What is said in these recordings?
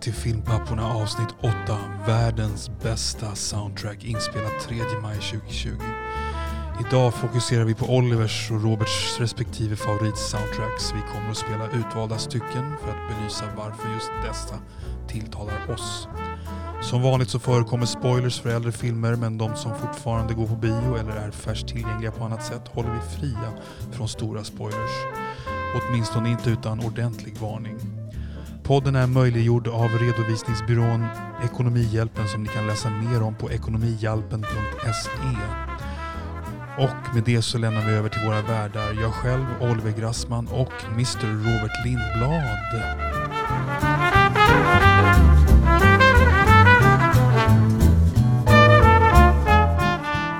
till Filmpapporna avsnitt 8. Världens bästa soundtrack inspelat 3 maj 2020. Idag fokuserar vi på Olivers och Roberts respektive favoritsoundtracks. Vi kommer att spela utvalda stycken för att belysa varför just dessa tilltalar oss. Som vanligt så förekommer spoilers för äldre filmer men de som fortfarande går på bio eller är färskt tillgängliga på annat sätt håller vi fria från stora spoilers. Åtminstone inte utan ordentlig varning. Podden är möjliggjord av redovisningsbyrån Ekonomihjälpen som ni kan läsa mer om på ekonomihjälpen.se. Och med det så lämnar vi över till våra värdar. Jag själv, Oliver Grassman och Mr Robert Lindblad.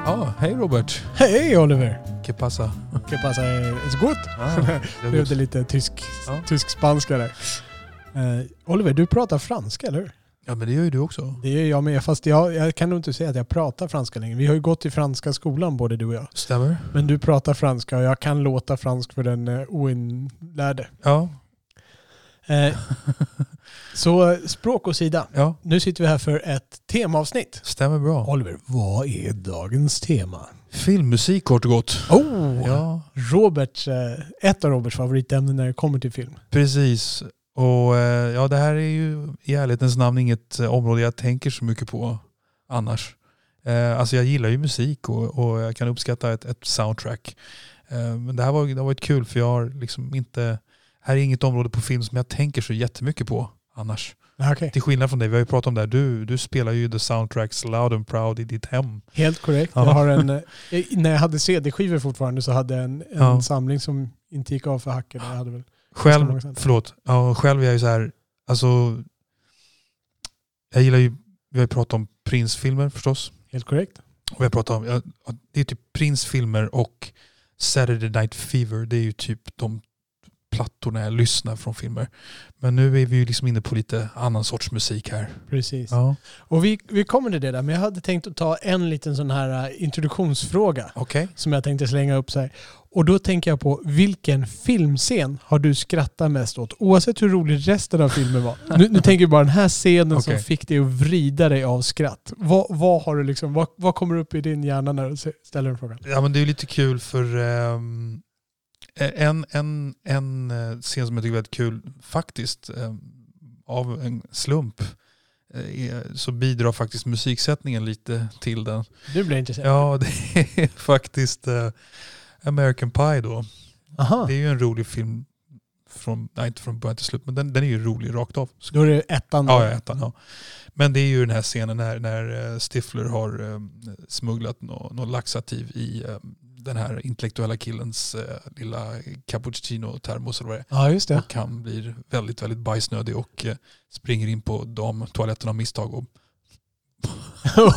Ja, hej Robert. Hej Oliver! Que pasa? Que pasa? Är gott? Ah, det lite tysk, Ja. tysk-spanska där. Eh, Oliver, du pratar franska, eller hur? Ja men det gör ju du också. Det gör jag med, fast jag, jag kan nog inte säga att jag pratar franska längre. Vi har ju gått i franska skolan både du och jag. Stämmer? Men du pratar franska och jag kan låta fransk för den uh, oinlärde. Ja. Eh, så språk åsida. Ja, Nu sitter vi här för ett temaavsnitt. stämmer bra. Oliver, vad är dagens tema? Filmmusik kort och gott. Oh! Ja, Roberts, eh, ett av Roberts favoritämnen när det kommer till film. precis. Och eh, ja, det här är ju i ärlighetens namn inget eh, område jag tänker så mycket på annars. Eh, alltså jag gillar ju musik och, och jag kan uppskatta ett, ett soundtrack. Men det här var, det har varit kul för jag har liksom inte... Här är inget område på film som jag tänker så jättemycket på annars. Ah, Okej. Till skillnad från dig, vi har ju pratat om det här. Du, du spelar ju the soundtracks loud and proud i ditt hem. Helt korrekt. Ja. Jag har en, när jag hade CD-skivor fortfarande så hade jag en, en Ja. samling som inte gick av för hacken. Jag hade väl Själv, förlåt, ja, själv är jag ju så här, alltså jag gillar ju, vi har ju pratat om Prince-filmer förstås. helt korrekt. Och vi har pratat om, ja, det är typ Prince-filmer och Saturday Night Fever, det är ju typ de plattorna jag lyssnar från filmer. Men nu är vi ju liksom inne på lite annan sorts musik här. Precis. Ja. Och vi, vi kommer till det där, men jag hade tänkt att ta en liten sån här eh, introduktionsfråga Okej. som jag tänkte slänga upp så här. Och då tänker jag på vilken filmscen har du skrattat mest åt? Oavsett hur rolig resten av filmen var. Nu, nu tänker jag bara den här scenen som Okej. fick dig att vrida dig av skratt. Vad, vad, har du liksom, vad, vad kommer upp i din hjärna när du ställer den frågan? Ja men det är lite kul för ehm, en, en, en eh, scen som jag tycker är väldigt kul faktiskt ehm, av en slump eh, så bidrar faktiskt musiksättningen lite till den. Nu blir jag intresserad. Ja det är faktiskt eh, American Pie då. Aha, Det är ju en rolig film från, nej inte från början till slut men den, den är ju rolig rakt av. då är det ettan. då. Ja, ettan, ja. Men det är ju den här scenen när, när eh, Stifler har eh, smugglat något nå laxativ i eh, den här intellektuella killens eh, lilla cappuccino-termos eller vad det är. ja, just det. Och han blir väldigt, väldigt bajsnödig och eh, springer in på damtoaletten av misstag och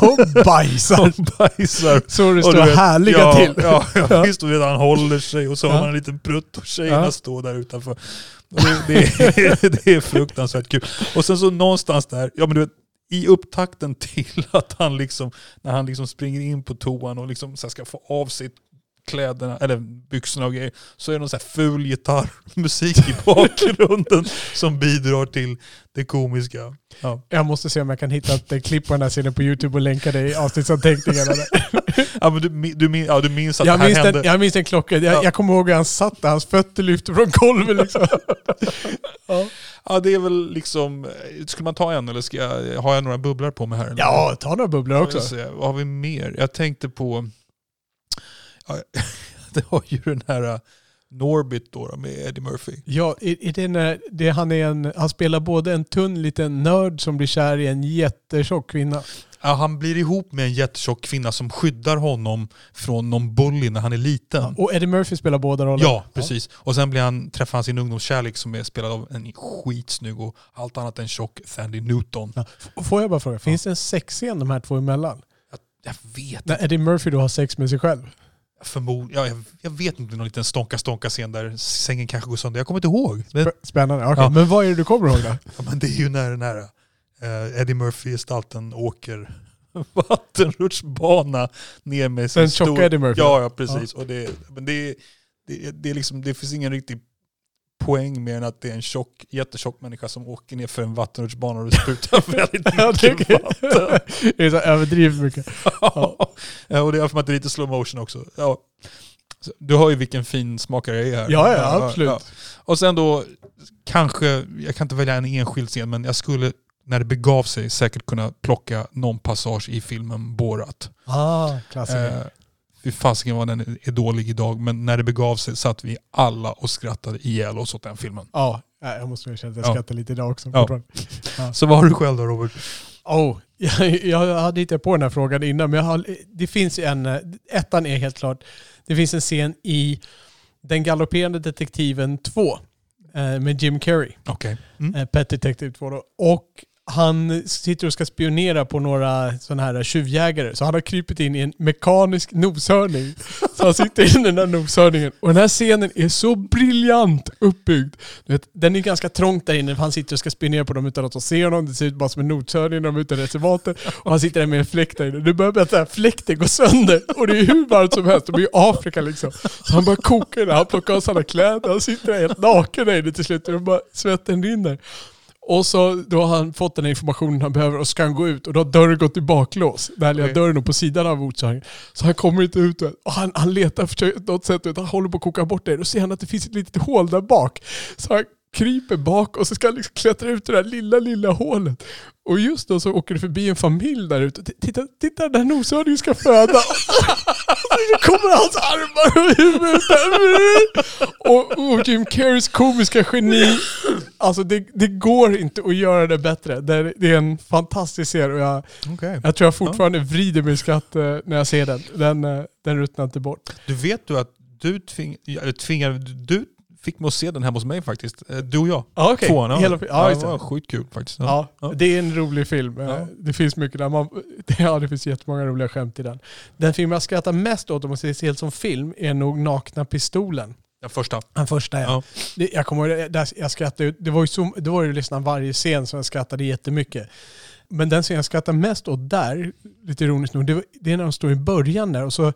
Och bajsar. bajsar. Så det Och står vet, härliga ja, till. Ja, ja, visst. Och vet, han håller sig och så har man en liten prutt och tjejerna står där utanför. Och Det, det, är, det är fruktansvärt kul. Och sen så någonstans där, ja men du vet, i upptakten till att han liksom, när han liksom springer in på toan och liksom så ska få av sig kläderna, eller byxorna och grejer, så är det någon så här ful gitarrmusik i bakgrunden som bidrar till det komiska. Ja. Jag måste se om jag kan hitta ett klipp på den här scenen på YouTube och länka det i avsnittsanteckningarna. Ja, men du, du, min- ja, du minns att Jag det här minns, hände? den, jag minns den klockan. Jag, Ja. jag kommer ihåg hur han satt där, hans fötter lyfte från golvet liksom. ja. Ja det är väl liksom, skulle man ta en eller ska jag, har jag några bubblor på mig här? Ja, ta några bubblor också. Vad har vi mer? Jag tänkte på, ja, det har ju den här uh, Norbit då, då med Eddie Murphy. Ja, är, är det när det, han, är en, han spelar både en tunn liten nörd som blir kär i en jättetjock kvinna. Ja, han blir ihop med en jättetjock kvinna som skyddar honom från någon bully när han är liten. Och Eddie Murphy spelar båda rollerna. Ja, precis. Och sen blir han, träffar han sin ungdomskärlek som är spelad av en skitsnygg och allt annat än tjock Sandy Newton. Ja. Får jag bara fråga, finns det en sexscen de här två emellan? Jag vet När Eddie Murphy då har sex med sig själv? Förmod, ja, jag, vet inte, någon liten stånka-stånka-scen där sängen kanske går sönder. Jag kommer inte ihåg. Men, Sp- Spännande. Okej, Ja. men vad är det du kommer ihåg då? ja, men det är ju när den här eh, Eddie Murphy-gestalten åker vattenrutschbana ner med sin Den tjocka Eddie Murphy? Ja, ja precis. Och det, men det, det, det, är liksom, det finns ingen riktig poäng mer än att det är en tjock, jättetjock människa som åker ner för en vattenrutschbana och sprutar väldigt Ja, mycket vatten. det är så överdrivet mycket. Ja, och det är för att det är lite slow motion också. Ja. Du hör ju vilken fin smakare jag är här. Ja, ja, absolut. Och sen då, kanske, jag kan inte välja en enskild scen, men jag skulle när det begav sig säkert kunna plocka någon passage i filmen Borat. Ah, klassiker. Eh, Fy fasiken vad den är dålig idag, men när det begav sig satt vi alla och skrattade ihjäl oss åt den filmen. Ja, jag måste erkänna att jag Ja. skrattar lite idag också. Ja. fortfarande. Så vad har du själv då Robert? Oh, jag, jag hade hittat på den här frågan innan, men jag har, det finns ju en... Ettan är helt klart. Det finns en scen i Den galopperande detektiven 2 eh, med Jim Carrey. Okej. Mm. Eh, Pet Detective 2 då. Och han sitter och ska spionera på några sådana här tjuvjägare. Så han har krypit in i en mekanisk noshörning. Så han sitter i den där noshörningen. Och den här scenen är så briljant uppbyggd. Du vet, den är ganska trångt där inne. för Han sitter och ska spionera på dem utan att de ser honom. Det ser ut bara som en noshörning när de är ute i reservatet. Och han sitter där med en fläkt där inne. Det börjar med att den här fläkten går sönder. Och det är hur varmt som helst. De är i Afrika liksom. Så han börjar koka där. Han plockar av sig alla kläder. Han sitter där helt naken där inne till slut. Och bara svetten rinner. Och så då har han fått den informationen han behöver och ska han gå ut och då har dörren gått i baklås. Den här lilla Okej. dörren på sidan av motsvarningen. Så han kommer inte ut och han, han letar för något sätt. Han håller på att koka bort det. Då ser han att det finns ett litet hål där bak. Så han kryper bak och så ska han liksom klättra ut ur det där lilla, lilla hålet. Och just då så åker det förbi en familj där ute. Titta, titta den noshörningen ska föda. så kommer hans armar och huvud ut där. Och, och Jim Carreys komiska geni. Alltså det, det går inte att göra det bättre. Det är, det är en fantastisk serie och jag, Okej. jag tror jag fortfarande vrider mig skratt eh, när jag ser den. Den, eh, den ruttnar inte bort. Du vet du att du tving, tvingade, du fick mig att se den hemma hos mig faktiskt. Eh, Du och jag. Ja, okej. Tvåan, ja. Hela, ja, ja, det var skitkul faktiskt. Ja, Ja. det är en rolig film. Eh. Det finns mycket där. Man, ja, det finns jättemånga roliga skämt i den. Den film jag skrattar mest åt om man ser helt som film är nog Nakna Pistolen. Den första. Den första ja. Ja. Det, jag kommer ihåg, jag skrattade, ju- det var ju så, det var ju nästan varje scen som jag skrattade jättemycket. Men den scen jag skrattar mest åt där, lite ironiskt nog, det, det är när de står i början där och så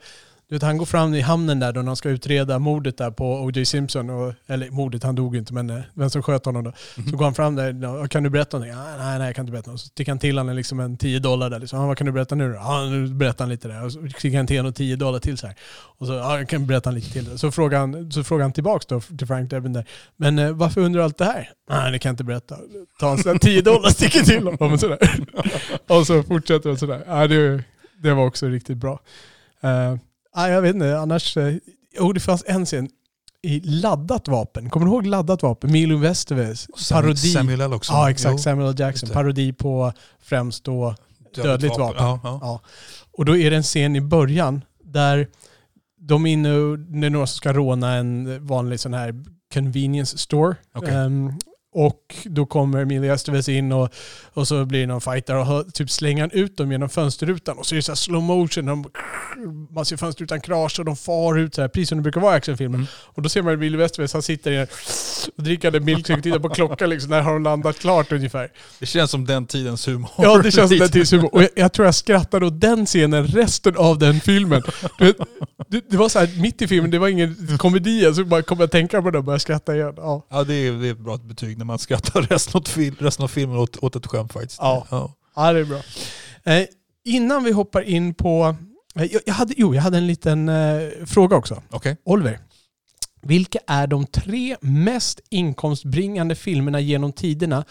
du vet, han går fram i hamnen där då när han ska utreda mordet där på O.J. Simpson. Och, eller mordet, han dog inte, men eh, vem som sköt honom då. Så går han fram där, "Ja, kan du berätta någonting? Ah, nej, nej, jag kan inte berätta något. Så sticker han till honom liksom en 10 dollar där. Liksom. Ah, vad kan du berätta nu då? Ja, nu berättar han lite där. Och så sticker han till honom 10 dollar till så här. Och så, ja, jag kan berätta lite till. Så frågar han, så frågar han tillbaks då till Frank Drebin där. Men eh, varför undrar du allt det här? Nej, det kan jag inte berätta. Tar han sådär 10 dollar sticker till honom och sådär. och så fortsätter han sådär. Ja, det, det var också riktigt bra. Uh, ja, jag vet inte, annars... Uh, oh, det fanns en scen i Laddat vapen. Kommer du ihåg Laddat vapen? Milo Westerves parodi. Samuel L. också. Ja, exakt. Jo, Samuel L. Jackson. Parodi på främst då Dödligt vapen. Ja, ja. Ja. Och då är det en scen i början där de är inne och det är några som ska råna en vanlig sån här convenience store. Okej. Ehm, och då kommer Emilia Estevez in och, och så blir det någon fight där och hör- typ slänger han ut dem genom fönsterrutan. Och så är det så här slow motion. De, man ser fönsterrutan krascha och de far ut så här, precis som det brukar vara i actionfilmer. Mm. Och då ser man Emilia Estevez, han sitter i och dricker en milkshake och tittar på klockan liksom. När har de landat klart ungefär? Det känns som den tidens humor. Ja, det känns som den tidens humor. Och jag, jag tror jag skrattade åt den scenen resten av den filmen. Du vet, det, det var så här mitt i filmen, det var ingen komedi. Så bara kom jag tänka på det och började skratta igen. Ja. Ja, det är, det är ett bra betyg man skrattar resten av, fil, resten av filmen åt, åt ett skämt faktiskt. Ja. Ja. Ja, det är bra. Eh, innan vi hoppar in på... Eh, jag, jag, hade, jo, jag hade en liten eh, fråga också. Okej. Oliver, vilka är de tre mest inkomstbringande filmerna genom tiderna?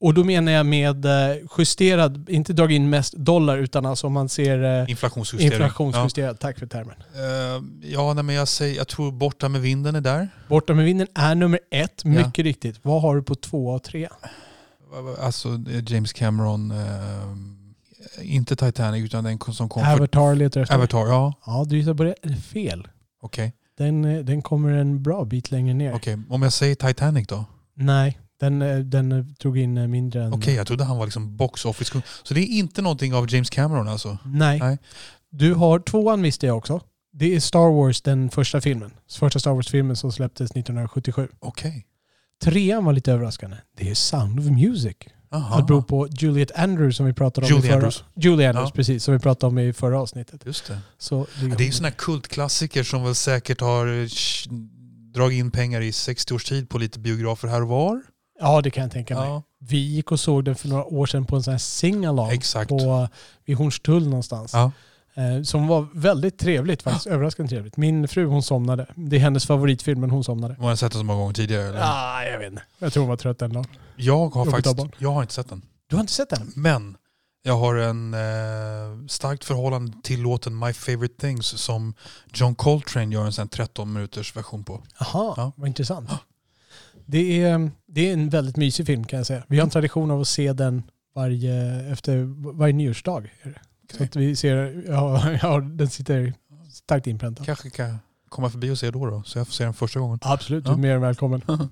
Och då menar jag med eh, justerad, inte drag in mest dollar, utan alltså om man ser eh, inflationsjusterad. Tack för termen. Ja, Eh, ja nej, men jag, säger, jag tror Borta med vinden är där. Borta med vinden är nummer ett, Ja. mycket riktigt. Vad har du på två och tre? Alltså James Cameron, eh, inte Titanic utan den som kom för... Avatar letar efter. Avatar, ja. Ja, du gissar på det. Fel. Okej. Den, eh, den kommer en bra bit längre ner. Okej, Om jag säger Titanic då? Nej, den, eh, den eh, tog in eh, mindre än... Okej, jag trodde han var liksom box office. Så det är inte någonting av James Cameron alltså? Nej. Nej. Du har tvåan visste jag också. Det är Star Wars, den första filmen. Första Star Wars-filmen som släpptes 1977. Okej. Trean var lite överraskande. Det är Sound of Music. Aha. Det beror på Juliet Andrews som vi pratade om Julie i förra... Andrews. Julie Andrews, Ja. precis. Som vi pratade om i förra avsnittet. Just det. Så Ja, det är ju sådana kultklassiker som väl säkert har... dragit in pengar i 60 års tid på lite biografer här och var. Ja, det kan jag tänka mig. Ja, Vi gick och såg den för några år sedan på en sån här singalong exakt. på, vid Hornstull någonstans. Ja. Eh, som var väldigt trevligt faktiskt. Överraskande trevligt. Min fru hon somnade. Det är hennes favoritfilm men hon somnade. Har sett den så många gånger tidigare. Eller? Ja, jag vet inte. Jag tror hon var trött den dagen. Jag har Jobbigt faktiskt jag har inte sett den. Du har inte sett den? Men jag har en eh, starkt förhållande till låten My Favorite Things som John Coltrane gör en sån här 13 minuters version på. Jaha, Ja. vad intressant. Det är, det är en väldigt mysig film kan jag säga. Vi har en tradition av att se den varje, efter varje nyårsdag. Så att vi ser, ja, ja, den sitter starkt inpräntad. Kanske kan komma förbi och se då, då så jag får se den första gången. Absolut, du är Ja. mer än välkommen.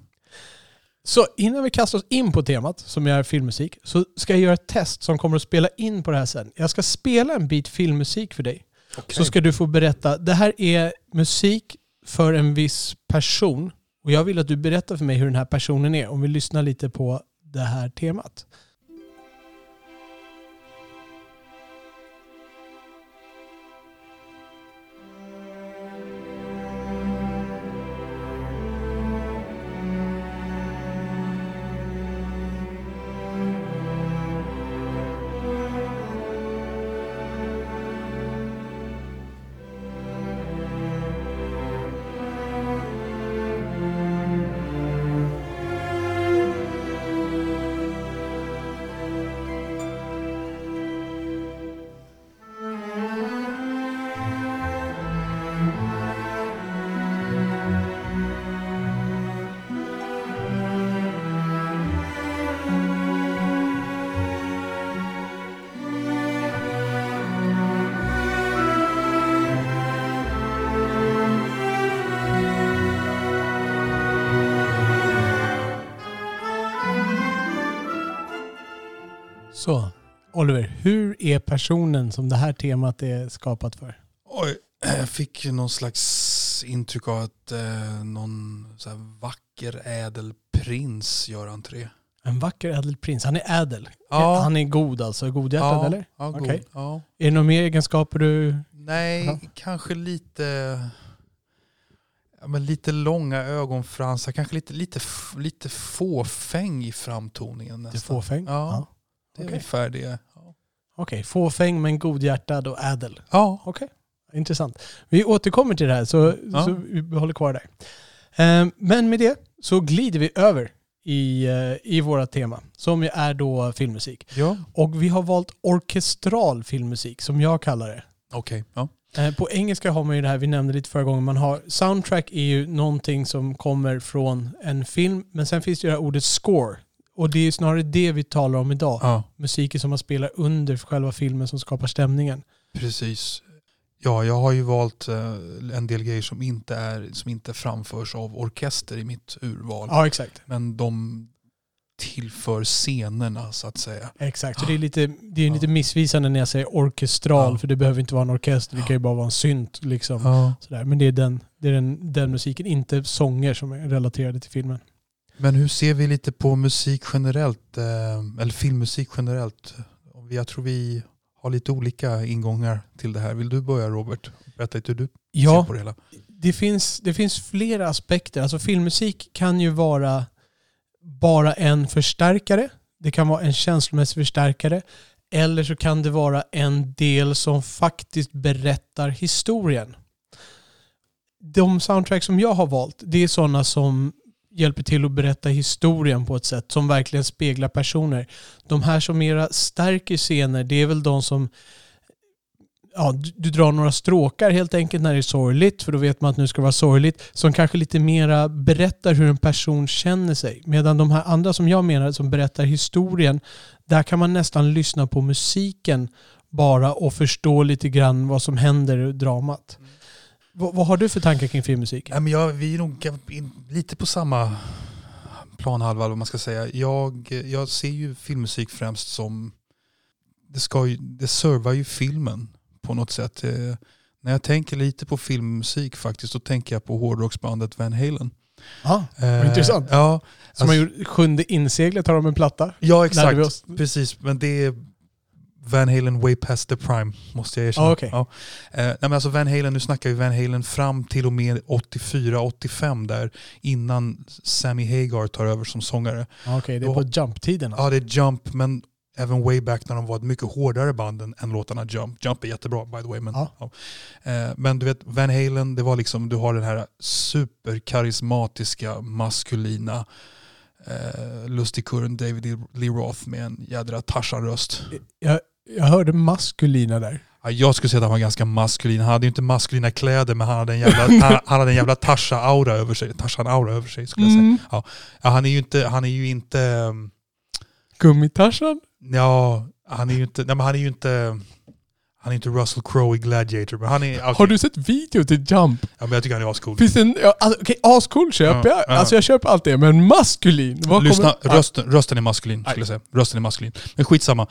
Så innan vi kastar oss in på temat, som är filmmusik, så ska jag göra ett test som kommer att spela in på det här sen. Jag ska spela en bit filmmusik för dig. Så ska du få berätta. Det här är musik för en viss person. Och jag vill att du berättar för mig hur den här personen är. Om vi lyssnar lite på det här temat. Oliver, hur är personen som det här temat är skapat för? Oj, jag fick någon slags intryck av att eh, någon vacker ädel prins gör entré. En vacker ädel prins. Han är ädel. Ja. Han är god alltså. Godhjärtad ja, eller? Ja, god. Okej. ja. Är det några mer egenskaper du... Nej, Ja. kanske lite... Men lite långa ögonfransar, kanske lite, lite, lite fåfäng i framtoningen nästan. fåfäng? Ja, det är okej. ungefär det. Ja. Okej, fåfäng men godhjärtad och ädel. Ja, Okej, intressant. Vi återkommer till det här så, Ja. så vi håller kvar där. Eh, Men med det så glider vi över i, eh, i våra tema som är då filmmusik. ja. Och vi har valt orkestral filmmusik som jag kallar det. okej. Ja. Eh, På engelska har man ju det här, vi nämnde lite förra gången, man har soundtrack är ju någonting som kommer från en film, men sen finns det ju det här ordet score. Och det är snarare det vi talar om idag. ja, Musiken som man spelar under själva filmen som skapar stämningen. precis. Ja, jag har ju valt eh, en del grejer som inte, är, som inte framförs av orkester i mitt urval. Ja, exakt. Men de tillför scenerna så att säga. Exakt, så det är lite, det är Ja. lite missvisande när jag säger orkestral, Ja. för det behöver inte vara en orkester, det kan ju bara vara en synt. Liksom. Ja. Sådär. Men det är, den, det är den, den musiken, inte sånger som är relaterade till filmen. Men hur ser vi lite på musik generellt, eh, eller filmmusik generellt? Jag tror vi har lite olika ingångar till det här. Vill du börja Robert? Berätta lite hur du ser Ja, på det hela. det finns, det finns flera aspekter. Alltså filmmusik kan ju vara bara en förstärkare. Det kan vara en känslomässig förstärkare. Eller så kan det vara en del som faktiskt berättar historien. De soundtrack som jag har valt, det är sådana som hjälper till att berätta historien på ett sätt som verkligen speglar personer. De här som mera stärker scener, det är väl de som ja, du, du drar några stråkar helt enkelt när det är sorgligt, för då vet man att nu ska det vara sorgligt, som kanske lite mera berättar hur en person känner sig. Medan de här andra som jag menar, som berättar historien, där kan man nästan lyssna på musiken bara och förstå lite grann vad som händer i dramat. Vad, vad har du för tankar kring filmmusik? Nej, men jag, vi är nog lite på samma planhalva, vad man ska säga. Jag, jag ser ju filmmusik främst som, det, ska ju, det servar ju filmen på något sätt. Eh, när jag tänker lite på filmmusik faktiskt, då tänker jag på hårdrocksbandet Van Halen. Ja, Eh, intressant. Ja, som har gjort Sjunde inseglet har de en platta. ja exakt. Precis, men det är Van Halen way past the prime, måste jag erkänna. Ah, okej. ja. eh, nej, men alltså Van Halen, nu snackar vi Van Halen fram till och med 84-85 där, innan Sammy Hagar tar över som sångare. Ja, Okej, det är på Jump-tiden. alltså. Ja, det är Jump, men även way back när de var ett mycket hårdare band än, än låtarna Jump. Jump är jättebra by the way. Men, Ja. ja. Eh, men du vet, Van Halen, det var liksom, du har den här superkarismatiska, maskulina eh, lustigkurren David Lee Roth med en jädra Tarzan-röst. Jag, jag hörde maskulina där. Ja, jag skulle säga att han var ganska maskulin. Han hade ju inte maskulina kläder men han hade en jävla, han, han hade en jävla Tarzan-aura över sig. Tarzan-aura över sig skulle jag säga. Mm. Ja, han är ju inte, han är ju inte um, Gummitarsan? Ja, han är ju inte, nej men han är ju inte, han är inte Russell Crowe i Gladiator. Men han är, okej. Har du sett video till Jump? ja, men jag tycker han är ascool. Finns det en, alltså, okej, ascool köper Ja, jag. ja. Alltså jag köper allt det, men maskulin? Vad Lyssna, kommer- rösten, rösten är maskulin skulle jag säga. Rösten är maskulin. Men skitsamma.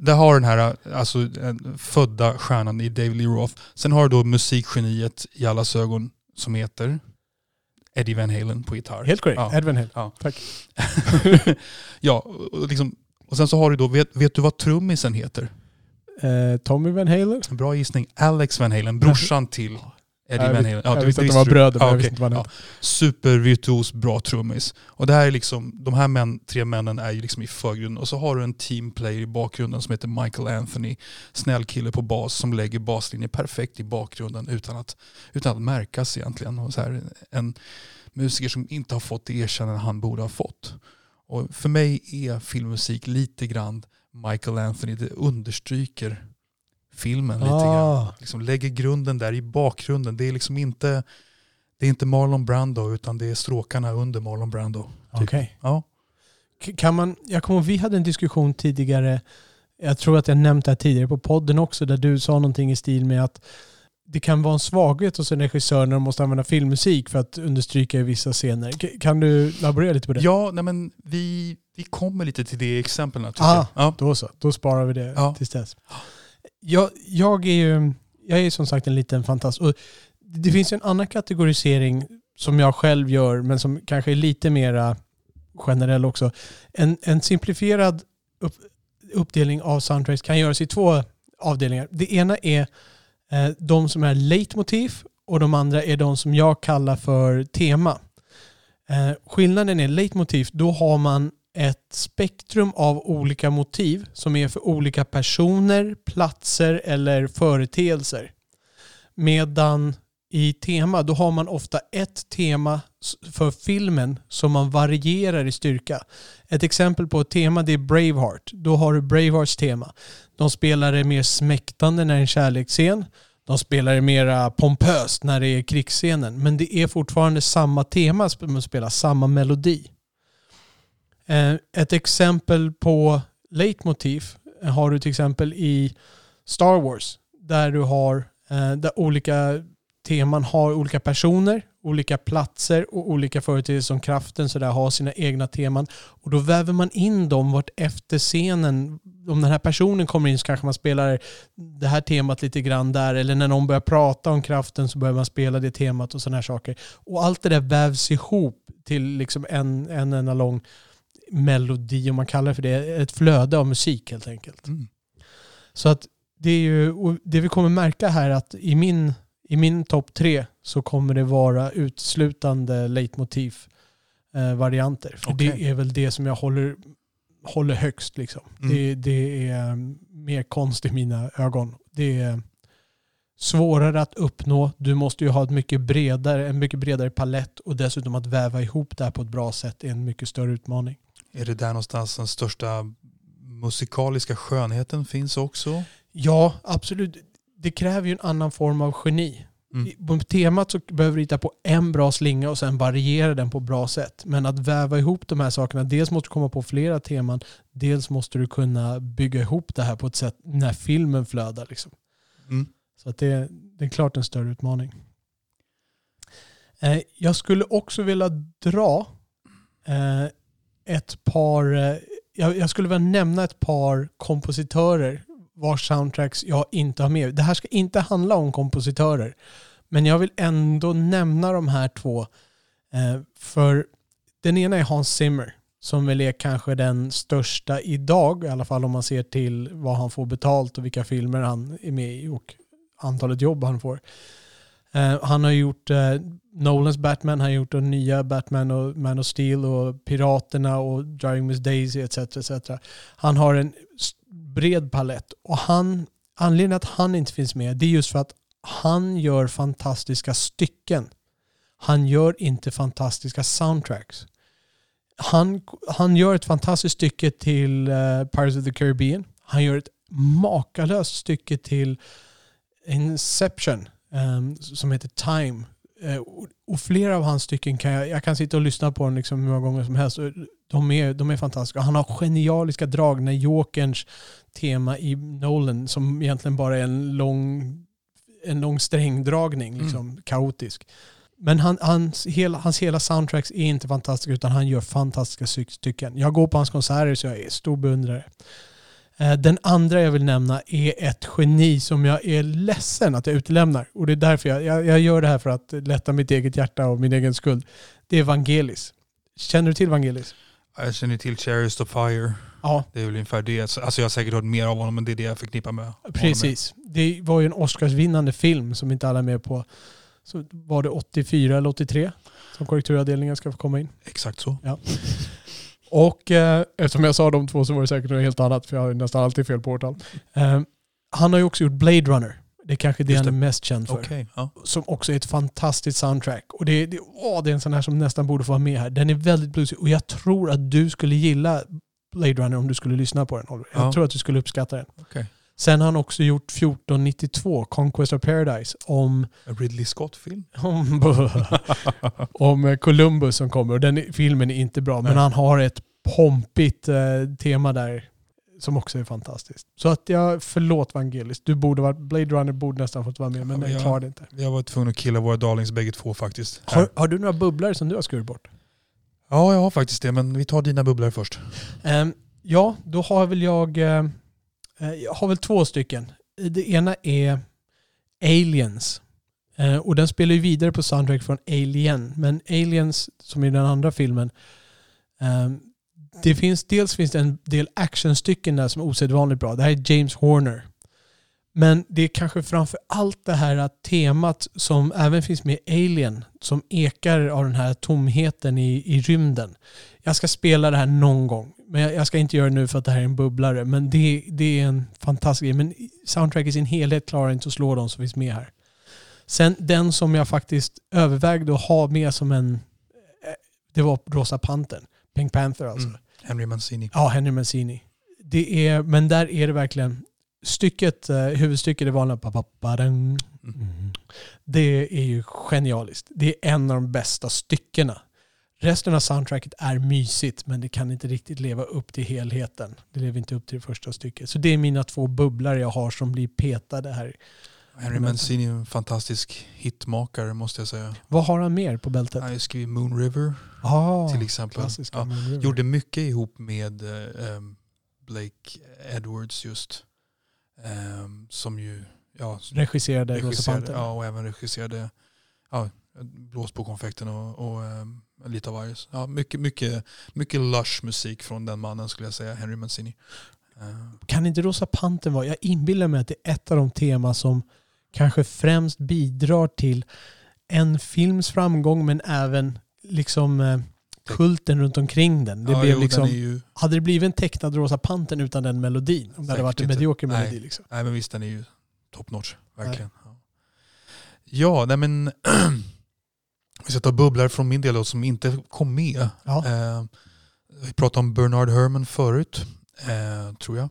Där har den här alltså, den födda stjärnan i David Lee Roth. Sen har du då musikgeniet i allas ögon som heter Eddie Van Halen på gitarr. Helt korrekt. Ja. Ed Van Halen. Ja. Tack. ja, och, liksom, och sen så har du då, vet, vet du vad trummisen heter? Eh, Tommy Van Halen? Bra gissning. Alex Van Halen, brorsan till Eddie Jag Van Halen. jag du- visste att de var bröder, men Ja, jag visste inte vad han Ja. hette. Supervirtuos, bra trummis. Och det här är liksom, de här män, tre männen är ju liksom i förgrunden. Och så har du en teamplayer i bakgrunden som heter Michael Anthony. Snäll kille på bas som lägger baslinjen perfekt i bakgrunden utan att, utan att märkas egentligen. Och så här, en musiker som inte har fått det erkännande han borde ha fått. Och för mig är filmmusik lite grann Michael Anthony. Det understryker filmen lite grann Ah, liksom lägger grunden där i bakgrunden. Det är liksom inte, det är inte Marlon Brando utan det är stråkarna under Marlon Brando. Typ. Okej. Ja. Kan man, jag kommer vi hade en diskussion tidigare, jag tror att jag nämnt det här tidigare på podden också, där du sa någonting i stil med att det kan vara en svaghet hos en regissör när de måste använda filmmusik för att understryka vissa scener. Kan du laborera lite på det? ja, nej men vi, vi kommer lite till det exemplen. tycker Ah. jag. Ja. Då så, då sparar vi det Ja. tills dess. Jag, jag är ju jag är som sagt en liten fantast. Och det finns ju en annan kategorisering som jag själv gör, men som kanske är lite mera generell också. En, en simplifierad upp, uppdelning av soundtracks kan göras i två avdelningar. Det ena är eh, de som är leitmotiv och de andra är de som jag kallar för tema. Eh, skillnaden är leitmotiv, då har man ett spektrum av olika motiv som är för olika personer, platser eller företeelser. Medan i tema, då har man ofta ett tema för filmen som man varierar i styrka. Ett exempel på ett tema det är Braveheart. Då har du Bravehearts tema. De spelar det mer smäktande när det är en kärleksscen. De spelar det mer pompöst när det är krigsscenen. Men det är fortfarande samma tema, man spelar samma melodi. Eh, ett exempel på leitmotiv eh, har du till exempel i Star Wars. Där du har eh, där olika teman har olika personer, olika platser och olika företeelser som kraften så där har sina egna teman. Och då väver man in dem vart efter scenen. Om den här personen kommer in så kanske man spelar det här temat lite grann där. Eller när någon börjar prata om kraften så börjar man spela det temat och sådana här saker. Och allt det där vävs ihop till liksom en, en enda lång melodi, om man kallar det för det. Ett flöde av musik helt enkelt. Mm. Så att det är ju, det vi kommer märka här att i min, i min topp tre så kommer det vara uteslutande leitmotiv eh, varianter. För Okej. det är väl det som jag håller, håller högst liksom. Mm. Det, det är mer konst i mina ögon. Det är svårare att uppnå. Du måste ju ha ett mycket bredare, en mycket bredare palett och dessutom att väva ihop det här på ett bra sätt är en mycket större utmaning. Är det där någonstans den största musikaliska skönheten finns också? Ja, absolut. Det kräver ju en annan form av geni. Mm. På temat så behöver du hitta på en bra slinga och sen variera den på ett bra sätt. Men att väva ihop de här sakerna, dels måste du komma på flera teman, dels måste du kunna bygga ihop det här på ett sätt när filmen flödar. Liksom. Mm. Så att det, det är klart en större utmaning. Eh, jag skulle också vilja dra eh, ett par, eh, jag, skulle vilja nämna ett par kompositörer vars soundtracks jag inte har med. Det här ska inte handla om kompositörer. Men jag vill ändå nämna de här två. Eh, för den ena är Hans Zimmer. som väl är kanske den största idag, i alla fall om man ser till vad han får betalt och vilka filmer han är med i och antalet jobb han får. Eh, han har gjort eh, Nolans Batman, han har gjort den nya Batman och Man of Steel och Piraterna och Driving Miss Daisy etc. etc. Han har en bred palett och han, anledningen att han inte finns med det är just för att han gör fantastiska stycken. Han gör inte fantastiska soundtracks. Han, han gör ett fantastiskt stycke till uh, Pirates of the Caribbean. Han gör ett makalöst stycke till Inception som heter Time. Uh, och flera av hans stycken kan jag, jag kan sitta och lyssna på dem liksom hur många gånger som helst. De är, de är fantastiska. Han har genialiska drag när Jokerns tema i Nolan som egentligen bara är en lång, en lång strängdragning, mm. liksom, mm. kaotisk. Men han, hans, hela, hans hela soundtracks är inte fantastiska utan han gör fantastiska stycken. Jag går på hans konserter så jag är stor beundrare. Eh, den andra jag vill nämna är ett geni som jag är ledsen att jag utelämnar. Och det är därför jag, jag, jag gör det här för att lätta mitt eget hjärta och min egen skuld. Det är Vangelis. Känner du till Vangelis? Jag känner till Chariots of Fire. Ja. Det är väl ungefär det. Alltså jag har säkert hört mer av honom men det är det jag förknippar med Precis. Med. Det var ju en Oscarsvinnande film som inte alla är med på. Så var det 84 eller 83 som korrekturavdelningen ska få komma in. Exakt så. Ja. Och eh, eftersom jag sa de två så var det säkert något helt annat för jag har nästan alltid fel på årtal. Eh, han har ju också gjort Blade Runner. Det är kanske det, det. han är mest känd för. Okay, ja. Som också är ett fantastiskt soundtrack. Och det, det, åh, det är en sån här som nästan borde få vara med här. Den är väldigt bluesig och jag tror att du skulle gilla Blade Runner om du skulle lyssna på den. Jag ja. tror att du skulle uppskatta den. Okay. Sen har han också gjort 1492, Conquest of Paradise, om... En Ridley Scott-film? Om, om Columbus som kommer. Och den filmen är inte bra, men han har ett pompigt eh, tema där som också är fantastiskt. Så att jag, förlåt Vangelis, du borde varit, Blade Runner borde nästan fått vara med, men ja, jag klarade inte. Jag var tvungen att killa våra darlings bägge två faktiskt. Har, har, du några bubblare som du har skurit bort? Ja, jag har faktiskt det, men vi tar dina bubblare först. Um, ja, då har väl jag, uh, Eh, jag har väl två stycken. Det ena är Aliens. Eh, och den spelar ju vidare på soundtrack från Alien, men Aliens, som i den andra filmen, ehm, det finns, dels finns det en del actionstycken där som är osedvanligt bra. Det här är James Horner. Men det är kanske framför allt det här temat som även finns med Alien som ekar av den här tomheten i, i rymden. Jag ska spela det här någon gång. Men jag, jag ska inte göra det nu för att det här är en bubblare. Men det, det är en fantastisk grej. Men soundtrack i sin helhet klarar inte att slå de som finns med här. Sen den som jag faktiskt övervägde att ha med som en... Eh, det var Rosa Pantern. Pink Panther alltså. Mm. Henry Mancini. Ja, Henry Mancini. Det är, men där är det verkligen stycket, eh, huvudstycket, det vanliga mm. Det är ju genialiskt. Det är en av de bästa styckena. Resten av soundtracket är mysigt men det kan inte riktigt leva upp till helheten. Det lever inte upp till det första stycket. Så det är mina två bubblor jag har som blir petade här. Henry Mancini är en fantastisk hitmakare måste jag säga. Vad har han mer på bältet? Han skrivit Moon River ah, till exempel. Ja, gjorde mycket ihop med um, Blake Edwards just. Um, som ju ja, regisserade, regisserade Ja, och även regisserade ja, Blås på konfekten och, och um, lite av varje. Ja, mycket, mycket, mycket lush musik från den mannen skulle jag säga, Henry Mancini. Uh. Kan inte Rosa Pantern vara, jag inbillar mig att det är ett av de teman som kanske främst bidrar till en films framgång men även liksom eh, kulten runt omkring den. Det ja, blev jo, liksom, ju... Hade det blivit en tecknad Rosa Pantern utan den melodin? Om det hade varit en medioker melodi? Nej. Liksom. nej men visst den är ju top notch. Verkligen. Nej. Ja, nej men vi ska ta bubblor från min del då, som inte kom med. Ja. Eh, vi pratade om Bernard Herrmann förut, eh, tror jag.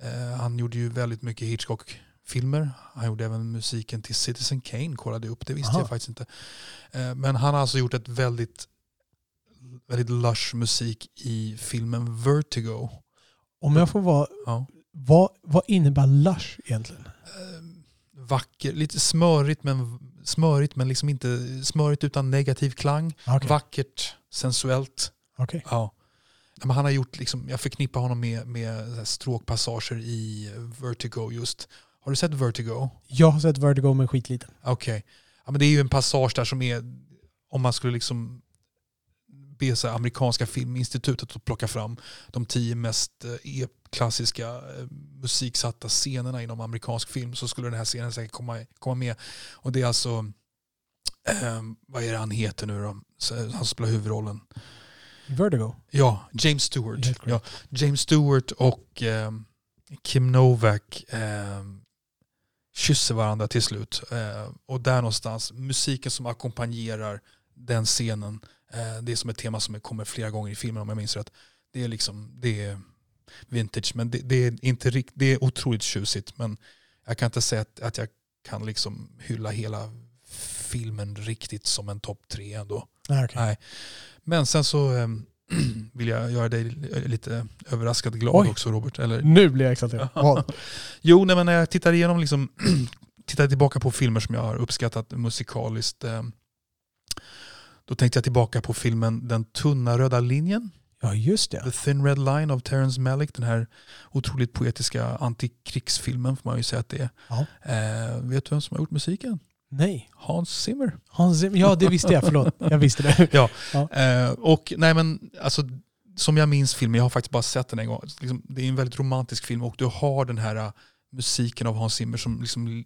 Eh, han gjorde ju väldigt mycket Hitchcock filmer. Han gjorde även musiken till Citizen Kane, kollade upp, det visste Aha. jag faktiskt inte. Eh, men han har alltså gjort ett väldigt, väldigt lush musik i filmen Vertigo. Om jag får vara, ja. vad, vad innebär lush egentligen? Eh, vacker, lite smörigt men, smörigt men liksom inte smörigt utan negativ klang. Okay. Vackert, sensuellt. Okay. Ja. Men han har gjort, liksom, jag förknippar honom med, med stråkpassager i Vertigo just. Har du sett Vertigo? Jag har sett Vertigo men skitliten. Okej. Okay. Ja, det är ju en passage där som är, om man skulle liksom be så amerikanska filminstitutet att plocka fram de tio mest eh, klassiska eh, musiksatta scenerna inom amerikansk film så skulle den här scenen säkert komma, komma med. Och det är alltså, eh, vad är det han heter nu då? Han spelar huvudrollen. Vertigo. Ja, James Stewart. Ja. James Stewart och eh, Kim Novak eh, kysser varandra till slut. Eh, och där någonstans, musiken som ackompanjerar den scenen, eh, det är som ett tema som kommer flera gånger i filmen om jag minns rätt. Det är liksom, det är vintage, men det, det är inte rikt, det är otroligt tjusigt. Men jag kan inte säga att, att jag kan liksom hylla hela filmen riktigt som en topp tre ändå. Ah, okej. Nej. Men sen så ehm, vill jag göra dig lite överraskad glad Oj. också Robert. Eller? Nu blir jag exalterad. Jo, nej, men när jag tittar igenom, liksom, tittar tillbaka på filmer som jag har uppskattat musikaliskt. Eh, då tänkte jag tillbaka på filmen Den tunna röda linjen. Ja, just det. The Thin Red Line av Terrence Malick. Den här otroligt poetiska antikrigsfilmen får man ju säga att det är. Ja. Eh, vet du vem som har gjort musiken? Nej. Hans Zimmer. Hans Zimmer. Ja, det visste jag. Förlåt. Jag visste det. Eh, och nej men alltså, som jag minns filmen, jag har faktiskt bara sett den en gång. Liksom, det är en väldigt romantisk film och du har den här uh, musiken av Hans Zimmer som liksom li-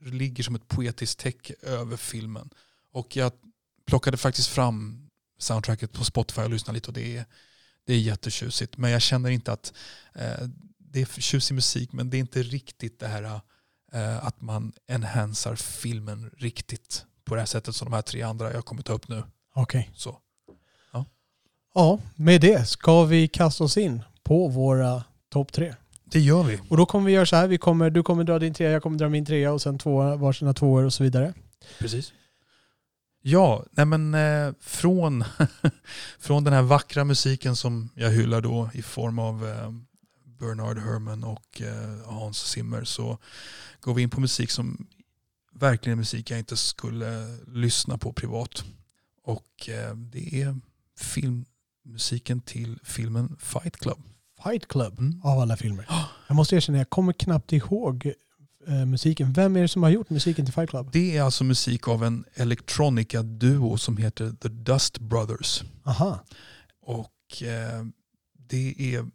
ligger som ett poetiskt täcke över filmen. Och jag plockade faktiskt fram soundtracket på Spotify och lyssnade lite och det är, det är jättetjusigt. Men jag känner inte att eh, det är tjusig musik men det är inte riktigt det här eh, att man enhansar filmen riktigt på det här sättet som de här tre andra jag kommer ta upp nu. Okej. Så. Ja, med det ska vi kasta oss in på våra topp tre. Det gör vi. Och då kommer vi göra så här. Vi kommer, du kommer dra din trea, jag kommer dra min trea och sen två, varsina tvåor och så vidare. Precis. Ja, nej men eh, från, från den här vackra musiken som jag hyllar då i form av eh, Bernard Herrmann och eh, Hans Zimmer så går vi in på musik som verkligen är musik jag inte skulle lyssna på privat. Och eh, det är filmmusiken till filmen Fight Club. Fight Club Mm. av alla filmer. Jag måste erkänna, jag kommer knappt ihåg eh, musiken. Vem är det som har gjort musiken till Fight Club? Det är alltså musik av en elektronika-duo som heter The Dust Brothers. Aha. Och eh, det är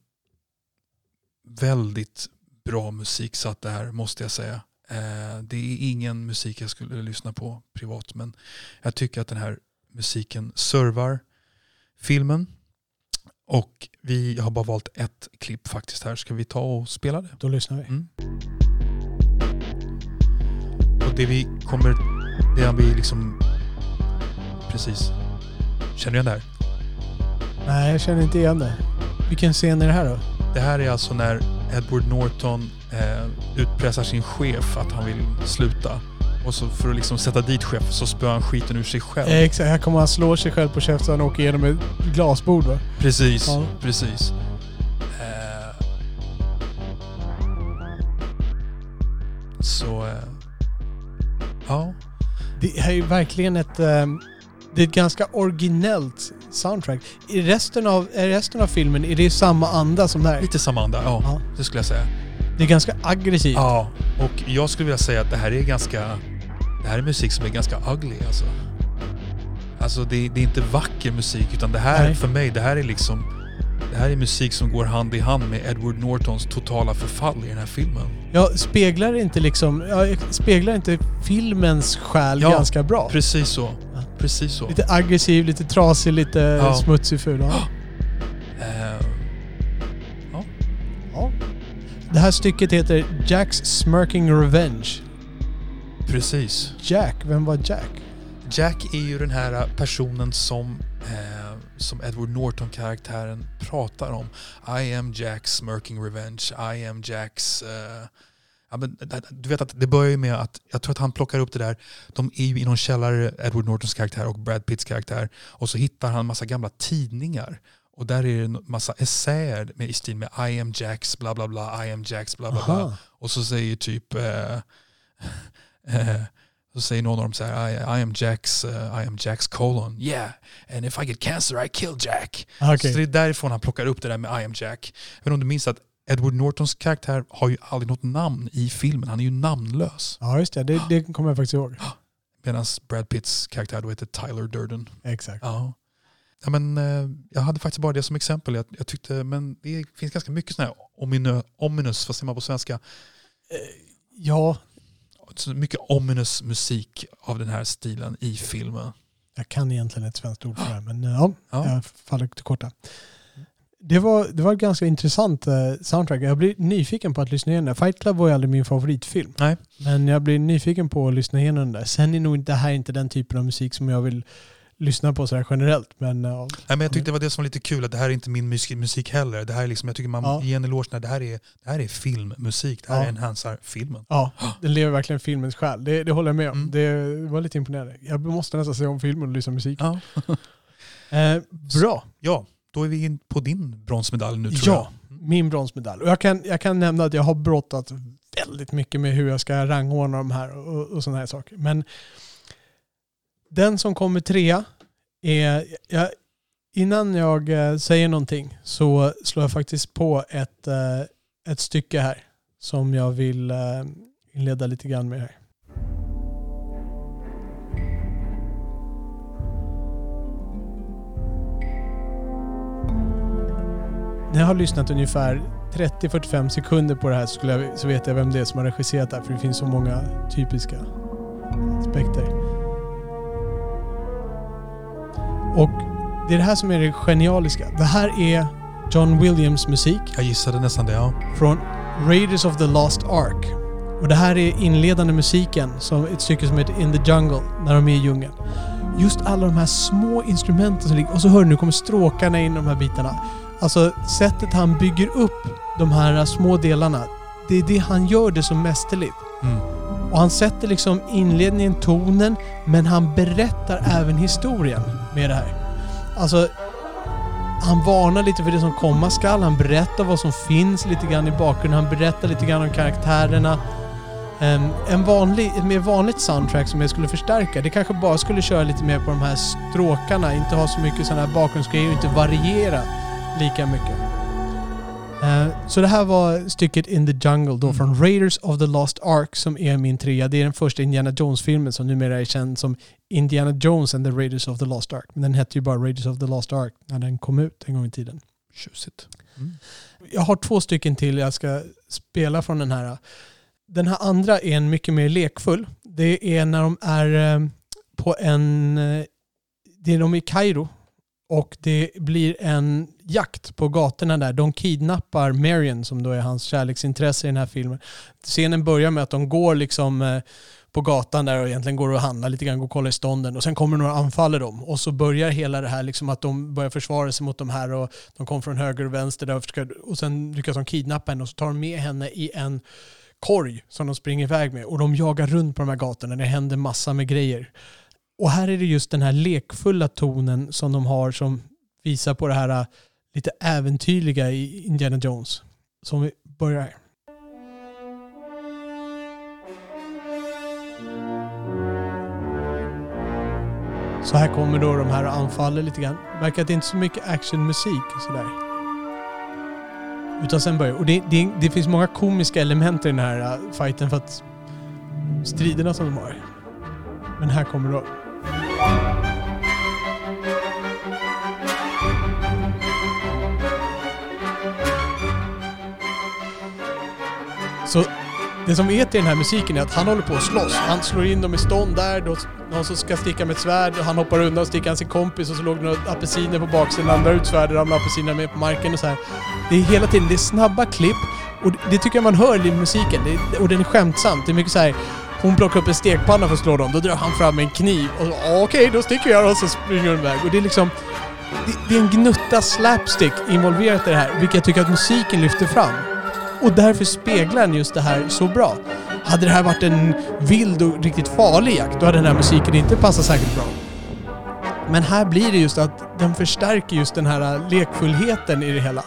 väldigt bra musik satt det här måste jag säga. Eh, det är ingen musik jag skulle lyssna på privat men jag tycker att den här musiken servar filmen. Och vi har bara valt ett klipp faktiskt här. Ska vi ta och spela det? Då lyssnar vi. Mm. Och det vi kommer, det vi liksom, precis, känner du igen det här? Nej, jag känner inte igen det. Vilken scen är det här då? Det här är alltså när Edward Norton eh, utpressar sin chef att han vill sluta. Och så för att liksom sätta dit chefen så spöar han skiten ur sig själv. Exakt, här kommer han slå sig själv på käften och åker igenom ett glasbord va? Precis, Ja. precis. Eh, så, eh, ja. Det här är ju verkligen ett... ehm, det är ett ganska originellt soundtrack. I resten av, i resten av filmen är det samma anda som där. Lite samma anda, ja, Ja. det skulle jag säga. Det är ganska aggressivt. Ja, och jag skulle vilja säga att det här är ganska... Det här är musik som är ganska ugly alltså. Alltså det, det är inte vacker musik utan det här, Nej. för mig, det här är liksom... Det här är musik som går hand i hand med Edward Nortons totala förfall i den här filmen. Ja, speglar inte liksom... Ja, speglar inte filmens själ Ja, ganska bra? Precis så. Ja. Precis så. Lite aggressiv, lite trasig, lite Ja. smutsig, ful. Ja. Eh, Ja. Det här stycket heter Jack's Smirking Revenge. precis. Jack, vem var Jack? Jack är ju den här personen som, eh, som Edward Norton-karaktären pratar om. I am Jack's smirking revenge. I am Jack's... Eh, ja, men, du vet att det börjar ju med att, jag tror att han plockar upp det där, de är ju i någon källare, Edward Nortons karaktär och Brad Pitts karaktär, och så hittar han massa gamla tidningar. Och där är det en massa essäer med, i stil med I am Jack's bla bla bla, I am Jack's bla bla bla. Aha. Och så säger typ eh, eh, så säger någon av dem så här I, I am Jacks uh, I am Jacks colon. Yeah, and if I get cancer I kill Jack. Ah, Okej. Så det är därifrån han plockar upp det där med I am Jack. Inte om du minns att Edward Nortons karaktär har ju aldrig något namn i filmen. Han är ju namnlös. Ja, just det. det. Det kommer jag faktiskt ihåg. Medan Brad Pitts karaktär då heter Tyler Durden. Exakt. Ja. Ja, men, eh, jag hade faktiskt bara det som exempel. Jag, jag tyckte, men det finns ganska mycket sån här ominö, ominous, vad säger man på svenska? Ja, Så mycket ominous musik av den här stilen i filmen. jag kan egentligen ett svenskt ord för det men ja, Ja. jag faller till korta. Det var, det var ett ganska intressant eh, soundtrack. Jag blir nyfiken på att lyssna igenom det. Fight Club var ju aldrig min favoritfilm. Nej. Men jag blir nyfiken på att lyssna igenom där. Sen är nog inte det här inte den typen av musik som jag vill lyssna på sådär generellt. Men ja, Nej, men jag tyckte det var det som var lite kul, att det här är inte min musik, musik heller. Det här är liksom, jag tycker man Ja. ger en eloge när det här är, det här är filmmusik. Det här Ja. enhansar filmen. ja, den lever verkligen filmens själ. Det, det håller jag med om. Mm. Det var lite imponerande. Jag måste nästan se om filmen och lyssna på musik. Ja. Eh, bra. ja, då är vi in på din bronsmedalj nu tror Ja, jag. min bronsmedalj. Och jag kan, jag kan nämna att jag har brottat väldigt mycket med hur jag ska rangordna de här och, och sådana här saker. Men den som kommer trea är... Jag, innan jag eh, säger någonting så slår jag faktiskt på ett, eh, ett stycke här som jag vill eh, inleda lite grann med här. När jag har lyssnat ungefär 30-45 sekunder på det här så, jag, så vet jag vem det är som har regisserat det här för det finns så många typiska aspekter. Och det är det här som är det genialiska. Det här är John Williams musik Jag gissade nästan det, ja. från Raiders of the Lost Ark. Och det här är inledande musiken, som ett stycke som heter In the Jungle, när de är i djungeln. Just alla de här små instrumenten som ligger... Och så hör du, nu kommer stråkarna in i de här bitarna. Alltså sättet han bygger upp de här små delarna, det är det han gör det så mästerligt. Mm. Och han sätter liksom inledningen, tonen, men han berättar även historien med det här. Alltså, han varnar lite för det som komma skall. Han berättar vad som finns lite grann i bakgrunden. Han berättar lite grann om karaktärerna. Ehm, en vanlig, ett mer vanligt soundtrack som jag skulle förstärka, det kanske bara skulle köra lite mer på de här stråkarna. Inte ha så mycket sådana här bakgrundsgrejer och inte variera lika mycket. Eh, Så det här var stycket In the Jungle då Mm. från Raiders of the Lost Ark som är min trea. Det är den första Indiana Jones-filmen som numera är känd som Indiana Jones and the Raiders of the Lost Ark. Men den hette ju bara Raiders of the Lost Ark när den kom ut en gång i tiden. Tjusigt. Mm. Jag har två stycken till jag ska spela från den här. Den här andra är en mycket mer lekfull. Det är när de är eh, på en... eh, Det är de i Kairo och det blir en jakt på gatorna där. De kidnappar Marion som då är hans kärleksintresse i den här filmen. Scenen börjar med att de går liksom eh, på gatan där och egentligen går och handlar lite grann, går och kollar i stånden och sen kommer några och anfaller dem och så börjar hela det här liksom att de börjar försvara sig mot de här och de kommer från höger och vänster där och, försöker, och sen lyckas de kidnappa henne och så tar de med henne i en korg som de springer iväg med och de jagar runt på de här gatorna. Det händer massa med grejer. Och här är det just den här lekfulla tonen som de har som visar på det här eh, lite äventyrliga i Indiana Jones. Som vi börjar här. Så här kommer då de här och anfaller lite grann. Märker att det inte är så mycket actionmusik sådär. Utan sen börjar och det, det, det finns många komiska element i den här äh, fighten för att striderna som de har. Men här kommer då. Så det som är till den här musiken är att han håller på att slåss. Han slår in dem i stånd där, då någon som ska sticka med ett svärd och han hoppar undan och sticker sin kompis och så låg det några apelsiner på baksidan, andra ut svärdet, ramlar apelsinerna med på marken och så här. Det är hela tiden, det är snabba klipp och det, tycker jag man hör i musiken. Det, och den är skämtsam. Det är mycket så här. Hon plockar upp en stekpanna för att slå dem, då drar han fram en kniv och så, "Ja, okej, då sticker jag och så springer hon iväg. Och det är liksom... Det, det är en gnutta slapstick involverat i det här, vilket jag tycker att musiken lyfter fram. Och därför speglar den just det här så bra. Hade det här varit en vild och riktigt farlig jakt, då hade den här musiken inte passat särskilt bra. Men här blir det just att den förstärker just den här lekfullheten i det hela.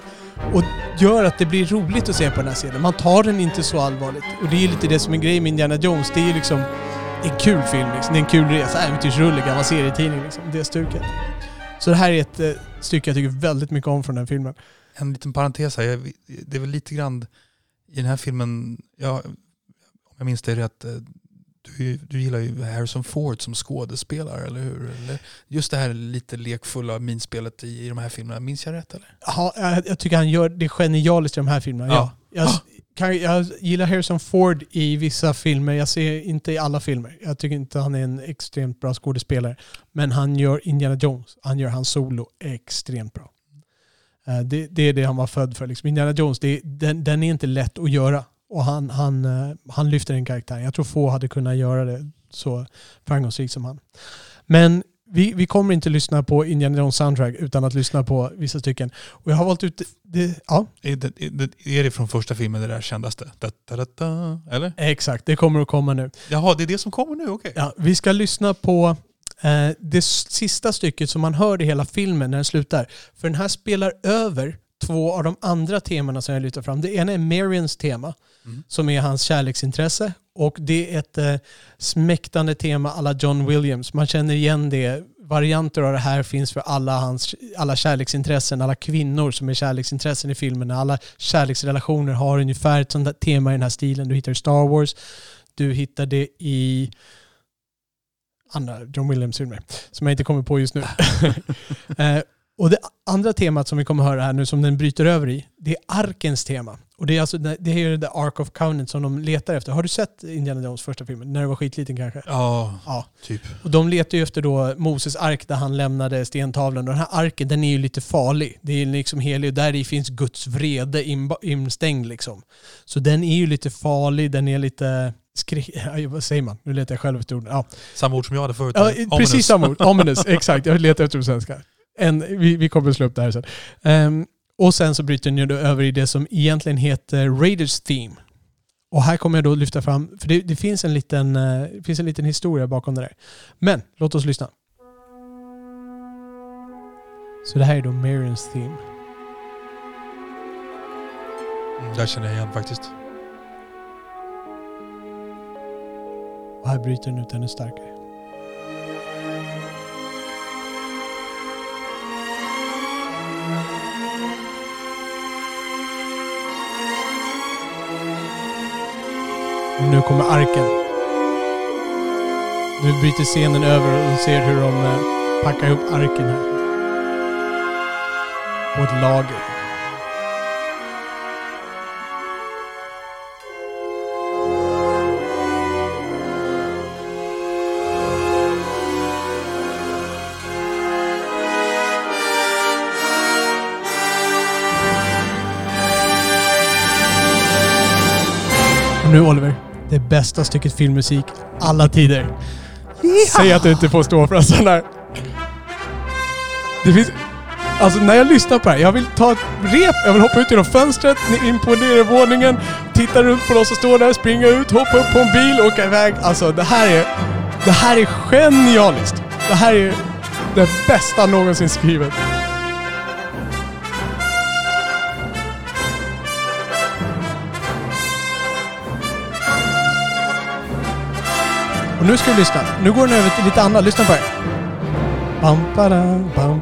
Och gör att det blir roligt att se på den här scenen. Man tar den inte så allvarligt. Och det är ju lite det som är grejen med Indiana Jones. Det är ju liksom det är en kul film liksom. Det är en kul resa. Äventyrsrulle, gammal serietidning liksom. Det stuket. Så det här är ett eh, stycke jag tycker väldigt mycket om från den filmen. En liten parentes här. Jag- Det är väl lite grann i den här filmen, ja, om jag minns det rätt, eh, du, du gillar ju Harrison Ford som skådespelare, eller hur? Eller just det här lite lekfulla minspelet i, i de här filmerna. Minns jag rätt eller? Ja, jag, jag tycker han gör det genialiskt i de här filmerna. Ja. Ja. Jag, kan, jag gillar Harrison Ford i vissa filmer. Jag ser inte i alla filmer. Jag tycker inte han är en extremt bra skådespelare. Men han gör Indiana Jones, han gör hans solo extremt bra. Eh, Det, det är det han var född för. Liksom. Indiana Jones, det, den, den är inte lätt att göra. Och han, han, eh, han lyfter den karaktären. Jag tror få hade kunnat göra det så framgångsrikt som han. Men vi, vi kommer inte lyssna på Indiana Jones soundtrack utan att lyssna på vissa stycken. Och jag har valt ut... Det, ja, Är det, är det, är det från första filmen det där kändaste? Da, da, da, eller? exakt. Det kommer att komma nu. Jaha, det är det som kommer nu? Okej. Ja, vi ska lyssna på eh, det sista stycket som man hör i hela filmen när den slutar. För den här spelar över två av de andra temana som jag lyfter fram. Det ena är Marians tema, Mm. som är hans kärleksintresse. Och det är ett eh, smäktande tema alla John Williams. Man känner igen det. Varianter av det här finns för alla hans alla kärleksintressen, alla kvinnor som är kärleksintressen i filmerna. Alla kärleksrelationer har ungefär ett sånt tema i den här stilen. Du hittar Star Wars, du hittar det i andra John Williams-filmer som jag inte kommer på just nu. och det andra temat som vi kommer höra här nu som den bryter över i, det är arkens tema. Och det är alltså det är The Ark of Covenant som de letar efter. Har du sett Indiana Jones första filmen? När du var skitliten kanske? Ja, Ja. typ. Och de letar ju efter då Moses ark där han lämnade stentavlan. Och den här arken den är ju lite farlig. Det är liksom helig och där i finns Guds vrede instängd liksom. Så den är ju lite farlig, den är lite skri... Aj, vad säger man? Nu letar jag själv efter orden. Ja, Samma ord som jag hade förut. ja precis samma ord. Ominous, exakt. Jag letar efter det på svenska. En, vi, vi kommer slå upp det här sen. Ehm, och sen så bryter ju då över i det som egentligen heter Raiders Theme. Och här kommer jag då lyfta fram, för det, det, finns, en liten, eh, det finns en liten historia bakom det där. Men låt oss lyssna. Så det här är då Marians Theme. Mm, där känner jag igen faktiskt. Och här bryter den ut ännu starkare. Och nu kommer arken. Nu bryter scenen över och du ser hur de eh, packar ihop arken här. På ett lager. Och nu Oliver, det bästa stycket filmmusik alla tider. Säg att du inte får stå för en sån här. Det finns... Alltså när jag lyssnar på det här, jag vill ta ett rep, jag vill hoppa ut genom fönstret, in på nedervåningen, titta runt på de som står där, springa ut, hoppa upp på en bil, åka iväg. Alltså det här är... Det här är genialiskt. Det här är det bästa någonsin skrivet. Och nu ska vi lyssna. Nu går den över till lite annat. Lyssna på det.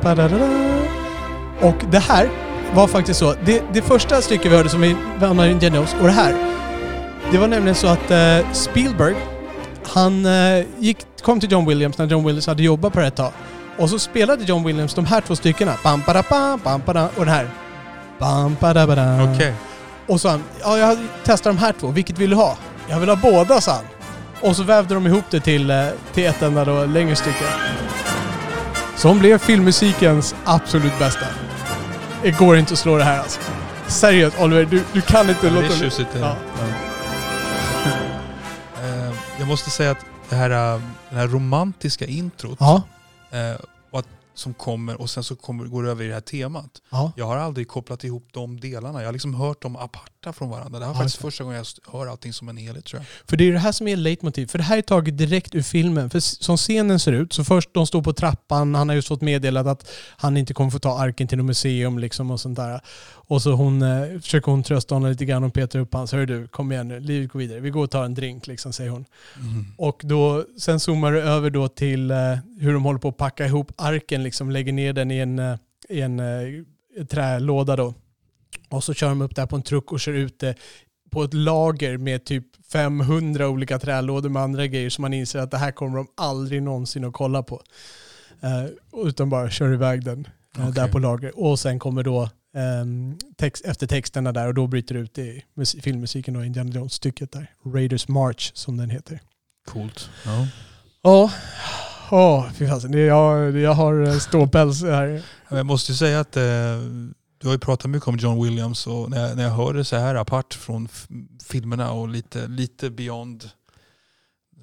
Badadada. Och det här var faktiskt så. Det, det första stycket vi hörde som vi hamnade i Indiana Jones och det här. Det var nämligen så att eh, Spielberg, han eh, gick, kom till John Williams när John Williams hade jobbat på det här ett tag. Och så spelade John Williams de här två styckena. Bam, bada, bam, bam, bada, och den här. Bam, bada, bada. Okej. Och så han, ja jag testar de här två, vilket vill du ha? Jag vill ha båda, sa han. Och så vävde de ihop det till, eh, till ett enda då, längre stycke. Som blev filmmusikens absolut bästa. Det går inte att slå det här alltså. Seriöst Oliver, du, du kan inte Det låta är bli. tjusigt. det. Ja. Eh, Jag måste säga att det här, eh, det här romantiska introt Ja, som kommer och sen så kommer, går det över i det här temat. ja. Jag har aldrig kopplat ihop de delarna. Jag har liksom hört dem aparta från varandra. Det här är Ja, faktiskt första gången jag hör allting som en helhet tror jag. För det är det här som är leitmotiv. För det här är taget direkt ur filmen. För som scenen ser ut, så först de står på trappan, han har just fått meddelat att han inte kommer få ta arken till något museum liksom och sånt där. Och så hon, eh, försöker hon trösta honom lite grann och petar upp hans. Hör du, kom igen nu, livet går vidare. Vi går och tar en drink liksom, säger hon. Och då, sen zoomar det över då till eh, hur de håller på att packa ihop arken, liksom lägger ner den i en, eh, i en eh, trälåda då. Och så kör de upp där på en truck och kör ut det på ett lager med typ 500 olika trälådor med andra grejer som man inser att det här kommer de aldrig någonsin att kolla på. Eh, utan bara kör iväg den eh, Okej. där på lager. Och sen kommer då text, efter texterna där och då bryter det ut i mus- filmmusiken och Indiana Jones-stycket där. Raiders March som den heter. Coolt. Ja. Ja, oh, fy fasen. Jag, jag har eh, ståpäls här. Jag måste ju säga att eh, du har ju pratat mycket om John Williams och när jag, när jag hör det så här apart från filmerna och lite, lite beyond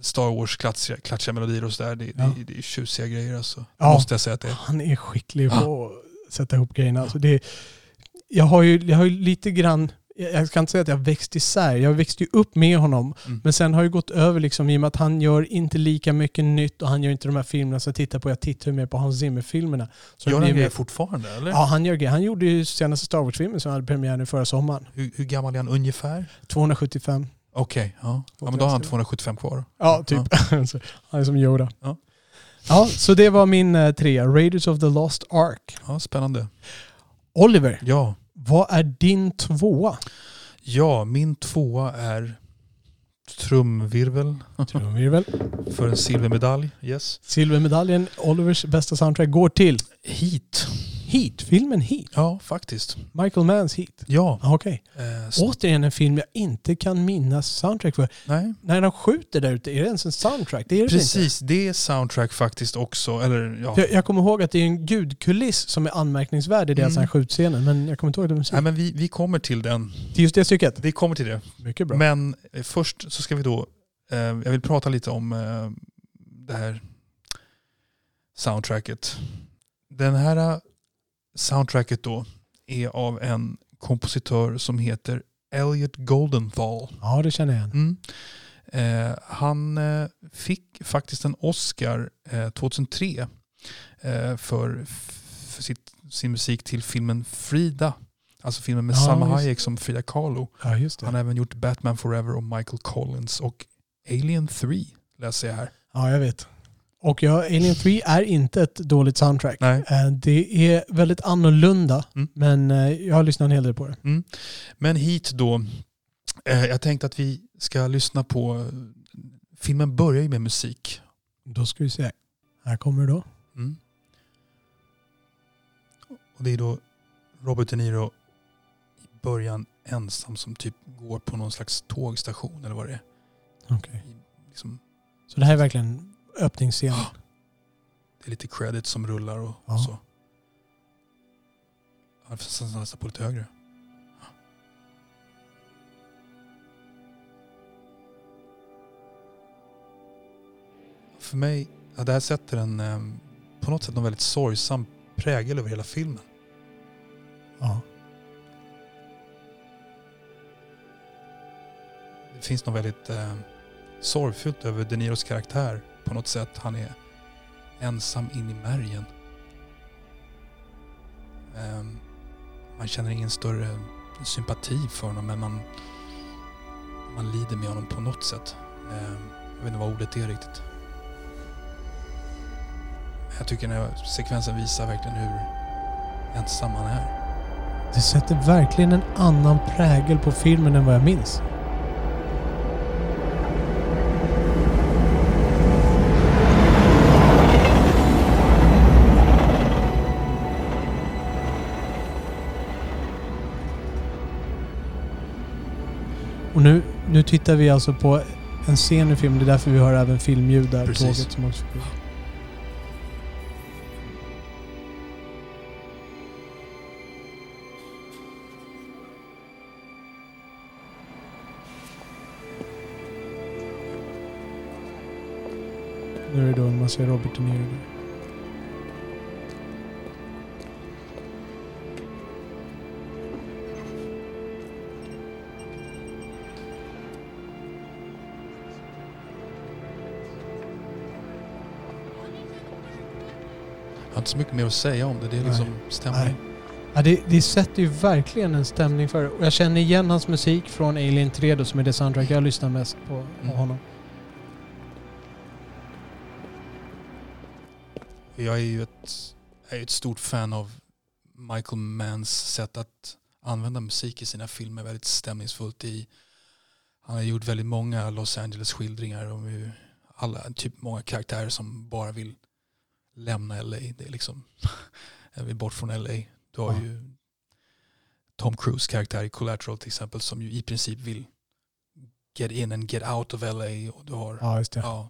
Star Wars klatschiga, klatschiga melodier och sådär. Det, Ja. det, det är tjusiga grejer alltså. Ja. Måste jag säga att det är. Han är skicklig på att sätta ihop grejerna. Alltså det, jag, har ju, jag har ju lite grann, jag ska inte säga att jag växt isär, jag växte ju upp med honom. Mm. Men sen har jag gått över liksom, i och med att han gör inte lika mycket nytt och han gör inte de här filmerna som jag tittar på. Jag tittar ju mer på Hans Zimmer-filmerna. Gör det han mer- fortfarande eller? Ja, han gör grejer. Han gjorde ju senaste Star Wars-filmen som hade premiär nu förra sommaren. Hur, hur gammal är han ungefär? 275. Okej, ja. ja. men då har han 275 kvar. Ja, typ. Så han är som Yoda. Ja. Ja, så det var min eh, trea. Raiders of the Lost Ark. Ja, spännande. Oliver, Ja. vad är din tvåa? ja, min tvåa är trumvirvel Trumvirvel. för en silvermedalj. Yes. Silvermedaljen, Olivers bästa soundtrack, går till Heat. Heat. Filmen Heat. Ja, faktiskt. Michael Manns Heat. Ja. Ah, Okej. Eh, Återigen en film jag inte kan minnas soundtrack för. nej, När de skjuter där ute, är det ens en soundtrack? Det är det inte. precis. Det är soundtrack faktiskt också. Eller ja. Jag, jag kommer ihåg att det är en gudkuliss som är anmärkningsvärd i deras Mm. skjutscenen, men jag kommer inte ihåg det musik. Nej, men vi, vi kommer till den. Till just det stycket. Vi kommer till det. Mycket bra. Men eh, först så ska vi då, eh, jag vill prata lite om eh, det här soundtracket. Den här soundtracket då är av en kompositör som heter Elliot Goldenthal. Ja, det känner jag igen. Mm. Eh, han eh, fick faktiskt en Oscar eh, 2003 eh, för, för sitt, sin musik till filmen Frida. Alltså filmen med Ja, Salma Hayek som Frida Kahlo. Ja, just Han har även gjort Batman Forever och Michael Collins och Alien 3 läser jag här. Ja, jag vet. Och ja, Alien 3 är inte ett dåligt soundtrack. Nej. Eh, Det är väldigt annorlunda, Mm. men eh, jag har lyssnat en hel del på det. Men hit då, eh, jag tänkte att vi ska lyssna på, filmen börjar ju med musik. Då ska vi se. Här kommer det då. Mm. Och det är då Robert De Niro i början ensam som typ går på någon slags tågstation eller vad det är. Okej. I- Liksom, Så det här är verkligen öppningsscenen. det är lite credits som rullar och, Ja. och så. Nästan läsa på lite högre. För mig, ja, det här sätter en eh, på något sätt en väldigt sorgsam prägel över hela filmen. Ja. Det finns något väldigt eh, sorgfullt över De Niros karaktär på något sätt. Han är ensam in i märgen. Ehm, man känner ingen större sympati för honom men man, man lider med honom på något sätt. Ehm, jag vet inte vad ordet är riktigt. Jag tycker den här sekvensen visar verkligen hur ensam han är. Det sätter verkligen en annan prägel på filmen än vad jag minns. Nu, nu tittar vi alltså på en scen i filmen. Det är därför vi hör även filmljud där. Precis. Tåget som också förbi. Nu är det då man ser Robert De Niro. där. Inte så mycket mer att säga om det. Det är liksom stämning. Ja, det, det sätter ju verkligen en stämning för det. Och jag känner igen hans musik från Alien 3 då, som är det soundtrack jag lyssnar mest på Mm. honom. Jag är ju ett, är ett stort fan av Michael Manns sätt att använda musik i sina filmer. Väldigt stämningsfullt i Han har gjort väldigt många Los Angeles-skildringar om alla, typ många karaktärer som bara vill lämna LA. Det är liksom, jag vill bort från LA. Du har Ja. ju Tom Cruise karaktär i Collateral till exempel som ju i princip vill get in and get out of LA. Och du har, Ja, det. ja.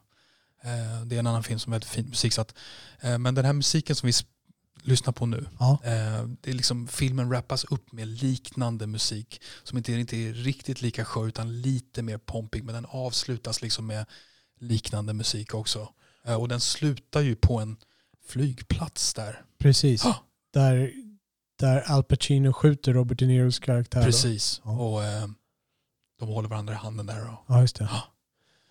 Eh, det är en annan film som har väldigt fin musik. Så att, eh, men den här musiken som vi lyssnar på nu, Ja. eh, det är liksom, filmen rappas upp med liknande musik som inte, inte är riktigt lika skör utan lite mer pompig. Men den avslutas liksom med liknande musik också. Och den slutar ju på en flygplats där. Precis. Ah! Där, där Al Pacino skjuter Robert De Niros karaktär. Precis. Ja. Och eh, de håller varandra i handen där. Och, Ja, just det. Ah.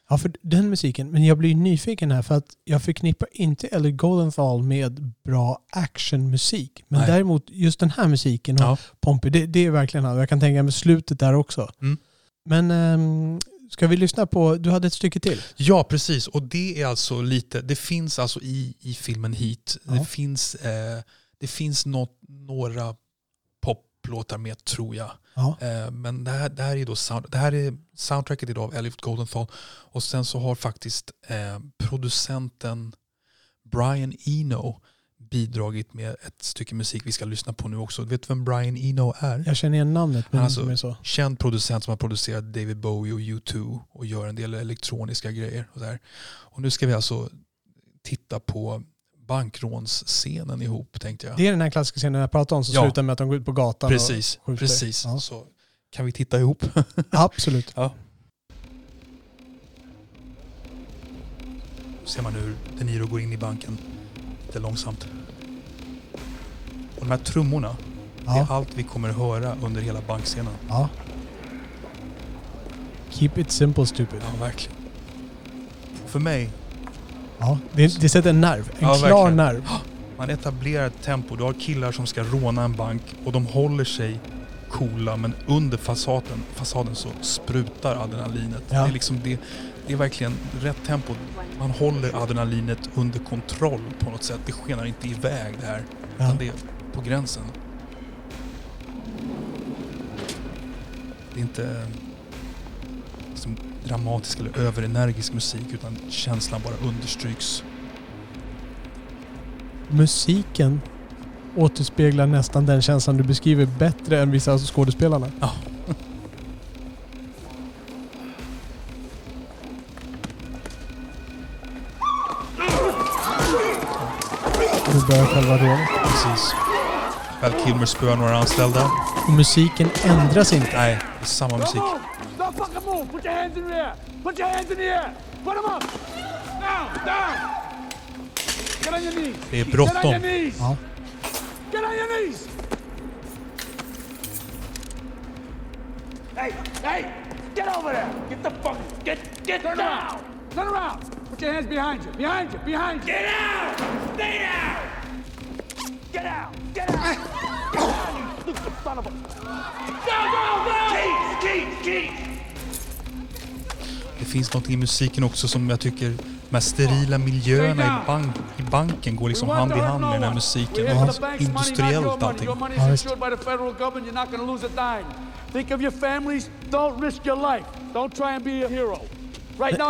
Ja, för den musiken. Men jag blir nyfiken här för att jag förknippar inte Elliot Goldenthal med bra actionmusik. Men Nej. däremot just den här musiken och ja. Pompey, det, det är verkligen han. Jag kan tänka mig slutet där också. Mm. Men ehm, ska vi lyssna på, du hade ett stycke till. Ja, precis. Och det är alltså lite, det finns alltså i, i filmen Heat, Ja. det finns, eh, det finns något, några poplåtar med tror jag. Ja. Eh, men det här, det här är då sound, det här är soundtracket idag av Elliot Goldenthal. Och sen så har faktiskt eh, producenten Brian Eno bidragit med ett stycke musik vi ska lyssna på nu också. Vet du vem Brian Eno är? Jag känner igen namnet, men Alltså- men så. känd producent som har producerat David Bowie och U2 och gör en del elektroniska grejer. Och, där. och nu ska vi alltså titta på bankrånsscenen ihop tänkte jag. Det är den här klassiska scenen jag pratade om som Ja. slutar med att de går ut på gatan precis, och skjuter. precis. Ja. Så kan vi titta ihop? Absolut. ser man hur De Niro går in i banken lite långsamt. Och de här trummorna, det är Ja. allt vi kommer höra under hela bankscenen. ja. Keep it simple stupid. Ja, verkligen. För mig, Ja. Det, det sätter en nerv. En Ja, klar verkligen. nerv. man etablerar ett tempo. Du har killar som ska råna en bank och de håller sig coola men under fasaden, fasaden så sprutar adrenalinet. Ja. Det, är liksom det, det är verkligen rätt tempo. Man håller adrenalinet under kontroll på något sätt. Det skenar inte iväg det här. Ja. Utan det på gränsen. Det är inte liksom dramatisk eller överenergisk musik utan känslan bara understryks. Musiken återspeglar nästan den känslan du beskriver bättre än vissa av skådespelarna. Ja. Nu börjar själva rånet. Precis. Val Kilmer spöar några anställda. Och musiken ändras inte. Nej, det är samma musik. Don't move! Don't fucking move! Put your hands in the air! Put your hands in the air! Put them up! Down! Down! Get on your knees! Det är Get on bråttom. your knees! Ja. Hey! Hey! Get over there! Get the fuck! Get get Turn down! Around. Turn around! Put your hands behind you! Behind you! Behind you! Get out! Stay down! Get out! Get out! Get out, you stupid son of a... Go, go, go! Keith! Keith! Keith! Det finns något i musiken också som jag tycker de här sterila miljöerna i, bank, i banken går liksom hand i hand med den här musiken. Not industriellt allting. Ja, visst.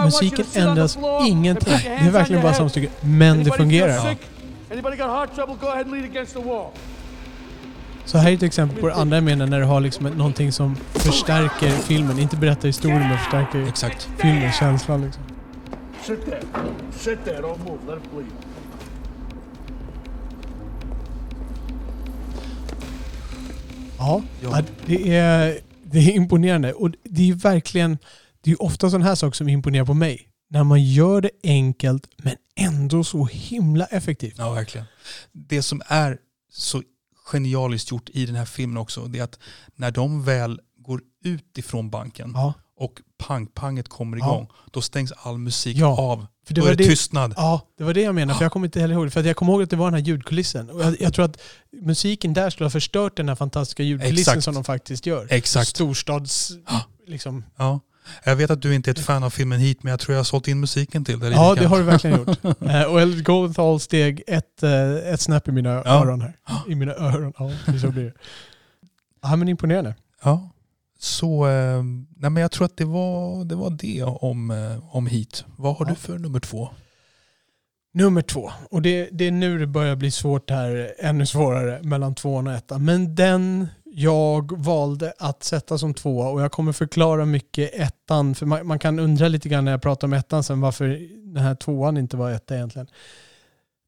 Musiken ändras ingenting. Det är verkligen bara head. samstycke. Men det fungerar. Anybody got heart trouble? Go ahead and lean against the wall. Så här är ett exempel på det andra jag menar när du har liksom någonting som förstärker filmen. Inte berättar historien men förstärker Exakt. filmens känsla. Liksom. Sit there. Sit there. Don't move. Let it bleed. Ja, Ja. ja, det, är, det är imponerande. Och det är verkligen, det är ofta sådana här saker som imponerar på mig. När man gör det enkelt men ändå så himla effektivt. Ja, verkligen. Det som är så genialiskt gjort i den här filmen också, det är att när de väl går ut ifrån banken Ja, och pang-panget kommer Ja. igång, då stängs all musik Ja, av. för det Då var är det tystnad. ja, det var det jag menade. För jag kommer inte heller ihåg det. För jag kommer ihåg att det var den här ljudkulissen. Och jag, jag tror att musiken där skulle ha förstört den här fantastiska ljudkulissen Exakt. som de faktiskt gör. Exakt. Storstads... Liksom. Ja. Jag vet att du inte är ett fan av filmen hit, men jag tror jag har sålt in musiken till dig. Ja, det grann. har du verkligen gjort. Eh, och Elliot Goldenthal steg ett, eh, ett snäpp i mina öron här. I mina öron, ja. det Så blir det. Ja, men imponerande. Ja. Så eh, nej men jag tror att det var det, var det om, om Heat. Vad har Ja. du för nummer två? Nummer två. Och det, det är nu det börjar bli svårt här, ännu svårare, mellan tvåan och ettan. Men den jag valde att sätta som tvåa och jag kommer förklara mycket ettan. För man, man kan undra lite grann när jag pratar om ettan sen varför den här tvåan inte var etta egentligen.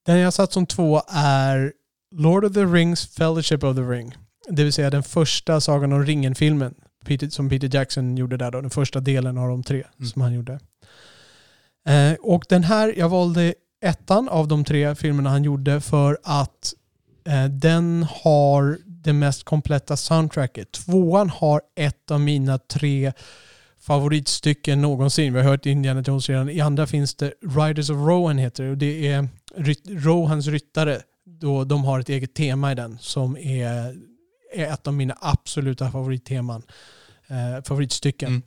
Den jag satt som tvåa är Lord of the Rings Fellowship of the Ring. Det vill säga den första Sagan om ringen-filmen som Peter Jackson gjorde där då. Den första delen av de tre Mm. som han gjorde. Eh, och den här, jag valde ettan av de tre filmerna han gjorde för att eh, den har det mest kompletta soundtracket. Tvåan har ett av mina tre favoritstycken någonsin. Vi har hört Indiana Jones redan. I andra finns det Riders of Rohan heter det och det är Rohans ryttare. Då de har ett eget tema i den som är, är ett av mina absoluta favoritteman. Eh, favoritstycken.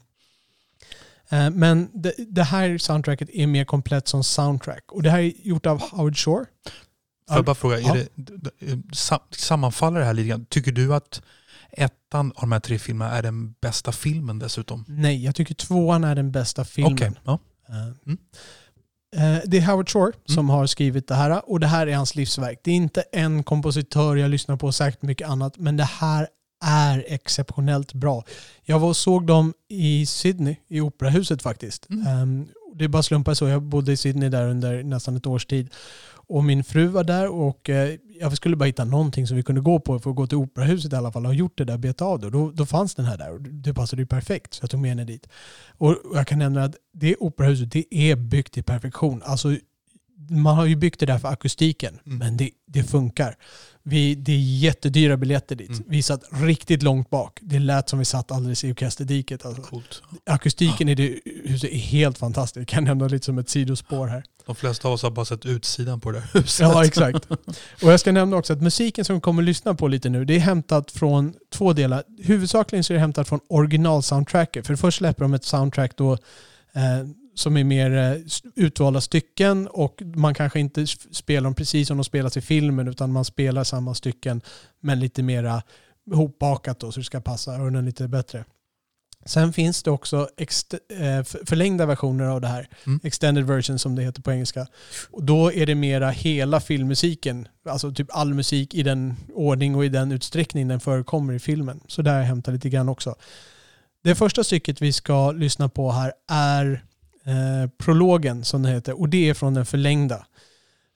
Mm. Eh, Men det, det här soundtracket är mer komplett som soundtrack. Och det här är gjort av Howard Shore. Får jag bara fråga, Ja. det, sam- sammanfaller det här lite grann? Tycker du att ettan av de här tre filmerna är den bästa filmen dessutom? Nej, jag tycker tvåan är den bästa filmen. Okej, ja. Eh, Mm. eh, Det är Howard Shore som Mm. har skrivit det här och det här är hans livsverk. Det är inte en kompositör jag lyssnar på säkert mycket annat, men det här är exceptionellt bra. Jag var och såg dem i Sydney, i Operahuset faktiskt. Mm. Ehm, det är bara slumpar så. Jag bodde i Sydney där under nästan ett års tid. Och min fru var där och eh, jag skulle bara hitta någonting som vi kunde gå på för att gå till Operahuset i alla fall och ha gjort det där, beta av det. Och Då, då fanns den här där och det passade ju perfekt så jag tog med henne dit. Och jag kan nämna att det operahuset det är byggt i perfektion. Alltså, man har ju byggt det där för akustiken, Mm. men det, det funkar. Vi, det är jättedyra biljetter dit. Mm. Vi satt riktigt långt bak. Det lät som vi satt alldeles i orkesterdiket. Alltså. Coolt. Akustiken i det huset är helt fantastisk. Jag kan nämna lite som ett sidospår här. De flesta av oss har bara sett utsidan på det där huset. Ja, exakt. Och jag ska nämna också att musiken som vi kommer att lyssna på lite nu, det är hämtat från två delar. Huvudsakligen så är det hämtat från originalsoundtracket. För först släpper de ett soundtrack då eh, som är mer eh, utvalda stycken och man kanske inte spelar dem precis som de spelas i filmen utan man spelar samma stycken men lite mera hopbakat då så det ska passa öronen lite bättre. Sen finns det också eh, förlängda versioner av det här. Mm. Extended version som det heter på engelska. Och då är det mera hela filmmusiken. Alltså typ all musik i den ordning och i den utsträckning den förekommer i filmen. Så där har jag hämtat lite grann också. Det första stycket vi ska lyssna på här är eh, prologen som den heter. Och det är från den förlängda.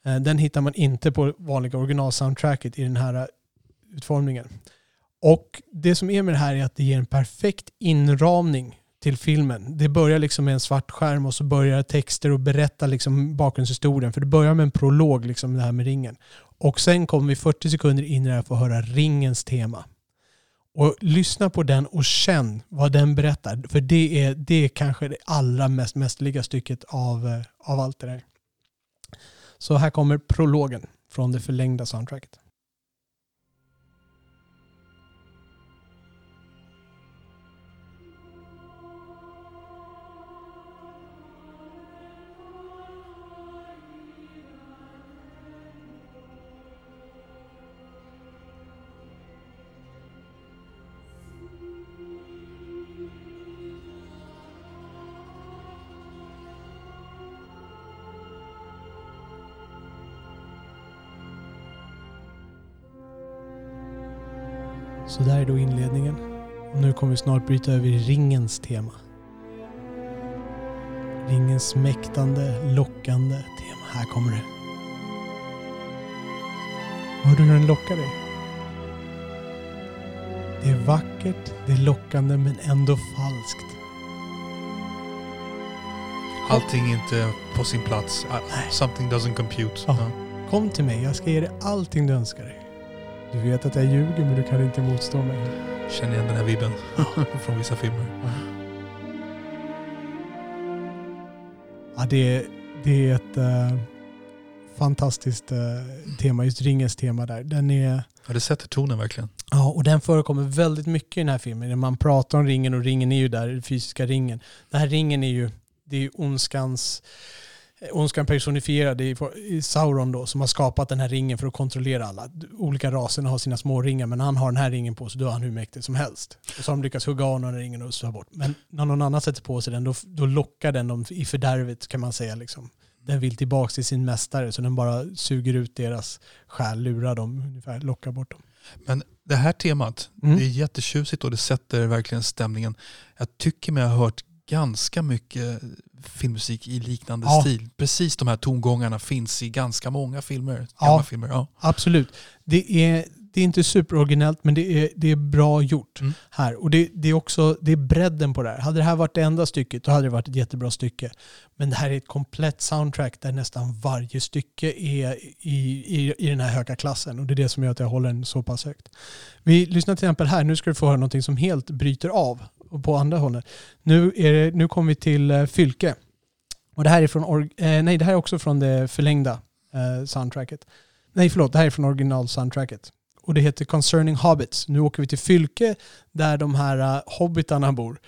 Eh, den hittar man inte på vanliga originalsoundtracket i den här utformningen. Och det som är med det här är att det ger en perfekt inramning till filmen. Det börjar liksom med en svart skärm och så börjar texter och berätta liksom bakgrundshistorien. För det börjar med en prolog, liksom det här med ringen. Och sen kommer vi 40 sekunder in i det här för att höra ringens tema. Och lyssna på den och känn vad den berättar. För det är, det är kanske det allra mest mästerliga stycket av, eh, av allt det där. Så här kommer prologen från det förlängda soundtracket. Så där är då inledningen. Och nu kommer vi snart bryta över i ringens tema. Ringens mäktande, lockande tema. Här kommer det. Hör du hur den lockar dig? Det är vackert, det är lockande men ändå falskt. Allting är inte på sin plats. Nej. Something doesn't compute. Ja. Ja. Kom till mig, jag ska ge dig allting du önskar dig. Du vet att jag ljuger men du kan inte motstå mig. Känner igen den här vibben från vissa filmer. Ja, det, är, det är ett eh, fantastiskt eh, tema, just ringens tema där. Den är, Ja, det sätter tonen verkligen. ja, och den förekommer väldigt mycket i den här filmen. Man pratar om ringen och ringen är ju där, den fysiska ringen. Den här ringen är ju, det är ju ondskans ondskan personifierad i, i Sauron då, som har skapat den här ringen för att kontrollera alla. Olika raserna har sina små ringar, men han har den här ringen på sig, då är han hur mäktig som helst. Och så har de lyckats hugga av den ringen och ta bort. Men när någon annan sätter på sig den, då, då lockar den dem i fördärvet kan man säga. Liksom. Den vill tillbaka till sin mästare, så den bara suger ut deras själ, lurar dem, ungefär, lockar bort dem. Men det här temat, Mm. det är jättetjusigt och det sätter verkligen stämningen. Jag tycker mig ha hört ganska mycket filmmusik i liknande Ja. stil. Precis de här tongångarna finns i ganska många filmer. Ja. Filmer. Ja. Absolut. Det är, det är inte superoriginellt men det är, det är bra gjort Mm. här. Och det, det är också det är bredden på det här. Hade det här varit det enda stycket då hade det varit ett jättebra stycke. Men det här är ett komplett soundtrack där nästan varje stycke är i, i, i den här höga klassen. Och det är det som gör att jag håller den så pass högt. Vi lyssnar till exempel här. Nu ska du få höra någonting som helt bryter av och på andra hållet. Nu, är det, nu kommer vi till eh, Fylke. Och det här är från, eh, nej det här är också från det förlängda eh, soundtracket. Nej förlåt, det här är från original-soundtracket. Och det heter Concerning Hobbits. Nu åker vi till Fylke där de här uh, hobbitarna bor.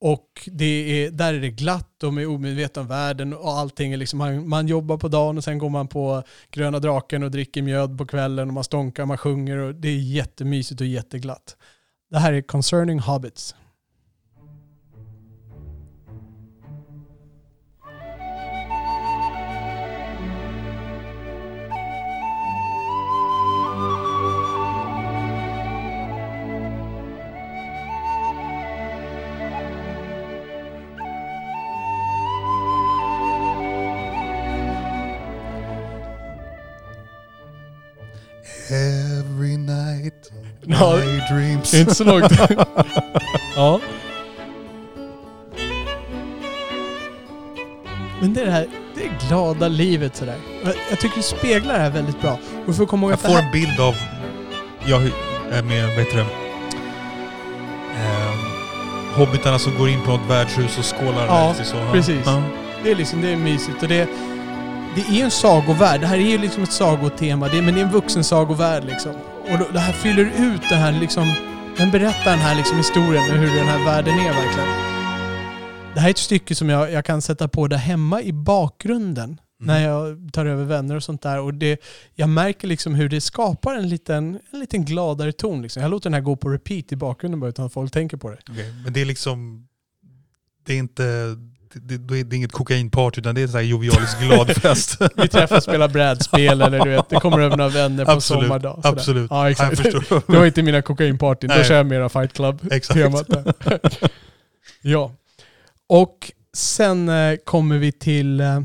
Och det är, där är det glatt, de är omedvetna om världen och allting är liksom, man, man jobbar på dagen och sen går man på Gröna Draken och dricker mjöd på kvällen och man stånkar, man sjunger och det är jättemysigt och jätteglatt. Det här är Concerning Hobbits. Every night Ja, my dreams. Inte så långt. ja. Men det är det här det är glada livet sådär. Jag- tycker det speglar det här väldigt bra. Och för att komma ihåg Jag får här, en bild av, jag är med, vad heter det? Ehm, hobbitarna som går in på något värdshus och skålar. Ja, så. precis. Ja. det är liksom, det är mysigt. Och det, det är ju en sagovärld. Det här är ju liksom ett sagotema. Det är, men det är en vuxen sagovärld liksom. Och då, det här fyller ut det här liksom, den berättar den här liksom historien med hur den här världen är verkligen. Det här är ett stycke som jag, jag kan sätta på där hemma i bakgrunden. När jag tar över vänner och sånt där. Och det, jag märker liksom hur det skapar en liten, en liten gladare ton. Liksom. Jag låter den här gå på repeat i bakgrunden bara utan att folk tänker på det. Okej, Men det är liksom, det är inte, det, det, det är inget kokainparty utan det är en sån här jovialisk gladfest. Vi träffas och spelar brädspel eller du vet, det kommer över några vänner på Absolut, sommardag. sådär. Absolut. Ja, exakt. Det var inte mina kokainpartyn, då kör jag mera Fight Club-temat. Ja. Och sen eh, kommer vi till... Eh,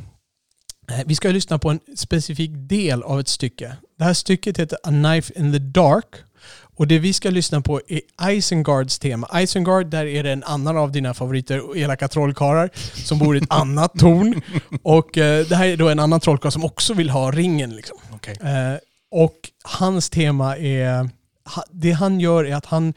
vi ska lyssna på en specifik del av ett stycke. Det här stycket heter A Knife in the Dark. Och det vi ska lyssna på är Isengards tema. Isengard, där är det en annan av dina favoriter, elaka trollkarlar, som bor i ett annat torn. Och eh, det här är då en annan trollkarl som också vill ha ringen. Liksom. Okej. Eh, och hans tema är... Det han gör är att han...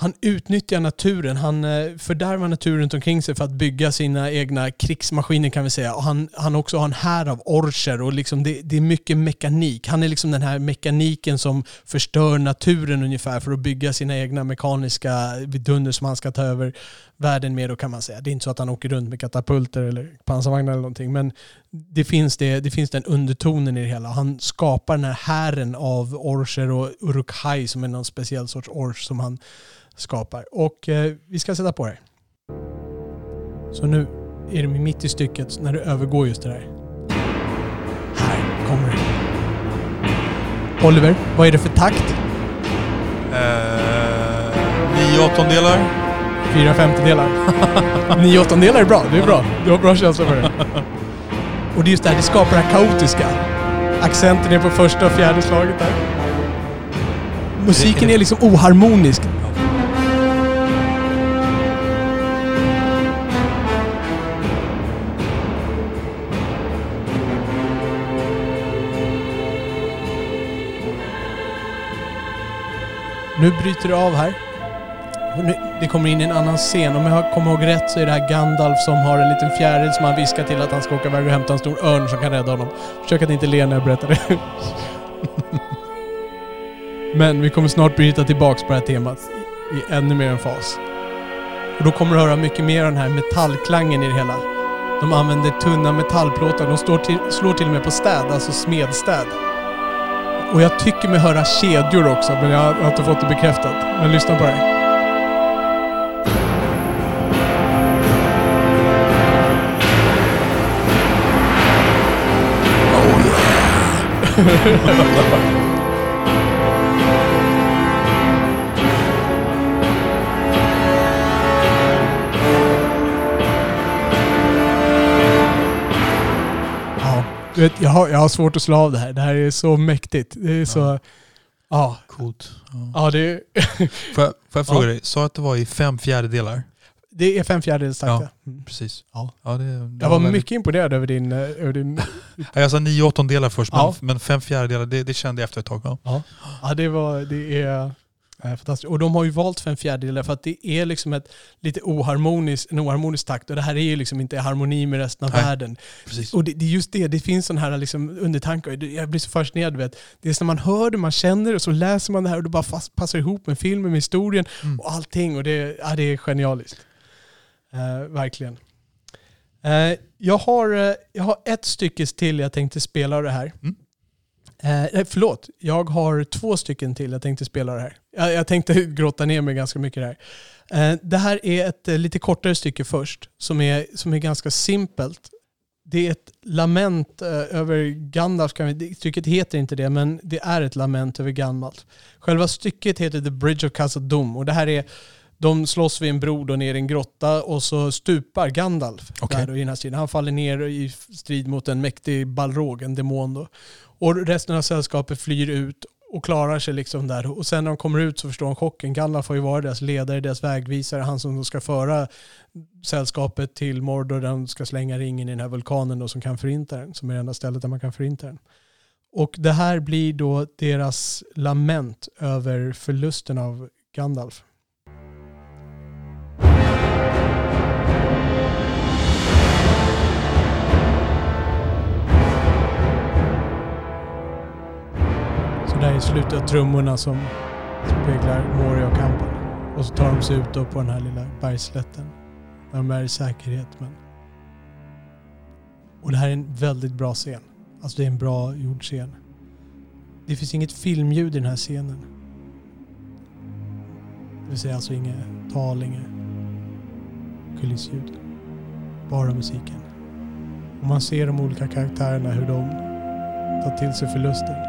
Han utnyttjar naturen, han eh, fördärvar naturen runt omkring sig för att bygga sina egna krigsmaskiner kan vi säga. Och han, han också har en här av orcher och liksom det, det är mycket mekanik. Han är liksom den här mekaniken som förstör naturen ungefär för att bygga sina egna mekaniska vidunder som han ska ta över världen med då kan man säga. Det är inte så att han åker runt med katapulter eller pansarvagnar eller någonting men det finns, det, det finns den undertonen i det hela. Han skapar den här hären av orcher och urukhai som är någon speciell sorts ors som han skapar. Och eh, vi ska sätta på det. Så nu är det mitt i stycket när det övergår just det där. Här kommer det. Oliver, vad är det för takt? Eh, nio åttondelar. Fyra femtedelar. Nio åttondelar är bra. Det är bra. Du har bra känsla för det. Och det är just det här, det skapar det här kaotiska. Accenten är på första och fjärde slaget där. Musiken är liksom oharmonisk. Nu bryter det av här. Nu- Det kommer in en annan scen. Om jag kommer ihåg rätt så är det här Gandalf som har en liten fjäril som han viskar till att han ska åka iväg och hämta en stor örn som kan rädda honom. Försök att inte le när jag berättar det. Men vi kommer snart bryta tillbaks på det här temat i ännu mer en fas. Och då kommer du höra mycket mer av den här metallklangen i det hela. De använder tunna metallplåtar. De står till, slår till och med på städ, alltså smedstäd. Och jag tycker mig höra kedjor också, men jag har inte fått det bekräftat. Men lyssna på det här. Ja, du vet, jag, har, jag har svårt att slå av det här. Det här är så mäktigt. Det är så... Ja, Coolt. Ja. ja det, är, Får, jag, får jag fråga Ja. dig, sa att det var i fem fjärdedelar? Det är fem fjärdedels takt. Ja. ja. Mm. Precis. Ja. Ja, det, det Jag var väldigt- mycket imponerad över din... eh, Över din Ja, Jag sa nio åttondelar först, men, men fem fjärdedelar, det, det kände jag efter ett tag. Ja. ja, det var... Det är eh, fantastiskt. Och de har ju valt fem fjärdedelar för att det är liksom ett lite oharmoniskt, en oharmonisk takt. Och det här är ju liksom inte i harmoni med resten av Nej. världen. Precis. Och det, det är just det, det finns sådana här liksom undertankar. Jag blir så fascinerad. Vet. Det är när man hör det, man känner det och så läser man det här och det bara fast, passar ihop med filmen, med historien Mm. och allting. Och det, ja, det är genialiskt. Eh, verkligen. Eh, jag, har, eh, jag har ett stycke till jag tänkte spela av det här. Mm. Eh, nej, förlåt, jag har två stycken till jag tänkte spela det här. Jag, jag tänkte grotta ner mig ganska mycket där. Eh, det här är ett eh, lite kortare stycke först, som är, som är ganska simpelt. Det är ett lament eh, över Gandalf. Kan vi, stycket heter inte det, men det är ett lament över Gandalf. Själva stycket heter The Bridge of Khazad-dûm och det här är de slåss vid en bro då ner i en grotta och så stupar Gandalf Okej. där då i den här striden. Han faller ner i strid mot en mäktig balrog, en demon då. Och resten av sällskapet flyr ut och klarar sig liksom där. Och sen när de kommer ut så förstår de chocken. Gandalf har ju varit deras ledare, deras vägvisare, han som ska föra sällskapet till Mordor där de ska slänga ringen i den här vulkanen då som kan förinta den, som är det enda stället där man kan förinta den. Och det här blir då deras lament över förlusten av Gandalf. För där är slutet av trummorna som speglar Moria-kampen. Och så tar de sig ut då på den här lilla bergsslätten. Där de är i säkerhet. Men... Och det här är en väldigt bra scen. Alltså det är en bra gjord scen. Det finns inget filmljud i den här scenen. Det vill säga alltså inget tal, inget kulissljud. Bara musiken. Och man ser de olika karaktärerna hur de tar till sig förlusten.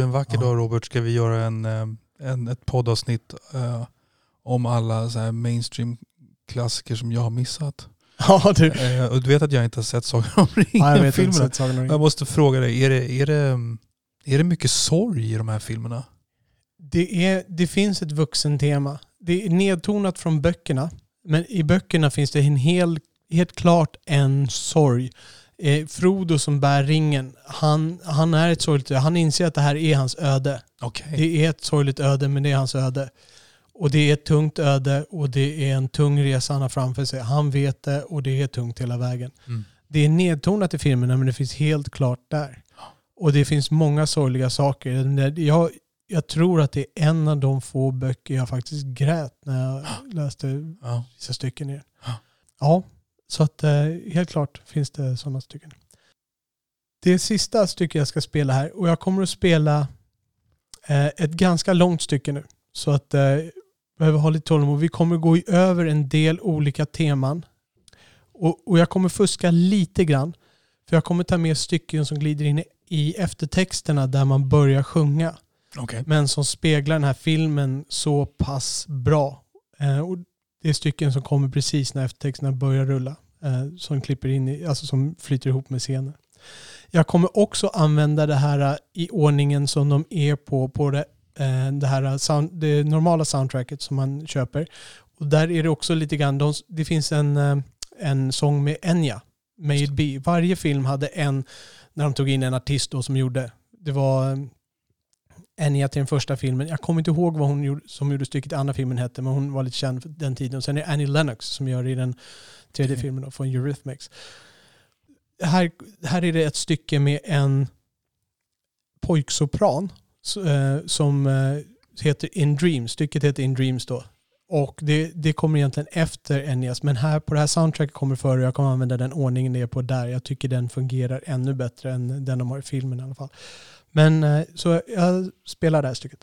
Du, en vacker Ja. dag Robert ska vi göra en, eh, en, ett poddavsnitt eh, om alla så här mainstream klassiker som jag har missat. Ja, du. Eh, och du vet att jag inte har sett Sagan om jag ringen-filmerna. ringen. Jag måste fråga dig, är det, är, det, är det mycket sorg i de här filmerna? Det, är, det finns ett vuxentema. Det är nedtonat från böckerna. Men i böckerna finns det en hel, helt klart en sorg. Eh, Frodo som bär ringen, han, han är ett sorgligt öde. Han inser att det här är hans öde. Okej. Det är ett sorgligt öde, men det är hans öde. Och det är ett tungt öde och det är en tung resa han har framför sig. Han vet det och det är tungt hela vägen. Mm. Det är nedtonat i filmerna men det finns helt klart där. Och det finns många sorgliga saker. Jag, jag tror att det är en av de få böcker jag faktiskt grät när jag läste vissa stycken i den. Ja. Så att eh, helt klart finns det sådana stycken. Det sista stycket jag ska spela här och jag kommer att spela eh, ett ganska långt stycke nu. Så att eh, behöver ha lite tålamod. Vi kommer gå över en del olika teman. Och, och jag kommer fuska lite grann. För jag kommer ta med stycken som glider in i- eftertexterna där man börjar sjunga. Okej. men som speglar den här filmen så pass bra. Eh, och det är stycken som kommer precis när eftertexterna börjar rulla. Eh, som klipper in i, alltså som flyter ihop med scenen. Jag kommer också använda det här eh, i ordningen som de är på, på det, eh, det här sound, det normala soundtracket som man köper. Och där är det också lite grann, de, det finns en, eh, en sång med Enya, May It Be. Varje film hade en, när de tog in en artist då som gjorde, det var eh, Enya till den första filmen. Jag kommer inte ihåg vad hon gjorde, som gjorde stycket i andra filmen hette, men hon var lite känd för den tiden. Och sen är det Annie Lennox som gör det i den tredje Okej. filmen då, från Eurythmics. Här, här är det ett stycke med en pojksopran eh, som eh, heter In Dreams. Stycket heter In Dreams då. Och det, det kommer egentligen efter Enias, men här på det här soundtracket kommer före. Jag kommer använda den ordningen det är på där. Jag tycker den fungerar ännu bättre än den de har i filmen i alla fall. Men eh, så jag spelar det här stycket.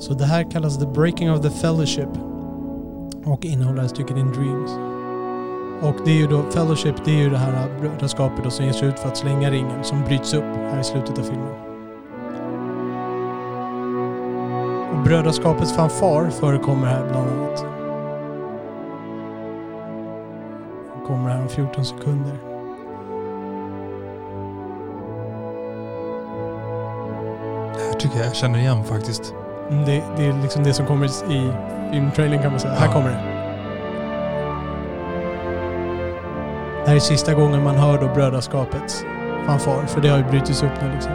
Så det här kallas The Breaking of the Fellowship och innehåller stycket In Dreams. Och det är ju då, Fellowship, det är ju det här brödraskapet som ger sig ut för att slänga ringen som bryts upp här i slutet av filmen. Och brödraskapets fanfar förekommer här bland annat. Den kommer här om 14 sekunder. Det här tycker jag jag känner igen faktiskt. Det, det är liksom det som kommer i filmtrailern kan man säga. Här Ja. kommer det. Det här är sista gången man hör då brödraskapets fanfar. För det har ju brutits upp nu liksom.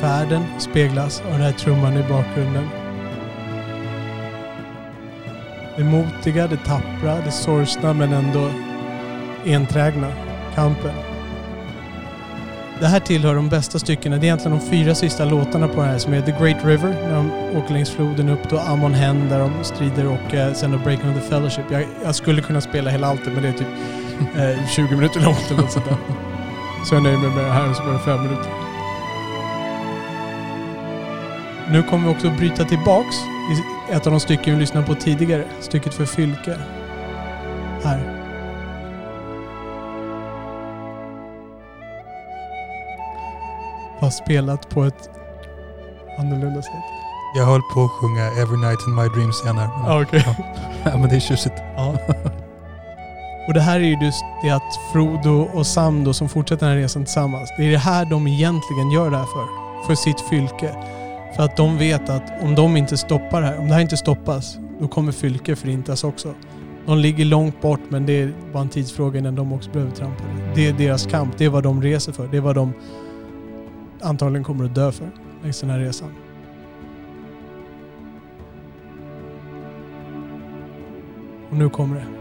Färden speglas av den här trumman i bakgrunden. Det modiga, det tappra, det sorgsna men ändå enträgna kampen. Det här tillhör de bästa styckena. Det är egentligen de fyra sista låtarna på det här som är The Great River när de åker längs floden upp då Amon Hen där de strider och eh, sen då Breaking of the Fellowship. Jag, jag skulle kunna spela hela alltet men det är typ eh, 20 minuter långt eller något sånt där. Så jag nöjer mig med det här som är fem minuter. Nu kommer vi också bryta tillbaks i ett av de stycken vi lyssnade på tidigare. Stycket för Fylke. Här. Fast spelat på ett annorlunda sätt. Jag höll på att sjunga Every Night in My Dreams igen här. Men, Ja, okej. ja, men det är tjusigt. Ja. Och det här är ju just det att Frodo och Sam då som fortsätter den här resan tillsammans. Det är det här de egentligen gör det här för. För sitt fylke. För att de vet att om de inte stoppar det här, om det här inte stoppas, då kommer fylke förintas också. De ligger långt bort men det är bara en tidsfråga innan de också behöver trampa det. Det är deras kamp, det är vad de reser för. Det är vad de antagligen kommer att dö för längs den här resan. Och nu kommer det.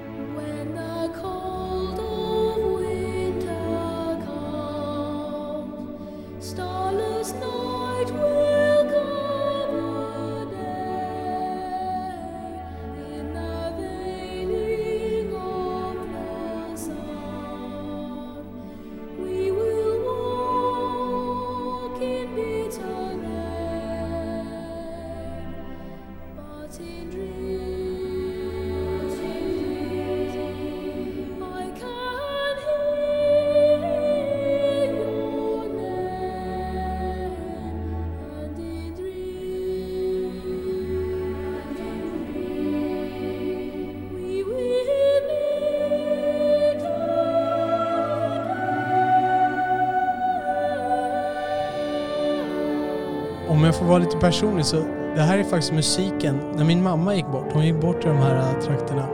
Vara lite personlig så det här är faktiskt musiken. När min mamma gick bort, hon gick bort i de här äh, trakterna.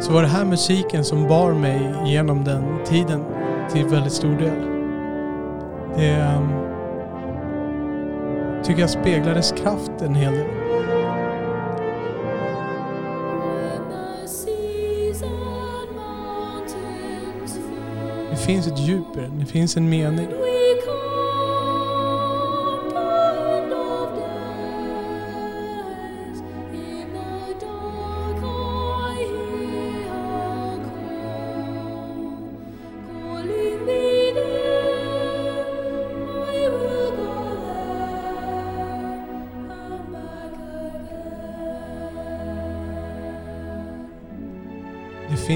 Så var det här musiken som bar mig genom den tiden till väldigt stor del. Det ähm, tycker jag speglar dess kraft en hel del. Det finns ett djup i den, det finns en mening.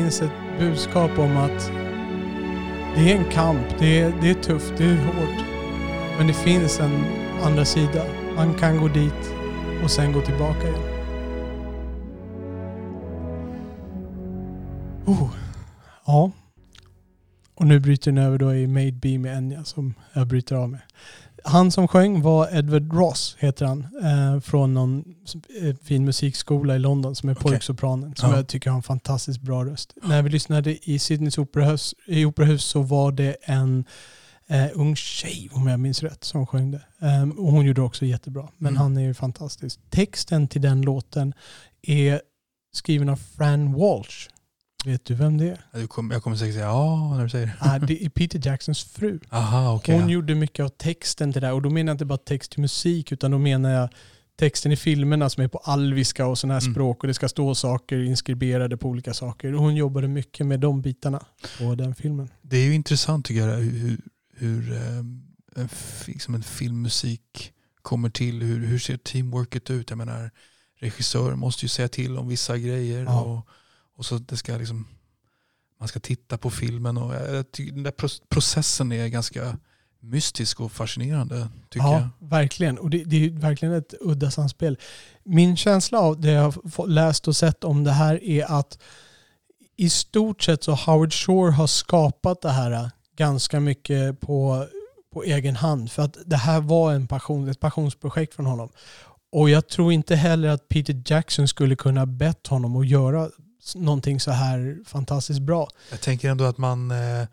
Finns ett budskap om att det är en kamp, det är, det är tufft, det är hårt. Men det finns en andra sida. Man kan gå dit och sen gå tillbaka igen. Oh. Ja. Och nu bryter den över då i Made Be med Enya som jag bryter av med. Han som sjöng var Edward Ross, heter han. Eh, från någon fin musikskola i London som är Okej. pojksopranen. Som Ja. jag tycker har en fantastiskt bra röst. När vi lyssnade i Sydneys operahus, i operahus så var det en eh, ung tjej, om jag minns rätt, som sjöng det. Ehm, och hon gjorde också jättebra. Men Mm. han är ju fantastisk. Texten till den låten är skriven av Fran Walsh. Vet du vem det är? Du kom, jag kommer säkert säga ja när du säger det. Ah, det är Peter Jacksons fru. Aha, okej. Hon gjorde mycket av texten till det där. Och då menar jag inte bara text till musik utan då menar jag texten i filmerna som är på alviska och sådana här Mm. språk och det ska stå saker inskriberade på olika saker. Och hon jobbade mycket med de bitarna på den filmen. Det är ju intressant tycker jag hur, hur eh, en, liksom en filmmusik kommer till. Hur, hur ser teamworket ut? Jag menar, regissören måste ju säga till om vissa grejer. Ja. Och, och så det ska liksom, man ska titta på filmen. Och jag, jag tycker den där pro- processen är ganska mystisk och fascinerande. Tycker ja, jag. verkligen. Och det, det är verkligen ett udda samspel. Min känsla av det jag har läst och sett om det här är att i stort sett så Howard Shore har skapat det här ganska mycket på, på egen hand. För att det här var en passion, ett passionsprojekt från honom. Och jag tror inte heller att Peter Jackson skulle kunna bett honom att göra någonting så här fantastiskt bra. Jag tänker ändå att man eh,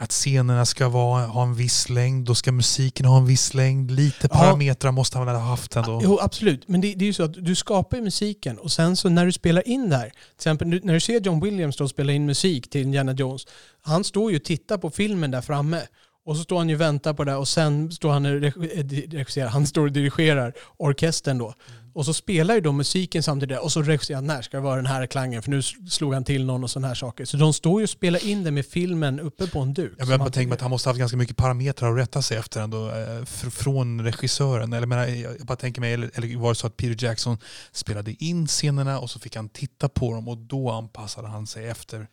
att scenerna ska vara, ha en viss längd, då ska musiken ha en viss längd. Lite Ja. parametrar måste han väl ha haft ändå. Jo, absolut. Men det, det är ju så att du skapar ju musiken och sen så när du spelar in det här, till exempel när du ser John Williams då spela in musik till Indiana Jones, han står ju och tittar på filmen där framme. Och så står han ju och väntar på det och sen står han och eh, regisserar, han står och dirigerar orkestern då. Och så spelar ju de musiken samtidigt och så regisserar han, när ska det vara den här klangen för nu slog han till någon och sådana här saker. Så de står ju och spelar in det med filmen uppe på en duk. Jag han- tänker mig att han måste ha haft ganska mycket parametrar att rätta sig efter ändå, eh, fr- från regissören. Eller, menar, jag bara tänker mig, eller, eller var det så att Peter Jackson spelade in scenerna och så fick han titta på dem och då anpassade han sig efter.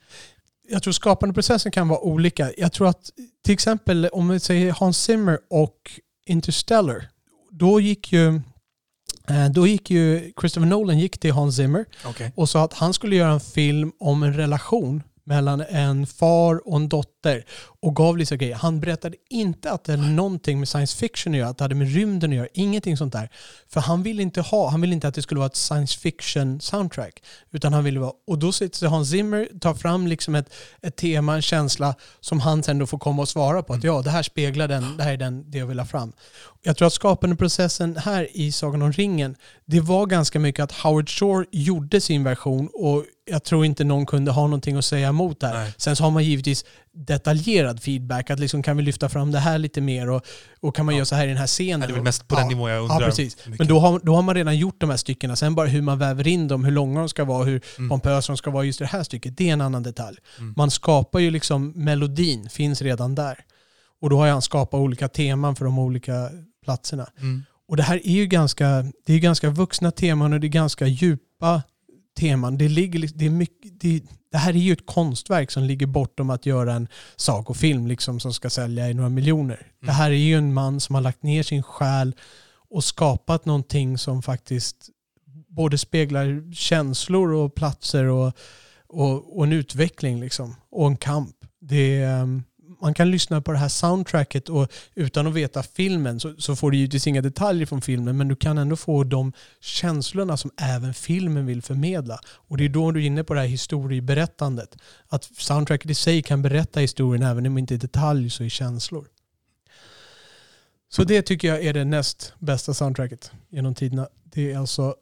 jag tror skapandeprocessen kan vara olika. Jag tror att till exempel om vi säger Hans Zimmer och Interstellar, då gick ju eh, då gick ju Christopher Nolan gick till Hans Zimmer Okay. och sa att han skulle göra en film om en relation mellan en far och en dotter och gav lite grejer. Han berättade inte att det hade någonting med science fiction att göra, att det hade med rymden att göra, ingenting sånt där. För han ville inte ha, han ville inte att det skulle vara ett science fiction soundtrack. Utan han ville vara, och då sitter Hans Zimmer, tar fram liksom ett, ett tema, en känsla som han sen då får komma och svara på. Att ja, det här speglar den, det här är den, det jag vill ha fram. Jag tror att skapandeprocessen här i Sagan om ringen, det var ganska mycket att Howard Shore gjorde sin version och jag tror inte någon kunde ha någonting att säga emot där. Nej. Sen så har man givetvis detaljerad feedback, att liksom kan vi lyfta fram det här lite mer och, och kan man Ja. göra så här i den här scenen. Det är väl mest på den Ja. nivån jag undrar. Ja, precis. Men då har, då har man redan gjort de här styckena. Sen bara hur man väver in dem, hur långa de ska vara, hur Mm. pompösa de ska vara just i det här stycket, det är en annan detalj. Mm. Man skapar ju liksom, melodin finns redan där. Och då har han skapat olika teman för de olika platserna. Mm. Och det här är ju ganska, det är ganska vuxna teman och det är ganska djupa teman. Det, ligger, det, är mycket, det, det här är ju ett konstverk som ligger bortom att göra en sagofilm liksom, som ska sälja i några miljoner. Det här är ju en man som har lagt ner sin själ och skapat någonting som faktiskt både speglar känslor och platser och, och, och en utveckling liksom, och en kamp. Det är, um, man kan lyssna på det här soundtracket och utan att veta filmen så, så får du givetvis inga detaljer från filmen men du kan ändå få de känslorna som även filmen vill förmedla. Och det är då du är inne på det här historieberättandet. Att soundtracket i sig kan berätta historien även om inte i detalj så i känslor. Så det tycker jag är det näst bästa soundtracket genom tiderna. Det är alltså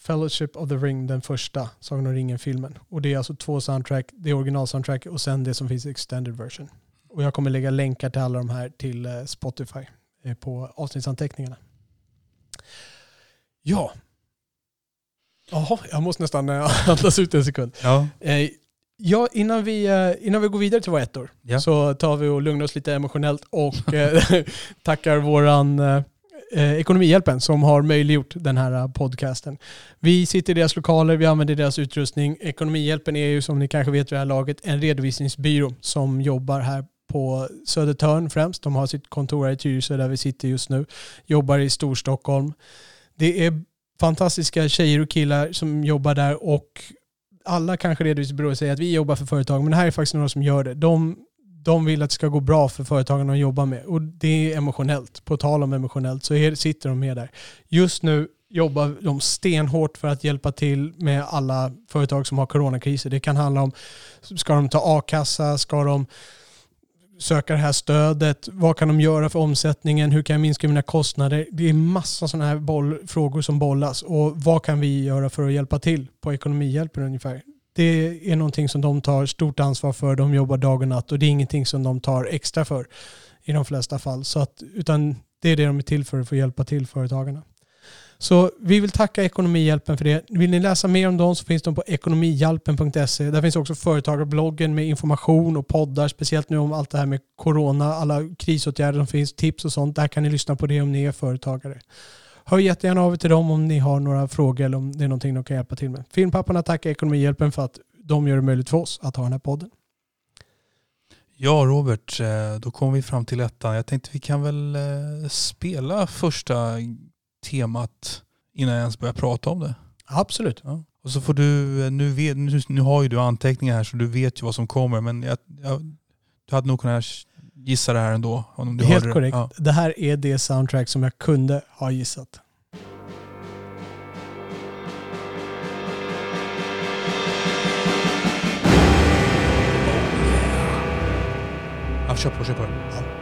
Fellowship of the Ring, den första Sagan om ringen-filmen. Och det är alltså två soundtrack, det är originalsoundtrack och sen det som finns i extended version. Och jag kommer lägga länkar till alla de här till eh, Spotify eh, på avsnittsanteckningarna. Ja. Jaha, jag måste nästan eh, andas ut en sekund. Ja. Ja, innan vi, innan vi går vidare till våra ettor Ja. så tar vi och lugnar oss lite emotionellt och tackar våran, eh, Ekonomihjälpen som har möjliggjort den här podcasten. Vi sitter i deras lokaler, vi använder deras utrustning. Ekonomihjälpen är ju som ni kanske vet vid det här laget en redovisningsbyrå som jobbar här på Södertörn främst. De har sitt kontor här i Tyresö där vi sitter just nu. Jobbar i Storstockholm. Det är fantastiska tjejer och killar som jobbar där och alla kanske redovisningsbyråer säger att vi jobbar för företag, men det här är faktiskt några som gör det. De, de vill att det ska gå bra för företagen de jobbar med och det är emotionellt. På tal om emotionellt så är, sitter de med där. Just nu jobbar de stenhårt för att hjälpa till med alla företag som har coronakriser. Det kan handla om, ska de ta a-kassa, ska de söka det här stödet, vad kan de göra för omsättningen, hur kan jag minska mina kostnader? Det är massa sådana här boll, frågor som bollas och vad kan vi göra för att hjälpa till på ekonomihjälpen ungefär? Det är någonting som de tar stort ansvar för, de jobbar dag och natt och det är ingenting som de tar extra för i de flesta fall. Så att, utan det är det de är till för, för att hjälpa till företagarna. Så vi vill tacka Ekonomihjälpen för det. Vill ni läsa mer om dem så finns de på ekonomihjälpen.se. Där finns också företagarbloggen med information och poddar, speciellt nu om allt det här med corona, alla krisåtgärder som finns, tips och sånt. Där kan ni lyssna på det om ni är företagare. Hör jättegärna av er till dem om ni har några frågor eller om det är någonting de kan hjälpa till med. Filmpapparna tackar Ekonomihjälpen för att de gör det möjligt för oss att ha den här podden. Ja Robert, eh, då kom vi fram till ettan. Jag tänkte vi kan väl eh, spela första temat innan jag ens börjar prata om det. Absolut. Ja. Och så får du, eh, nu, vet, nu, nu har ju du anteckningar här så du vet ju vad som kommer men jag, jag, du hade nog kunnat gissa det här ändå. Om du Helt hörde det. korrekt. Ja. Det här är det soundtrack som jag kunde ha gissat. Ja, kör på, kör på. Det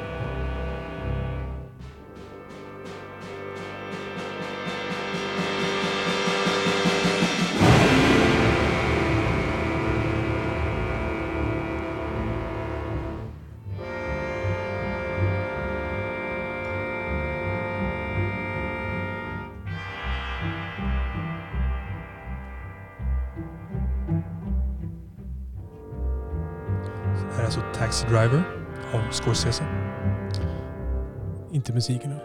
alltså Taxi Driver av Scorsese. Inte musiken. då.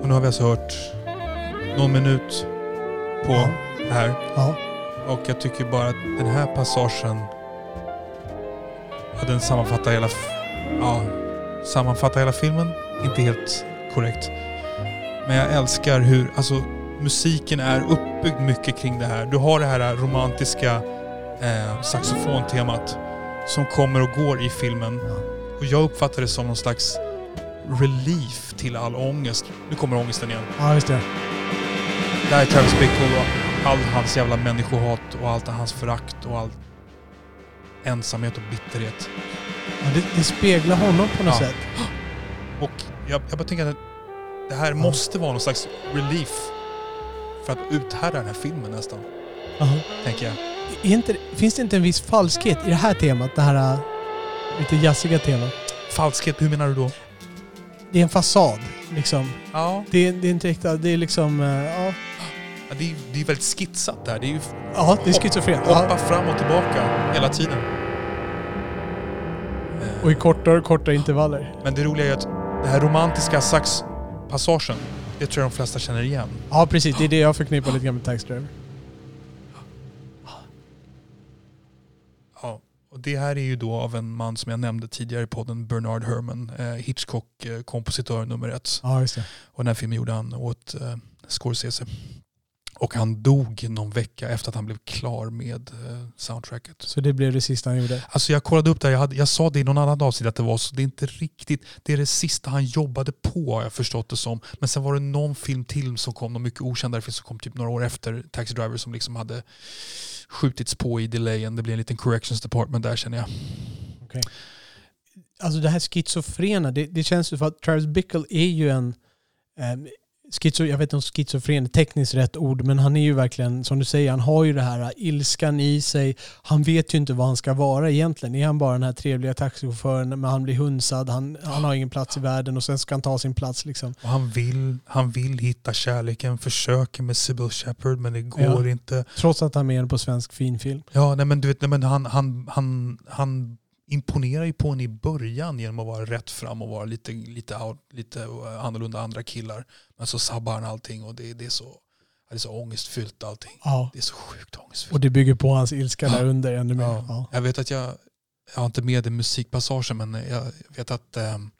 Och nu har vi alltså hört någon minut på Ja. det här. Ja. Och jag tycker bara att den här passagen, ja, den sammanfattar hela, ja, sammanfattar hela filmen. Inte helt korrekt. Men jag älskar hur, alltså musiken är uppbyggd mycket kring det här. Du har det här romantiska eh, saxofontemat som kommer och går i filmen. Och jag uppfattar det som någon slags relief till all ångest. Nu kommer ångesten igen. ja, just det. Här är Travis Bickle och all hans jävla människohat och allt hans förakt och all ensamhet och bitterhet. Ja, det, det speglar honom på något Ja. sätt. Och jag, jag bara tänker att det här måste vara någon slags relief för att uthärda den här filmen nästan, Aha. tänker jag. Inte, finns det inte en viss falskhet i det här temat? Det här äh, lite jazziga temat. Falskhet, hur menar du då? Det är en fasad. Liksom. Ja, Det, är- det är inte äkta. Det är liksom... äh, ja, det är, det är väldigt skitsat där. Det är ju ja, det är schizofrent. hoppa Ja. fram och tillbaka hela tiden. Och i kortare och kortare intervaller. Men det roliga är att den här romantiska saxpassagen, det tror jag de flesta känner igen. Ja, precis. Det är det jag förknippar lite grann med Taxi Driver. Ja, och det här är ju då av en man som jag nämnde tidigare i podden, Bernard Herrmann, eh, Hitchcock-kompositör nummer ett. Ja, just det. Och den här filmen gjorde han åt eh, Scorsese. Och han dog någon vecka efter att han blev klar med eh, soundtracket. Så det blev det sista han gjorde. Alltså jag kollade upp det jag, hade, jag sa det i någon annan avsnitt att det var så, det är inte riktigt, det är det sista han jobbade på har jag förstått det som. Men sen var det någon film till som kom, någon mycket okändare film som kom typ några år efter Taxi Driver som liksom hade skjutits på i delayen. Det blev en liten corrections department där känner jag. Alltså det här schizofrena, det, det känns ju för att Travis Bickle är ju en... Schizo, jag vet inte om schizofren är tekniskt rätt ord, men han är ju verkligen, som du säger, han har ju det här ilskan i sig. Han vet ju inte vad han ska vara egentligen. Är han bara den här trevliga taxichauffören, men han blir hunsad, han, han har ingen plats i världen och sen ska han ta sin plats liksom. Och han, vill, han vill hitta kärleken, försöker med Sybil Shepherd men det går Ja. inte. Trots att han är med på svensk finfilm. Ja, nej men du vet, nej, men han, han, han, han imponerar ju på en i början genom att vara rätt fram och vara lite, lite, out, lite annorlunda andra killar. Men så sabbar han allting och det, det, är, så, det är så ångestfyllt allting. Ja. Det är så sjukt ångestfyllt. Och det bygger på hans ilska där under ännu mer. Ja. Ja. Jag vet att jag, jag har inte med i musikpassagen men jag vet att um,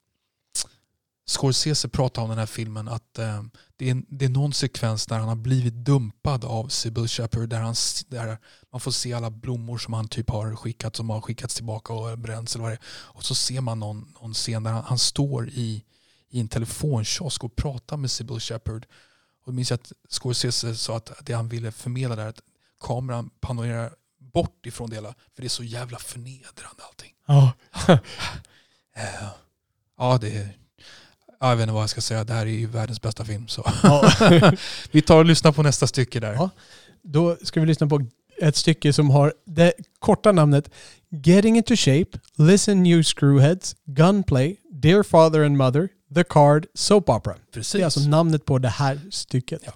Scorsese pratar om den här filmen att ehm, det, är, det är någon sekvens där han har blivit dumpad av Sybil Shepherd där, han, där man får se alla blommor som han typ har skickat som har skickats tillbaka och bränns eller vad det är. Och så ser man någon, någon scen där han, han står i, i en telefonkiosk och pratar med Sybil Shepherd. Och jag minns att Scorsese sa att det han ville förmedla där är att kameran panorerar bort ifrån det hela. För det är så jävla förnedrande allting. Ja. Eh, Ja, det är... Ja, jag vet inte vad jag ska säga. Det här är ju världens bästa film. Så. Ja. Vi tar och lyssnar på nästa stycke där. Ja. Då ska vi lyssna på ett stycke som har det korta namnet Getting into shape, Listen you screwheads, Gunplay, Dear father and mother, The card, Soap opera. Precis. Det är alltså namnet på det här stycket. Ja.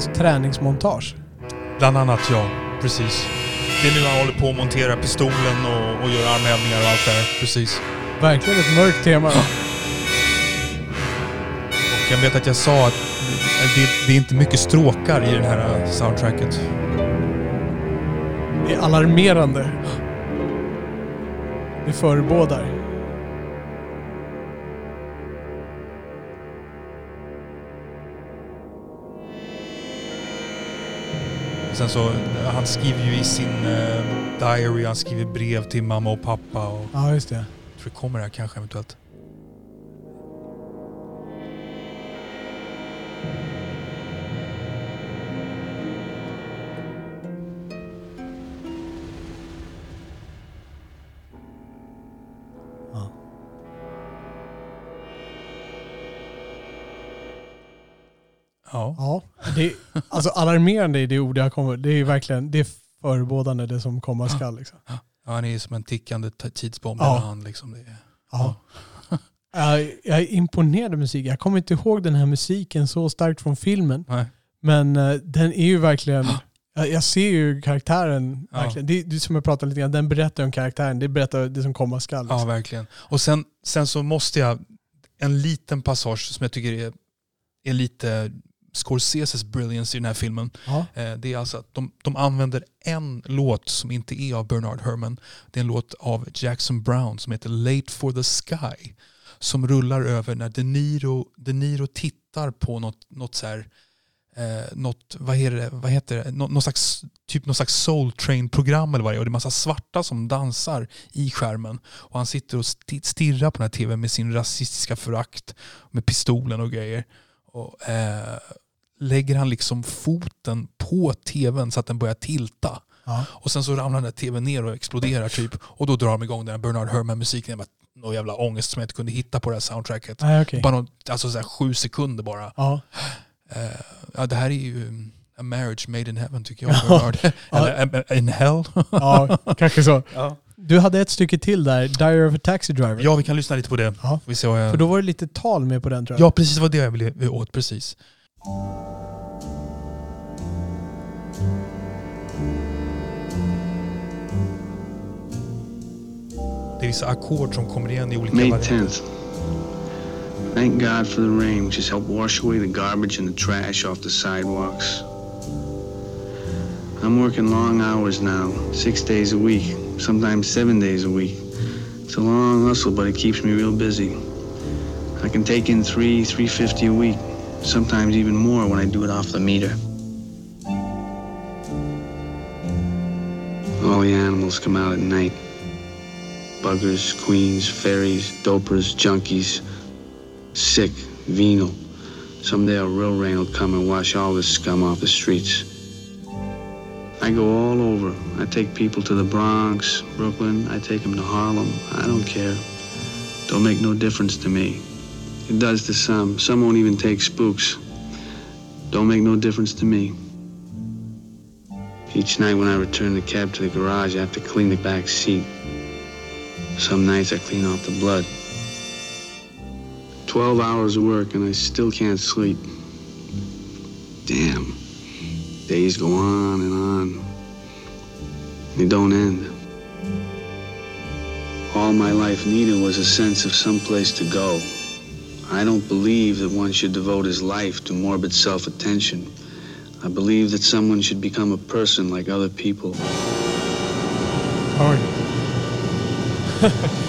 Hans träningsmontage? Bland annat, ja. Precis. Det är nu han håller på att montera pistolen och, och gör armhävningar och allt det här. Precis. Verkligen ett mörkt tema. Och jag vet att jag sa att det, det är inte mycket stråkar i det här soundtracket. Det är alarmerande. Det förebådar. Sen så, han skriver ju i sin eh, diary, han skriver brev till mamma och pappa och Ja, just det. jag tror det kommer här kanske eventuellt. Alltså alarmerande är det ord jag kommer. Det är verkligen det är förebådande det som komma skall. Liksom. Ja, han är som en tickande tidsbomb. Ja. Han, liksom. det är, Ja. Jag, är imponerad av musik. Jag kommer inte ihåg den här musiken så starkt från filmen. nej. Men eh, den är ju verkligen... Jag, ser ju karaktären. Ja. Verkligen. Det, det är som jag pratade lite grann, den berättar om karaktären. Det berättar det som komma skall. Ja, Liksom. verkligen. Och sen, sen så måste jag, en liten passage som jag tycker är, är lite Scorseses brilliance i den här filmen. Ja. Eh, Det är alltså att de, de använder en låt som inte är av Bernard Herrmann. Det är en låt av Jackson Brown som heter Late for the Sky. Som rullar över när De Niro, De Niro tittar på något, något så här, eh, något, vad, det, vad heter det, Nå, någon slags, typ någon slags soul train program eller vad det är. Och det är massa svarta som dansar i skärmen. Och han sitter och sti- stirrar på den här tvn med sin rasistiska förakt. Med pistolen och grejer. Och, eh, lägger han liksom foten på tvn så att den börjar tilta. Ja. Och sen så ramlar den där tvn ner och exploderar typ. Och då drar de igång den här Bernard Herrmann-musiken. Någon jävla ångest som jag inte kunde hitta på det här soundtracket. Nej, okej. Bara någon, alltså så här sju sekunder bara. Ja. Eh, ja, det här är ju mm, a marriage made in heaven tycker jag. Ja. Bernard. Eller eh, in hell. ja, kanske så. ja. Du hade ett stycke till där, Diary of a Taxi Driver. ja, vi kan lyssna lite på det. Ja. Vi ser vad jag... För då var det lite tal med på den tror jag. Ja, precis. Det var det jag ville åt. Precis. Det är vissa ackord som kommer igen i olika May varianter. 10th. Thank God for the rain, which has helped wash away the garbage and the trash off the sidewalks. I'm working long hours now, six days a week, sometimes seven days a week. It's a long hustle, but it keeps me real busy. I can take in three, three fifty a week, sometimes even more when I do it off the meter. All the animals come out at night buggers, queens, fairies, dopers, junkies, sick, venal. Someday a real rain will come and wash all this scum off the streets. I go all over. I take people to the Bronx, Brooklyn. I take them to Harlem. I don't care. Don't make no difference to me. It does to some. Some won't even take spooks. Don't make no difference to me. Each night when I return the cab to the garage, I have to clean the back seat. Some nights I clean off the blood. Twelve hours of work and I still can't sleep. Damn. Days go on and on. They don't end. All my life needed was a sense of some place to go. I don't believe that one should devote his life to morbid self attention. I believe that someone should become a person like other people. Oj.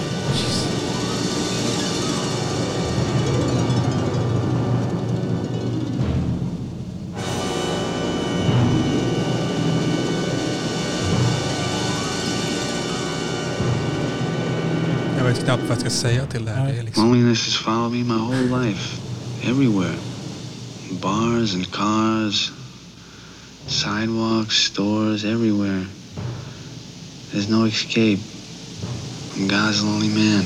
knappt vad jag ska säga till det här. Det är liksom, Loneliness has followed me my whole life. Everywhere. In bars and cars, sidewalks, stores, everywhere. There's no escape. I'm God's lonely man.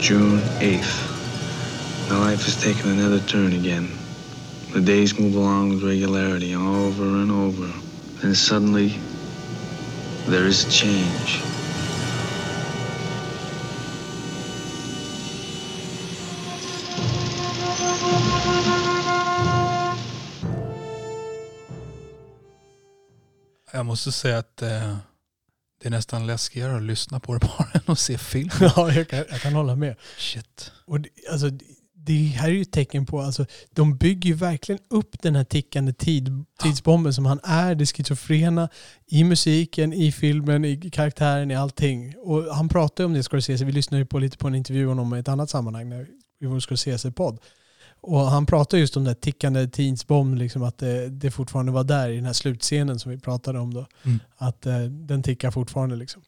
June 8th. My life has taken another turn again. The days move along with regularity over and over. Then suddenly, there is a change. jag måste säga att eh, det är nästan läskigare att lyssna på det bara än att se film. Ja, jag kan, jag kan hålla med. Shit. Och det, alltså, det här är ju ett tecken på, alltså, de bygger ju verkligen upp den här tickande tid, tidsbomben som han är, det schizofrena i musiken, i filmen, i karaktären, i allting. Och han pratar ju om det, Scorsese, vi lyssnade ju på lite på en intervju med honom i ett annat sammanhang när vi var hos Scorsese-podd. Och han pratar just om här tickande tidsbomb, liksom att det, det fortfarande var där i den här slutscenen som vi pratade om då. Mm. Att eh, den tickar fortfarande liksom.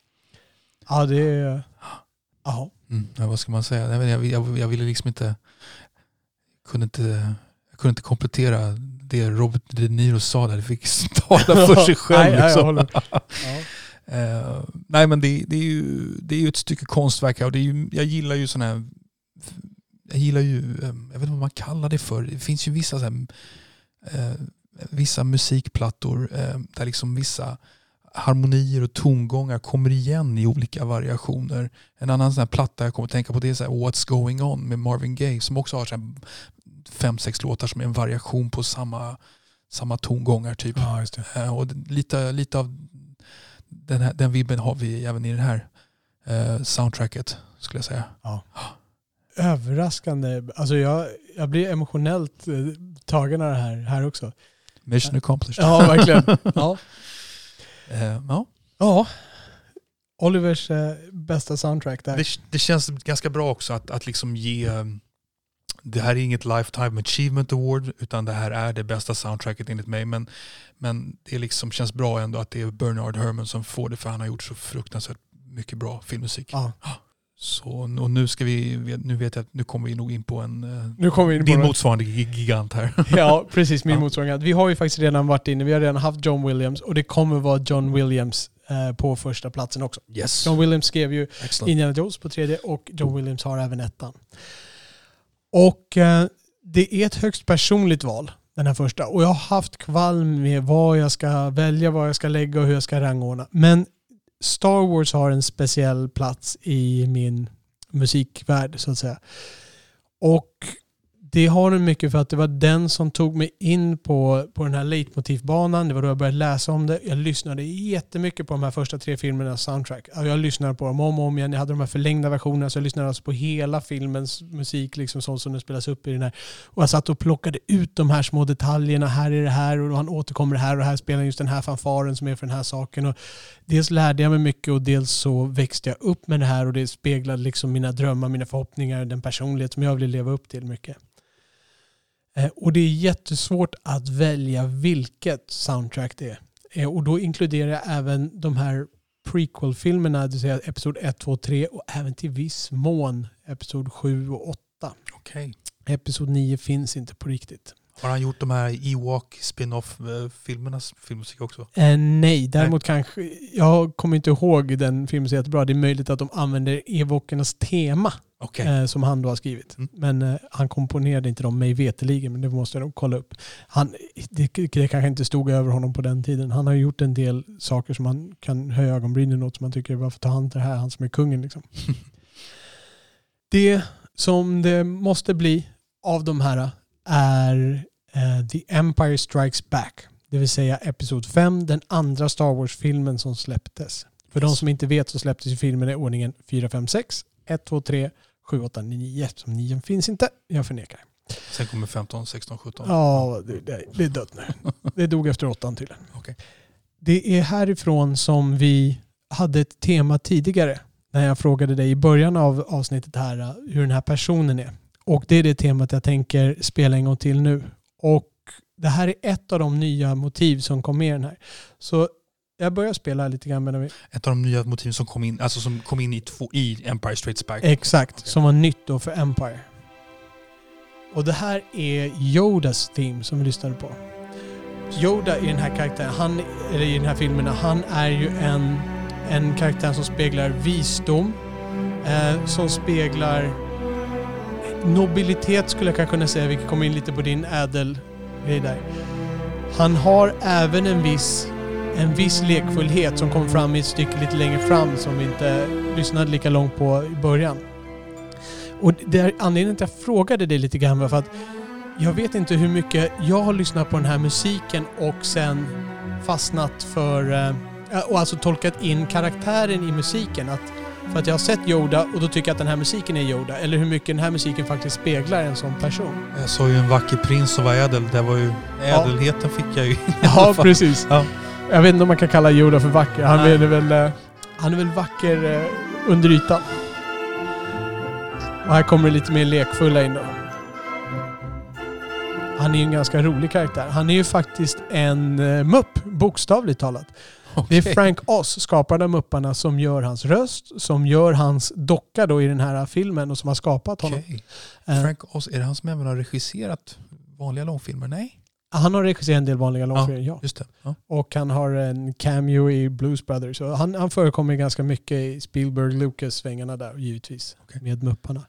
Ja, det är... Ja. Mm, ja, vad ska man säga? Jag, jag, jag, jag ville liksom inte kunde inte, jag kunde inte komplettera det Robert De Niro sa där. Det fick tala för sig själv. Nej, nej, liksom. håller. Ja. Eh, nej men det, det, är ju, det är ju ett stycke konstverk och det är ju, jag gillar ju sådana här jag gillar ju, eh, jag vet inte vad man kallar det för, det finns ju vissa, så här, eh, vissa musikplattor eh, där liksom vissa harmonier och tongångar kommer igen i olika variationer. En annan sån här platta jag kommer att tänka på det är så här What's going on med Marvin Gaye som också har så här fem, sex låtar som är en variation på samma, samma tongångar typ. ja, just det. Eh, Och lite, lite av den, här, den vibben har vi även i det här eh, soundtracket skulle jag säga. Överraskande. Alltså jag, jag blir emotionellt eh, tagen av det här, här också. Mission accomplished. Ja, verkligen. Ja. Eh, ja. ja. Olivers eh, bästa soundtrack där. Det, det känns ganska bra också att, att liksom ge eh, det här är inget Lifetime Achievement Award utan det här är det bästa soundtracket enligt mig. Men, men det liksom känns bra ändå att det är Bernard Herrmann som får det för han har gjort så fruktansvärt mycket bra filmmusik. Ja. Så, och nu ska vi, nu vet jag att nu kommer vi nog in på en Nu kommer vi in på din något- motsvarande gig- gigant här. Ja, precis. Min Ja. motsvarighet. Vi har ju faktiskt redan varit inne, vi har redan haft John Williams och det kommer vara John Williams eh, på första platsen också. Yes. John Williams skrev ju Excellent. Indiana Jones på tredje och John Williams har även ettan. Och eh, det är ett högst personligt val, den här första. Och jag har haft kvalm med vad jag ska välja, vad jag ska lägga och hur jag ska rangordna. Men Star Wars har en speciell plats i min musikvärld så att säga. Och det har den mycket för att det var den som tog mig in på, på den här leitmotivbanan. Det var då jag började läsa om det. Jag lyssnade jättemycket på de här första tre filmernas soundtrack. Jag lyssnade på dem om och om igen. Jag hade de här förlängda versionerna så jag lyssnade alltså på hela filmens musik, liksom sånt som den spelas upp i den här. Och jag satt och plockade ut de här små detaljerna. Här är det här och han återkommer här och här spelar just den här fanfaren som är för den här saken. Och dels lärde jag mig mycket och dels så växte jag upp med det här och det speglade liksom mina drömmar, mina förhoppningar, den personlighet som jag ville leva upp till mycket. Eh, Och det är jättesvårt att välja vilket soundtrack det är. Eh, Och då inkluderar jag även de här prequel-filmerna, det vill säga Episod 1, 2, 3 och även till viss mån Episod 7 och 8. Okej. Episod 9 finns inte på riktigt. Har han gjort de här Ewok spin-off-filmernas filmmusik också? Eh, nej, däremot kanske... Jag kommer inte ihåg den filmen så jättebra. Det är möjligt att de använder evokernas tema Okej. eh, som han då har skrivit. Mm. Men eh, han komponerade inte dem mig veteligen, men det måste jag nog kolla upp. Han, det, det kanske inte stod över honom på den tiden. Han har gjort en del saker som man kan höja ögonbrynen åt, som man tycker, varför tar han inte det här? Han som är kungen liksom. det som det måste bli av de här är eh, The Empire Strikes Back. Det vill säga Episod 5, den andra Star Wars-filmen som släpptes. För de som inte vet så släpptes ju filmen i ordningen 4, 5, 6, 1, 2, 3, 7, 8, 9. Eftersom 9 finns inte. Jag förnekar. Sen kommer 15, 16, 17. Ja, det, det, det är dött nu. Det dog efter åttan tydligen. Okej. Det är härifrån som vi hade ett tema tidigare. När jag frågade dig i början av avsnittet här uh, hur den här personen är. Och det är det temat jag tänker spela en gång till nu. Och det här är ett av de nya motiv som kom med i den här. Så jag börjar spela lite grann medan vi... Ett av de nya motiven som kom in, alltså som kom in i, två, i Empire Strikes Back. Exakt, Okej. som var nytt då för Empire. Och det här är Yodas theme som vi lyssnade på. Yoda i den här karaktären, han, eller i den här filmen, han är ju en, en karaktär som speglar visdom, eh, som speglar nobilitet skulle jag kanske kunna säga, vilket kommer in lite på din ädelgrej där. Han har även en viss, en viss lekfullhet som kom fram i ett stycke lite längre fram som vi inte lyssnade lika långt på i början. Och det är anledningen till att jag frågade dig lite grann var för att jag vet inte hur mycket jag har lyssnat på den här musiken och sen fastnat för eh, och alltså tolkat in karaktären i musiken. Att, för att jag har sett Yoda och då tycker jag att den här musiken är Yoda. Eller hur mycket den här musiken faktiskt speglar en sån person. Jag sa ju en vacker prins som var ädel. Det var ju, ädelheten fick jag ju. Ja, precis. Ja. Jag vet inte om man kan kalla Yoda för vacker. Han Nej. är väl, eh, han är väl vacker eh, under ytan. Och här kommer det lite mer lekfulla in då. Han är ju en ganska rolig karaktär. Han är ju faktiskt en uh, mupp, bokstavligt talat. Det är. Frank Oz, skaparen av Mupparna, som gör hans röst, som gör hans docka då i den här filmen och som har skapat honom. Okej. Eh, Frank Oz, är det han som även har regisserat vanliga långfilmer? Nej, Han har regisserat en del vanliga långfilmer, ja. just det. Ja. Och han har en cameo i Blues Brothers. Han, han förekommer ganska mycket i Spielberg-Lucas-svängarna där givetvis. Okej. Med Mupparna.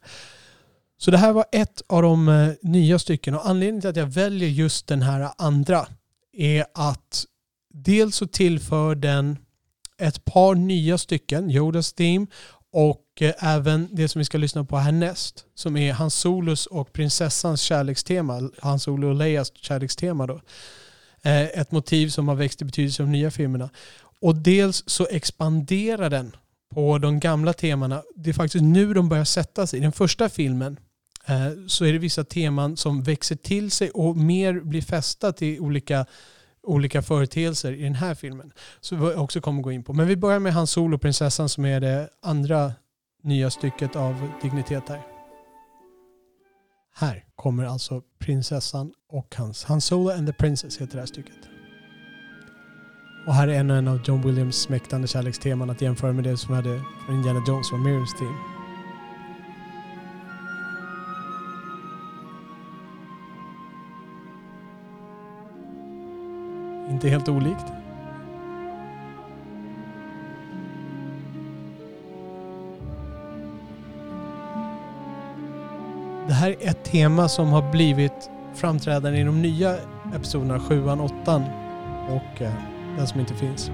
Så det här var ett av de eh, nya stycken. Och anledningen till att jag väljer just den här andra är att dels så tillför den ett par nya stycken, Yodas Theme och eh, även det som vi ska lyssna på härnäst som är Hans Solus och prinsessans kärlekstema, Hans Solo och Leias kärlekstema då. Eh, ett motiv som har växt i betydelse i de nya filmerna. Och dels så expanderar den på de gamla temana. Det är faktiskt nu de börjar sätta sig. I den första filmen eh, så är det vissa teman som växer till sig och mer blir fästa till olika, olika företeelser i den här filmen. Så vi också kommer gå in på. Men vi börjar med Hans Solo, prinsessan, som är det andra nya stycket av dignitet här. Här kommer alltså prinsessan och hans. Han Solo and the Princess heter det här stycket. Och här är ännu en av John Williams smäktande kärleksteman att jämföra med det som hade från Indiana Jones och Mirrors team. Inte helt olikt. Det här är ett tema som har blivit framträdande i de nya episoderna, sjuan, åttan och eh, den som inte finns.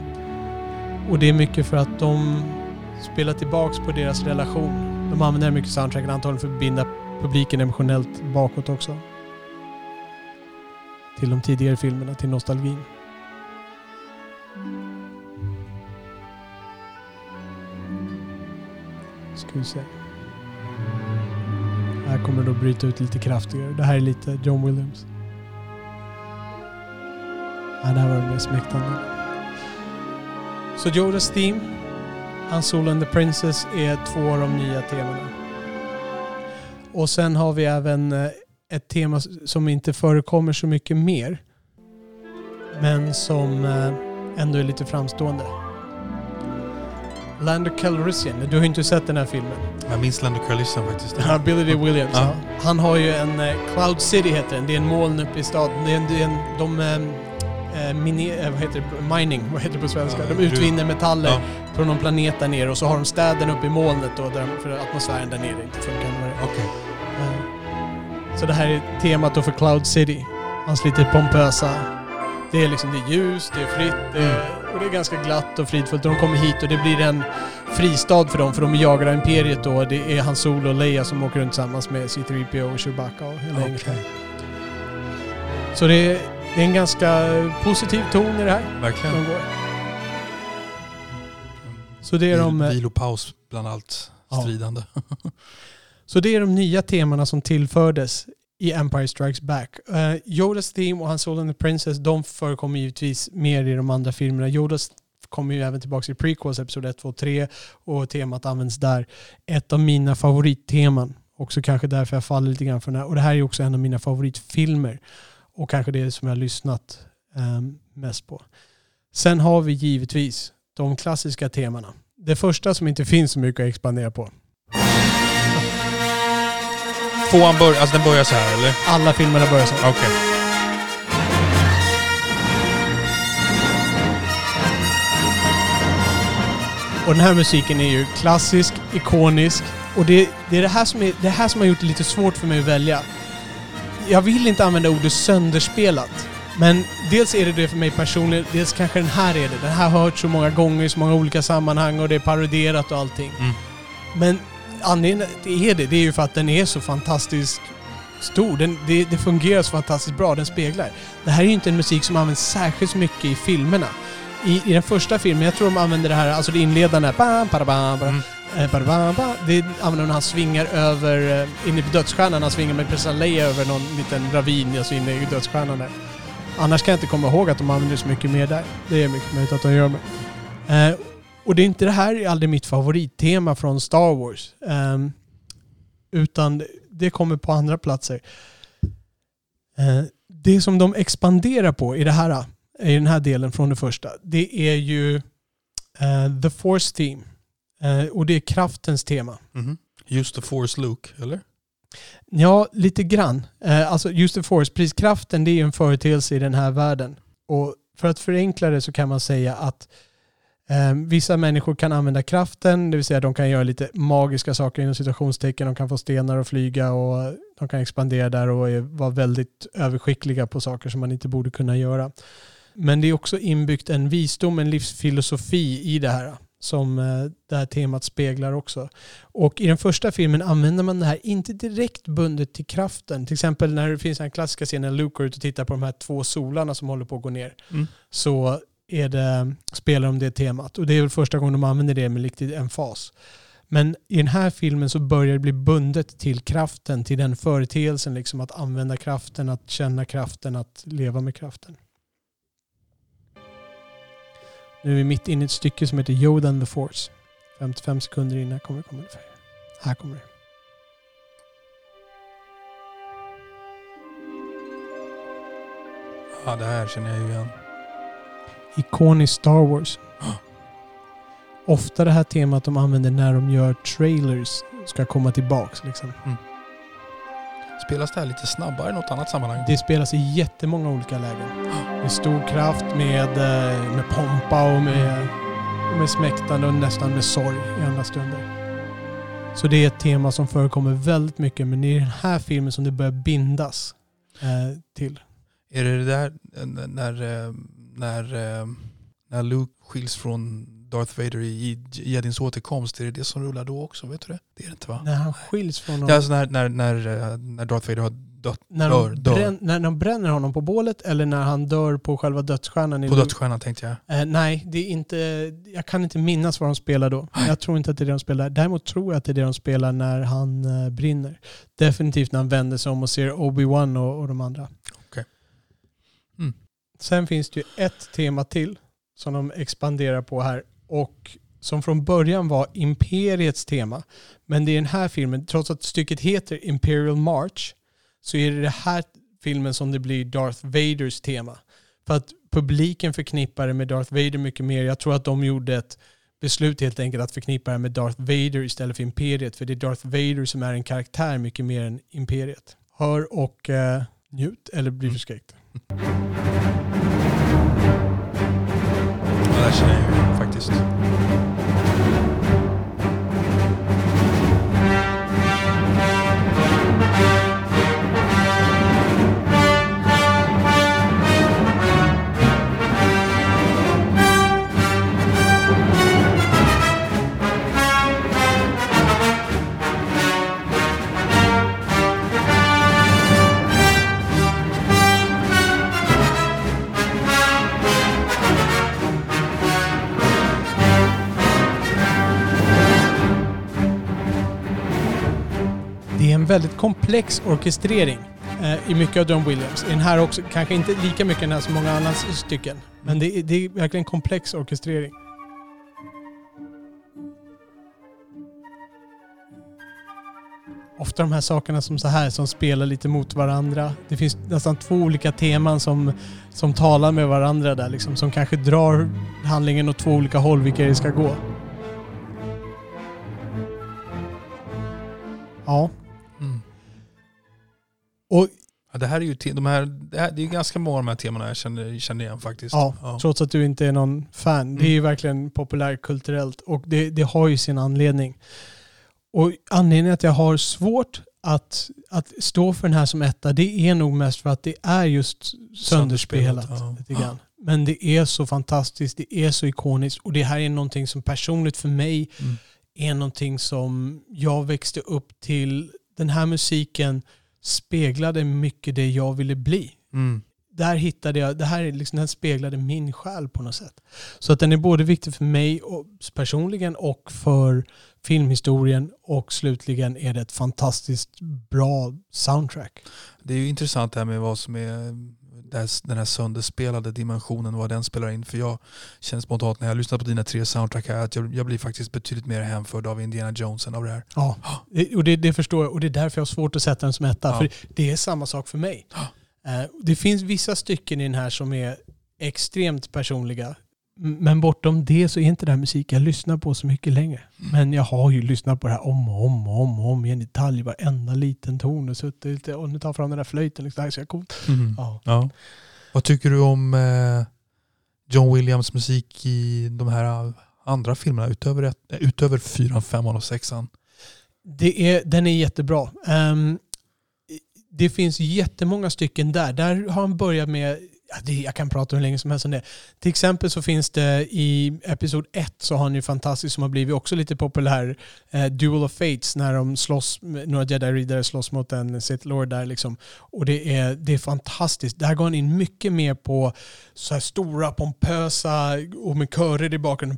Och det är mycket för att de spelar tillbaks på deras relation. De använder mycket soundtracken antagligen för att binda publiken emotionellt bakåt också. Till de tidigare filmerna, till nostalgin. Ska vi se. Här kommer det att bryta ut lite kraftigare. Det här är lite John Williams. Ja, det här var det mer smäktande. Så Jodas Theme, Han Solo and the Princess är två av de nya temana. Och sen har vi även eh, ett tema som inte förekommer så mycket mer. Men som eh, ändå är lite framstående. Lando Calrissian. Du har ju inte sett den här filmen. Jag minns Lando Calrissian faktiskt. Ja, Billy D. Williams. Ja. Han har ju en eh, Cloud City heter den. Det är en moln uppe i staden. Det är en, det är en, de eh, eh, mini, eh, vad heter det? mining, vad heter det på svenska? Ja, de utvinner metaller Ja. från någon planet där nere och så har de städen uppe i molnet då, där, för atmosfären där nere inte funkar. Okej. Eh, Så det här är temat då för Cloud City. Hans lite pompösa. Det är liksom det är ljus, det är fritt det är, och det är ganska glatt och fridfullt. De kommer hit och det blir en fristad för dem för de jagar Imperiet då. Det är Han Solo och Leia som åker runt tillsammans med C-3PO och Chewbacca och hela Okej. där. Så det är, det är en ganska positiv ton i det här. De Verkligen. går. Så det är de... Vilopaus bland allt Ja. stridande. Så det är de nya temana som tillfördes i Empire Strikes Back. Uh, Yodas theme och Hans Soul and the Princess, de förekommer givetvis mer i de andra filmerna. Yodas kommer ju även tillbaka i prequels, episod 1, 2, 3 och temat används där. Ett av mina favoritteman. Också kanske därför jag faller lite grann för den här. Och det här är också en av mina favoritfilmer. Och kanske det som jag har lyssnat um, mest på. Sen har vi givetvis de klassiska temana. Det första som inte finns så mycket att expandera på. Tvåan börjar, alltså den börjar så här eller? Alla filmerna börjar så. Okej. Och den här musiken är ju klassisk, ikonisk. Och det, det är det här, som är, det här som har gjort det lite svårt för mig att välja. Jag vill inte använda ordet sönderspelat. Men dels är det det för mig personligen, dels kanske den här är det. Den här har hört så många gånger i så många olika sammanhang och det är paroderat och allting. Mm. Men anledningen att det är det, det är ju för att den är så fantastiskt stor. Den, det, det fungerar så fantastiskt bra, den speglar. Det här är ju inte en musik som används särskilt mycket i filmerna. I, I den första filmen, jag tror de använder det här, alltså det inledande, bam, para, bam, bam, Mm. para, bam, bam, det använder de när han svingar över, eh, inne på dödsstjärnan, han svingar med prinsessan Leia över någon liten ravin, alltså inne i dödsstjärnan där. Annars kan jag inte komma ihåg att de använder så mycket mer där. Det är mycket möjligt att de gör. med. Eh, och det är inte det här är aldrig mitt favorittema från Star Wars. Ehm, utan det kommer på andra platser. Eh, det som de expanderar på i det här, i den här delen från det första, det är ju eh, The Force Theme. Eh, och det är kraftens tema. Mhm. Just the force Luke, eller? Ja, lite grann. Eh, alltså just the force, priskraften det är ju en företeelse i den här världen. Och för att förenkla det så kan man säga att vissa människor kan använda kraften, det vill säga de kan göra lite magiska saker inom situationstecken. De kan få stenar att flyga och de kan expandera där och vara väldigt överskickliga på saker som man inte borde kunna göra. Men det är också inbyggt en visdom, en livsfilosofi i det här som eh, det här temat speglar också. Och i den första filmen använder man det här inte direkt bundet till kraften. Till exempel när det finns här klassiska scenen när Luke går ut och tittar på de här två solarna som håller på att gå ner. Mm. Så är det, spelar de det temat. Och det är väl första gången de använder det med riktig emfas. Men i den här filmen så börjar det bli bundet till kraften, till den företeelsen. Liksom att använda kraften, att känna kraften, att leva med kraften. Nu är vi mitt inne i ett stycke som heter Yoda and the Force. 55 sekunder innan kommer det komma ungefär. Här kommer det. Ja, det här känner jag ju igen. Ikoniskt Star Wars. Ofta det här temat de använder när de gör trailers ska komma tillbaks. Liksom. Spelas det här lite snabbare i något annat sammanhang? Det spelas i jättemånga olika lägen. Med stor kraft, med, eh, med pompa och med, med smäktande och nästan med sorg i andra stunder. Så det är ett tema som förekommer väldigt mycket men det är den här filmen som det börjar bindas eh, till. Är det det där eh, när, eh, när, eh, när Luke skiljs från Darth Vader i Jedins återkomst? Är det det som rullar då också? Vet du det? Det är det inte va? När han skiljs från honom. Ja, alltså när, när, när, eh, när Darth Vader har dött, när, dör, de dör. brän, när de bränner honom på bålet eller när han dör på själva dödsstjärnan. På dödsstjärnan tänkte jag. Eh, nej, det är inte, jag kan inte minnas vad de spelar då. Jag tror inte att det är det de spelar. Däremot tror jag att det är det de spelar när han eh, brinner. Definitivt när han vänder sig om och ser Obi-Wan och, och de andra. Okej. Mm. Sen finns det ju ett tema till som de expanderar på här och som från början var Imperiets tema. Men det är den här filmen, trots att stycket heter Imperial March, så är det den här filmen som det blir Darth Vaders tema. För att publiken förknippar det med Darth Vader mycket mer. Jag tror att de gjorde ett beslut helt enkelt att förknippa det med Darth Vader istället för Imperiet. För det är Darth Vader som är en karaktär mycket mer än Imperiet. Hör och eh, njut eller bli Mm. förskräckt. Ja, det lär känner ju faktiskt. Väldigt komplex orkestrering eh, i mycket av John Williams. I den här också, kanske inte lika mycket den här som många andra stycken. Men det är, det är verkligen komplex orkestrering. Ofta de här sakerna som så här som spelar lite mot varandra. Det finns nästan två olika teman som, som talar med varandra där liksom. Som kanske drar handlingen åt två olika håll vilka det ska gå. Ja. Mm. Och Ja, det här är ju de här, det, här, det är ganska många av de här temana jag känner, känner igen faktiskt. Ja, trots att du inte är någon fan. Det är ju verkligen populärkulturellt och det, det har ju sin anledning. Och anledningen att jag har svårt att, att stå för den här som etta, det är nog mest för att det är just sönderspelat. Sönderspelat, ja. Lite grann. Men det är så fantastiskt, det är så ikoniskt och det här är någonting som personligt för mig Mm. är någonting som jag växte upp till. Den här musiken speglade mycket det jag ville bli Mm. där hittade jag, det här är liksom, den speglade min själ på något sätt. Så att den är både viktig för mig och, personligen och för filmhistorien och slutligen är det ett fantastiskt bra soundtrack. Det är ju intressant det här med vad som är den här sönderspelade dimensionen, vad den spelar in. För jag känner spontant när jag lyssnar på dina tre soundtrack här att jag, jag blir faktiskt betydligt mer hänförd av Indiana Jones än av det här. Ja, det- och det, det förstår jag och det är därför jag har svårt att sätta den som etta. Ja. För det är samma sak för mig. Eh, Det finns vissa stycken i den här som är extremt personliga. Men bortom det så är inte det här musik jag lyssnar på så mycket längre. Men jag har ju lyssnat på det här om och om och om, och om igen i detalj. Varenda liten ton och suttit lite och nu tar fram den där flöjten. Liksom, det här är så coolt. Ja. Ja. Vad tycker du om eh, John Williams musik i de här andra filmerna utöver, ett, eh, utöver fyran, femman och sexan? Det är, den är jättebra. Ehm, det finns jättemånga stycken där. Där har han börjat med, ja, det, jag kan prata hur länge som helst om det. Till exempel så finns det i Episod 1 så har han ju fantastiskt som har blivit också lite populär, eh, Duel of Fates när de slåss, några jedi-riddare slåss mot en Sith Lord där liksom. Och det är, det är fantastiskt. Där går han in mycket mer på så här stora pompösa och med körer i bakgrunden.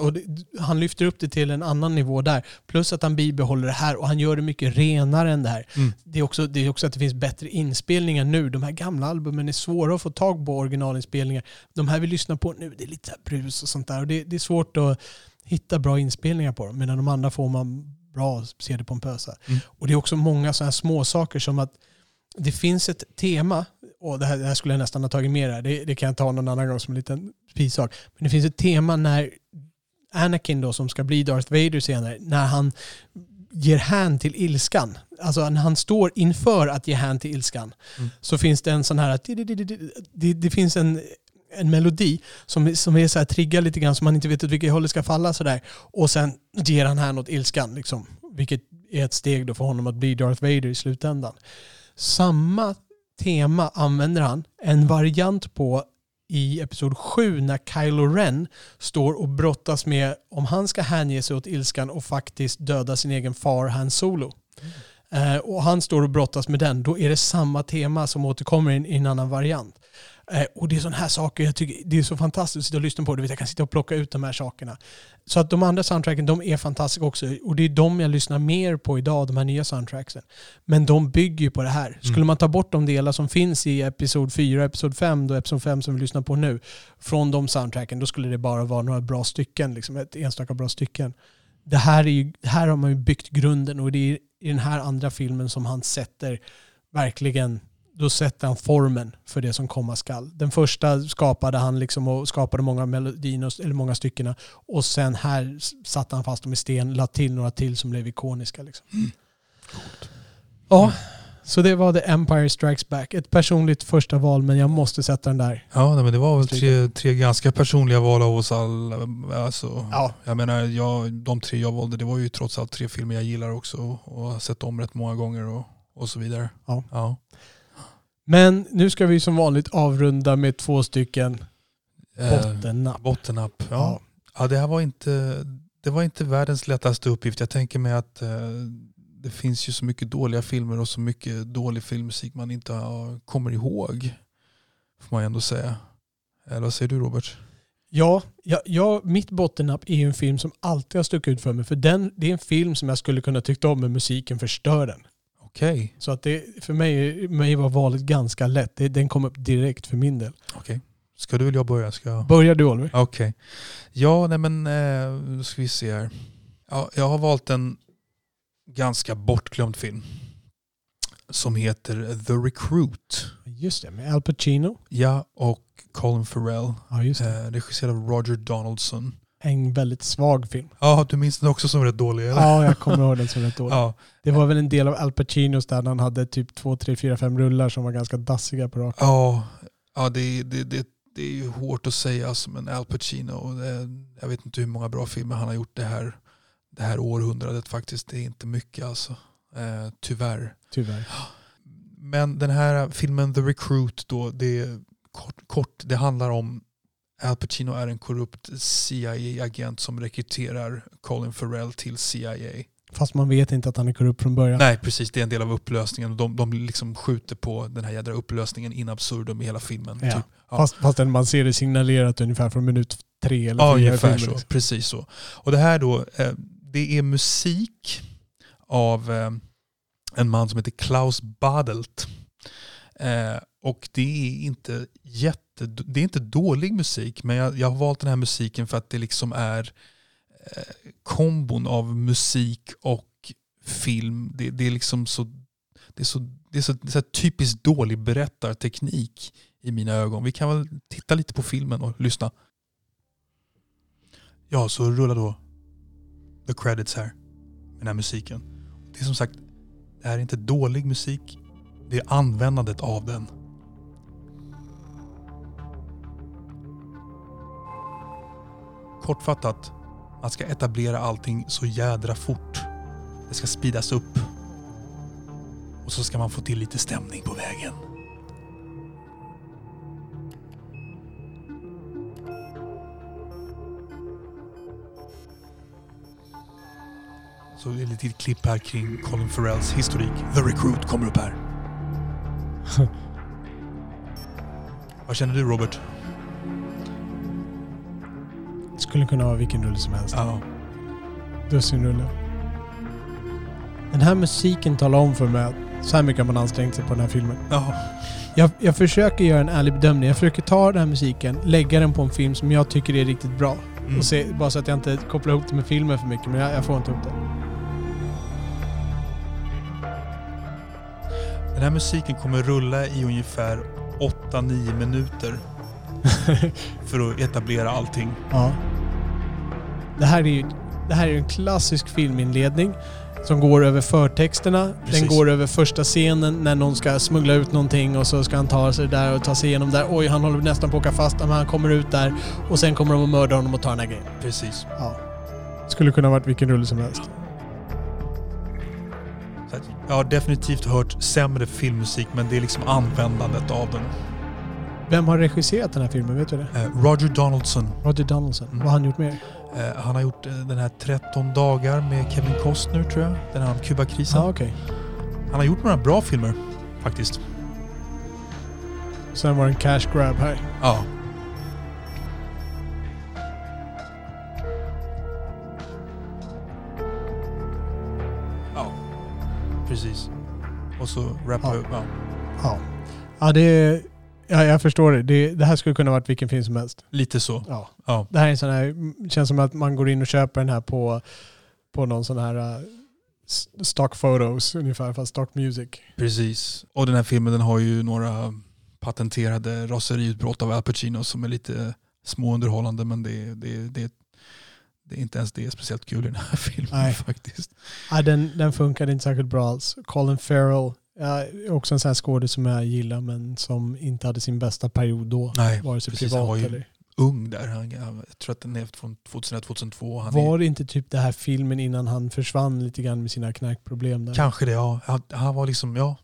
Och det, han lyfter upp det till en annan nivå där. Plus att han bibehåller det här och han gör det mycket renare än det här. Mm. Det, är också, det är också att det finns bättre inspelningar nu. De här gamla albumen är svåra att få tag på originalinspelningar. De här vi lyssnar på nu, det är lite brus och sånt där. Och det, det är svårt att hitta bra inspelningar på dem. Medan de andra får man bra CD-pompösa. Mm. Och det är också många sådana här små saker som att det finns ett tema, och det här, det här skulle jag nästan ha tagit med här, det, det kan jag ta någon annan gång som en liten bisak. Men det finns ett tema när Anakin då, som ska bli Darth Vader senare, när han ger hän till ilskan. Alltså när han står inför att ge hän till ilskan. Mm. Så finns det en sån här, det, det finns en, en melodi som, som är så här triggar lite grann så man inte vet åt vilket håll det ska falla sådär. Och sen ger han hän åt ilskan liksom. Vilket är ett steg då för honom att bli Darth Vader i slutändan. Samma tema använder han, en variant på i episod 7 när Kylo Ren står och brottas med om han ska hänge sig åt ilskan och faktiskt döda sin egen far Han Solo. Eh, och han står och brottas med den, då är det samma tema som återkommer i en, i en annan variant. Eh, och det är sådana här saker, jag tycker det är så fantastiskt att sitta och lyssna på. Du vet, jag kan sitta och plocka ut de här sakerna. Så att de andra soundtracken, de är fantastiska också. Och det är de jag lyssnar mer på idag, de här nya soundtracksen. Men de bygger ju på det här. Skulle man ta bort de delar som finns i Episod 4 och Episod 5, då Episod 5 som vi lyssnar på nu, från de soundtracken, då skulle det bara vara några bra stycken, liksom ett enstaka bra stycken. Det här, är ju, här har man ju byggt grunden och det är i den här andra filmen som han sätter verkligen då sätter han formen för det som komma skall. Den första skapade han liksom och skapade många melodier, eller många stycken. Och sen här satte han fast dem i sten, lade till några till som blev ikoniska. Liksom. Ja, så det var The Empire Strikes Back. Ett personligt första val, men jag måste sätta den där. Ja, nej, men det var väl tre, tre ganska personliga val av oss alla. Alltså, Ja. Jag menar, jag, de tre jag valde, det var ju trots allt tre filmer jag gillar också och har sett om rätt många gånger och, och så vidare. Ja. Ja. Men nu ska vi som vanligt avrunda med två stycken Eh, bottennapp. Bottennapp. Ja. Ja. Ja. det här var inte, det var inte världens lättaste uppgift. Jag tänker mig att eh, det finns ju så mycket dåliga filmer och så mycket dålig filmmusik man inte har, kommer ihåg. Får man ändå säga. Eller vad säger du Robert? Ja, ja, ja, mitt bottennapp är ju en film som alltid har stuckit ut för mig. För den, det är en film som jag skulle kunna tycka om, men musiken förstör den. Okej. Så att det, för mig, mig var valet ganska lätt. Det, den kom upp direkt för min del. okej. Ska du eller jag börja? Ska jag... Börjar du Oliver? Okej. Ja, nej men eh, ska vi se här. Ja, jag har valt en ganska bortglömd film. Som heter The Recruit. Just det, med Al Pacino. Ja, och Colin Farrell. Ja, just det. Eh, regisserad av Roger Donaldson. En väldigt svag film. Ja, du minns den också som rätt dålig eller? Ja, jag kommer ihåg den som rätt dålig. Ja, Det var väl en del av Al Pacinos där han hade typ två, tre, fyra, fem rullar som var ganska dassiga på raken. ja, ja det, det, det, det är ju hårt att säga som en Al Pacino. Det, jag vet inte hur många bra filmer han har gjort det här, det här århundradet faktiskt. Det är inte mycket alltså. Eh, tyvärr. Tyvärr. Men den här filmen The Recruit då, det kort, kort det handlar om Al Pacino är en korrupt CIA-agent som rekryterar Colin Farrell till CIA. Fast man vet inte att han är korrupt från början. Nej precis, det är en del av upplösningen. De, de liksom skjuter på den här jädra upplösningen in absurdum i hela filmen. Ja. Typ. Ja. Fast, fast man ser det signalerat ungefär från minut tre eller Ja, fyra i ungefär så. liksom. Precis så. Och det här då, eh, det är musik av eh, en man som heter Klaus Badelt. Eh, och det är inte jätte, det är inte dålig musik, men jag, jag har valt den här musiken för att det liksom är eh, kombon av musik och film. Det, det är liksom så, det är så, det är så, det är så typiskt dålig berättarteknik i mina ögon. Vi kan väl titta lite på filmen och lyssna. Ja, så rullar då the credits här med den här musiken. Det är som sagt, det här är inte dålig musik. Det är användandet av den. Kortfattat, man ska etablera allting så jädra fort. Det ska speedas upp. Och så ska man få till lite stämning på vägen. Så det är lite klipp här kring Colin Farrells historik. The Recruit kommer upp här. Vad känner du Robert? Skulle kunna vara vilken rulle som helst. Ja. Dussinrulle. Den här musiken talar om för mig att så här mycket har man ansträngt sig på den här filmen. ja. Jag, jag försöker göra en ärlig bedömning. Jag försöker ta den här musiken, lägga den på en film som jag tycker är riktigt bra. Mm. Och se, bara så att jag inte kopplar ihop det med filmen för mycket, men jag, jag får inte ihop det. Den här musiken kommer rulla i ungefär 8-9 minuter för att etablera allting. Ja. Det här är ju det här är en klassisk filminledning som går över förtexterna. Precis. Den går över första scenen när någon ska smuggla ut någonting och så ska han ta sig där och ta sig igenom där. Oj, han håller nästan på att åka fast, men han kommer ut där och sen kommer de att mörda honom och ta den här grejen. Precis. Ja. Skulle kunna varit vilken rulle som helst. Jag har definitivt hört sämre filmmusik men det är liksom användandet av den. Vem har regisserat den här filmen? Vet du det? Eh, Roger Donaldson. Roger Donaldson. Mm. Vad har han gjort mer? Eh, han har gjort eh, den här 13 dagar med Kevin Costner tror jag. Den här om Kubakrisen. Ja, okej. Han har gjort några bra filmer faktiskt. Sen var det en cash grab här. Ja. Ja, precis. Och så rappa Ja. upp. Ja. Ja. Ja, det är... Ja, jag förstår det. det. Det här skulle kunna varit vilken film som helst. Lite så. Ja. Ja. Det här är en sån här... känns som att man går in och köper den här på, på någon sån här... s- stock photos ungefär, fast stock music. Precis. Och den här filmen den har ju några patenterade raseriutbrott av Al Pacino som är lite småunderhållande men det, det, det, det är inte ens det speciellt kul i den här filmen Nej. faktiskt. Ja, den, den funkade inte särskilt bra alls. Colin Farrell, ja, också en sån här skådespelare som jag gillar men som inte hade sin bästa period då. Nej, Vare sig precis. Han privat var ju eller... ung där. Han, jag tror att den är från 2001-2002. Han Var är, inte typ det här filmen innan han försvann lite grann med sina knarkproblem där? kanske det, ja. Han, han var liksom, ja.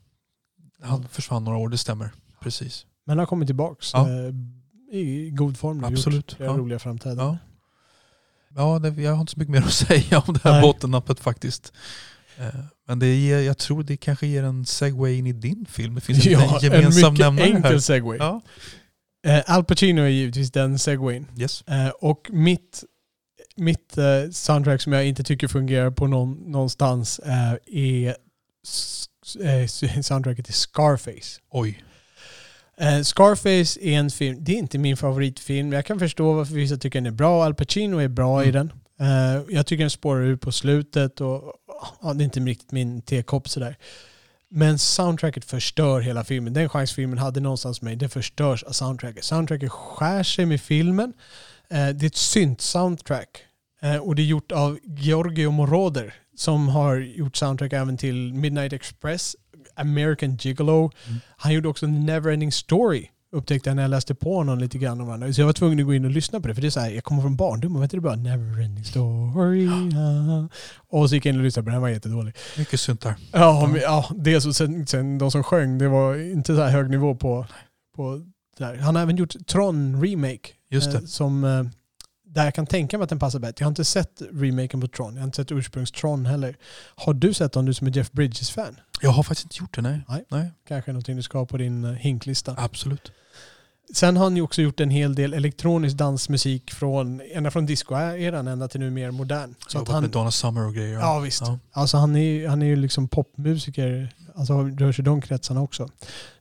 Han försvann några år, det stämmer. Precis. Men han har kommit tillbaks Ja. eh, i god form. Absolut, Gjort flera ja. roliga framträdanden. Ja. Ja, det, jag har inte så mycket mer att säga om det här Nej. bottennappet faktiskt. Eh, Men det ger, jag tror det kanske ger en segway in i din film. Det finns en Ja, liten en gemensam mycket nämnare enkel här. segway. Ja. Eh, Al Pacino är givetvis den segwayn. Yes. Eh, och mitt, mitt soundtrack som jag inte tycker fungerar på någon, någonstans är soundtracket till Scarface. Oj. Scarface är en film, det är inte min favoritfilm. Jag kan förstå varför vissa tycker den är bra. Al Pacino är bra i Mm. den. Eh, jag tycker den spårar ur på slutet och ja, det är inte riktigt min tekopp sådär. Men soundtracket förstör hela filmen. Den chans filmen hade någonstans med mig, det förstörs av soundtracket. Soundtracket skär sig med filmen. Eh, det är ett synt-soundtrack. Eh, och det är gjort av Giorgio Moroder som har gjort soundtrack även till Midnight Express, American Gigolo. Mm. Han gjorde också Neverending Story upptäckte jag när jag läste på honom lite grann om honom. Så jag var tvungen att gå in och lyssna på det. För det är så här, jag kommer från barndomen, vet du det bra? Neverending Story. ah. Och så gick jag in och lyssnade på den, den var jättedålig. Mycket synt där. Ja, men, ja dels och sen, sen de som sjöng, det var inte så här hög nivå på... på där. Han har även gjort Tron Remake. Just det. Eh, som, eh, där jag kan tänka mig att den passar bättre. Jag har inte sett remaken på Tron. Jag har inte sett ursprungs-Tron heller. Har du sett den du som är Jeff Bridges-fan? Jag har faktiskt inte gjort det, nej. Nej. nej. Kanske någonting du ska ha på din eh, hinklista. Absolut. Sen har han ju också gjort en hel del elektronisk dansmusik från, ända från disco-eran ända till nu mer modern. Så att Jobbat han, med Donna Summer och grejer. ja visst. Ja. Alltså han är, han är ju liksom popmusiker, alltså rör sig i de kretsarna också.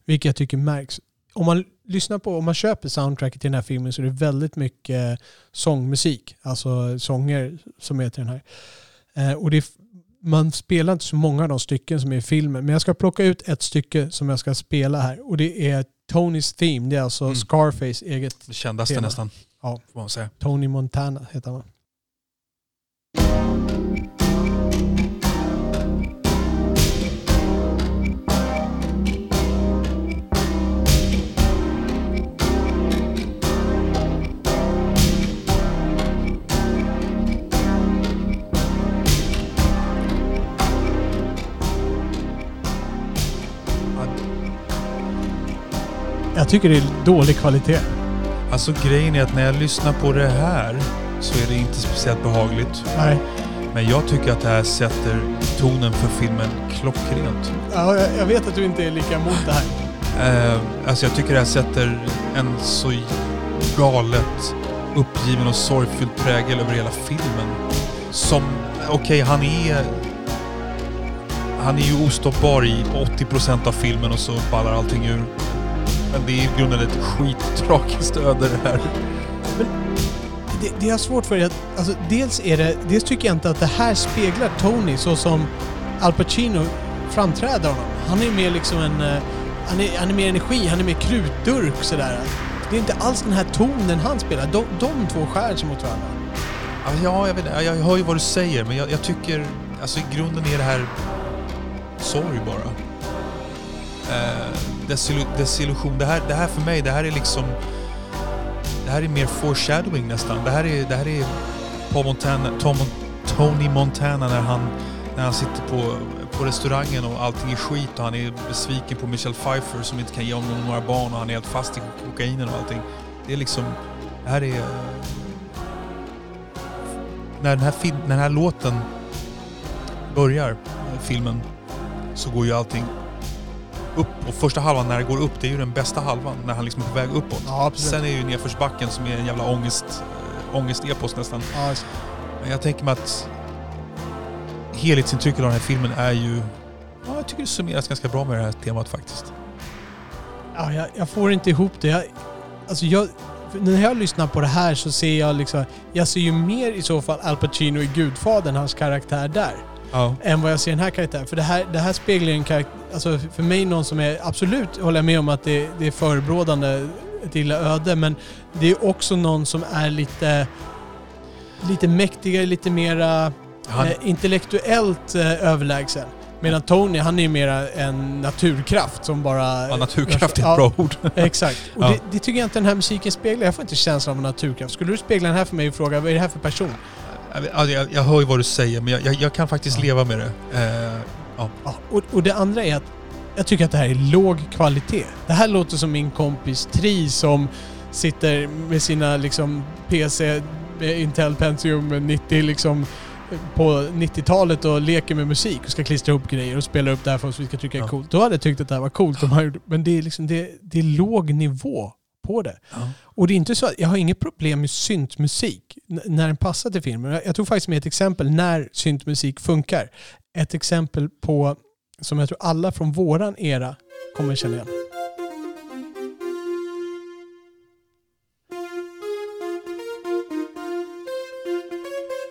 Vilket jag tycker märks. Om man lyssnar på, om man köper soundtracket till den här filmen så är det väldigt mycket sångmusik. Alltså sånger som är till den här. Eh, och det man spelar inte så många av de stycken som är i filmen. Men jag ska plocka ut ett stycke som jag ska spela här. Och det är Tonys Theme. Det är alltså Mm. Scarface eget. Det kändaste Tema. nästan. Ja. Tony Montana heter han. Tycker det är dålig kvalitet. Alltså grejen är att när jag lyssnar på det här så är det inte speciellt behagligt. Nej. Men jag tycker att det här sätter tonen för filmen klockrent. Ja, jag, jag vet att du inte är lika emot det här. Eh, alltså jag tycker det här sätter en så galet uppgiven och sorgfylld prägel över hela filmen. Som, okej han är... Han är ju ostoppbar i 80% av filmen och så ballar allting ur. Men det är i grunden ett skittragiskt öde det här. Det, det jag har svårt för är att, alltså, dels är det, dels tycker jag inte att det här speglar Tony så som Al Pacino framträder honom. Han är mer liksom en, eh, han är, han är mer energi, han är mer krutdurk sådär. Det är inte alls den här tonen han spelar. De, de två skär sig mot varandra. Ja, Ja, jag, vet, jag hör ju vad du säger men jag, jag tycker... Alltså i grunden är det här sorg bara. Eh, desillusion. Det här, det här för mig, det här är liksom... Det här är mer foreshadowing nästan. Det här är, det här är Paul Montana, Tom, Tony Montana när han, när han sitter på, på restaurangen och allting är skit och han är besviken på Michelle Pfeiffer som inte kan ge honom några barn och han är helt fast i kokainen och allting. Det är liksom... Det här är... När den här, när den här låten börjar, eh, filmen, så går ju allting upp. Och första halvan när det går upp, det är ju den bästa halvan. När han liksom är på väg uppåt. Ja. Sen är ju nedförsbacken som är en jävla ångest, äh, ångest-epos nästan. Ja, Men jag tänker mig att helhetsintrycket av den här filmen är ju... Ja, jag tycker det summeras ganska bra med det här temat faktiskt. Ja, jag, jag får inte ihop det. Jag, alltså jag, när jag lyssnar på det här så ser jag liksom... Jag ser ju mer i så fall Al Pacino i Gudfadern, hans karaktär där. Ja. än vad jag ser den här karaktären. För det här, det här speglar ju en karaktär, alltså för mig någon som är, absolut håller jag med om att det, det är förebrådande ett illa öde, men det är också någon som är lite, lite mäktigare, lite mera Han, eh, intellektuellt eh, överlägsen. Medan Tony, han är ju mera en naturkraft som bara... ja, naturkraft är ett Ja, bra ord. Exakt. Och Ja. det, det tycker jag inte den här musiken speglar. Jag får inte känslan av en naturkraft. Skulle du spegla den här för mig och fråga vad är det här för person? Jag, jag, jag hör ju vad du säger, men jag, jag, jag kan faktiskt Ja. leva med det. Eh, ja. Ja, och, och det andra är att jag tycker att det här är låg kvalitet. Det här låter som min kompis Tri som sitter med sina liksom PC, med Intel Pentium 90 liksom på 90-talet och leker med musik och ska klistra ihop grejer och spela upp det här för oss vi ska tycka är Ja. coolt. Då hade jag tyckt att det här var coolt. han gjorde- Men det är, liksom, det, det är låg nivå på det. Ja. Och det är inte så att jag har inget problem med syntmusik när den passar till filmen. Jag- Jag tog faktiskt med ett exempel när syntmusik funkar. Ett exempel på som jag tror alla från våran era kommer känna igen.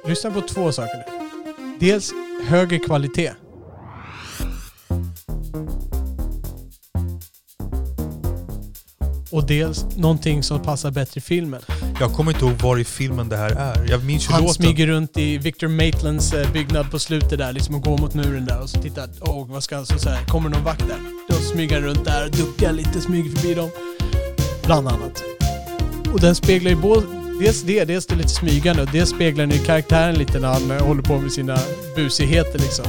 Lyssna på två saker nu. Dels högre kvalitet. Dels någonting som passar bättre i filmen. Jag kommer inte ihåg var i filmen det här är. Jag minns ju Han låten. smyger runt i Victor Maitlands eh, byggnad på slutet där, liksom och går mot muren där och så tittar, åh vad ska alltså så här, kommer någon vakt där? Då smyger han runt där, duckar lite, smyger förbi dem. Bland annat. Och den speglar ju både, dels det, dels det lite smygande och dels speglar den ju karaktären lite när han eh, håller på med sina busigheter liksom.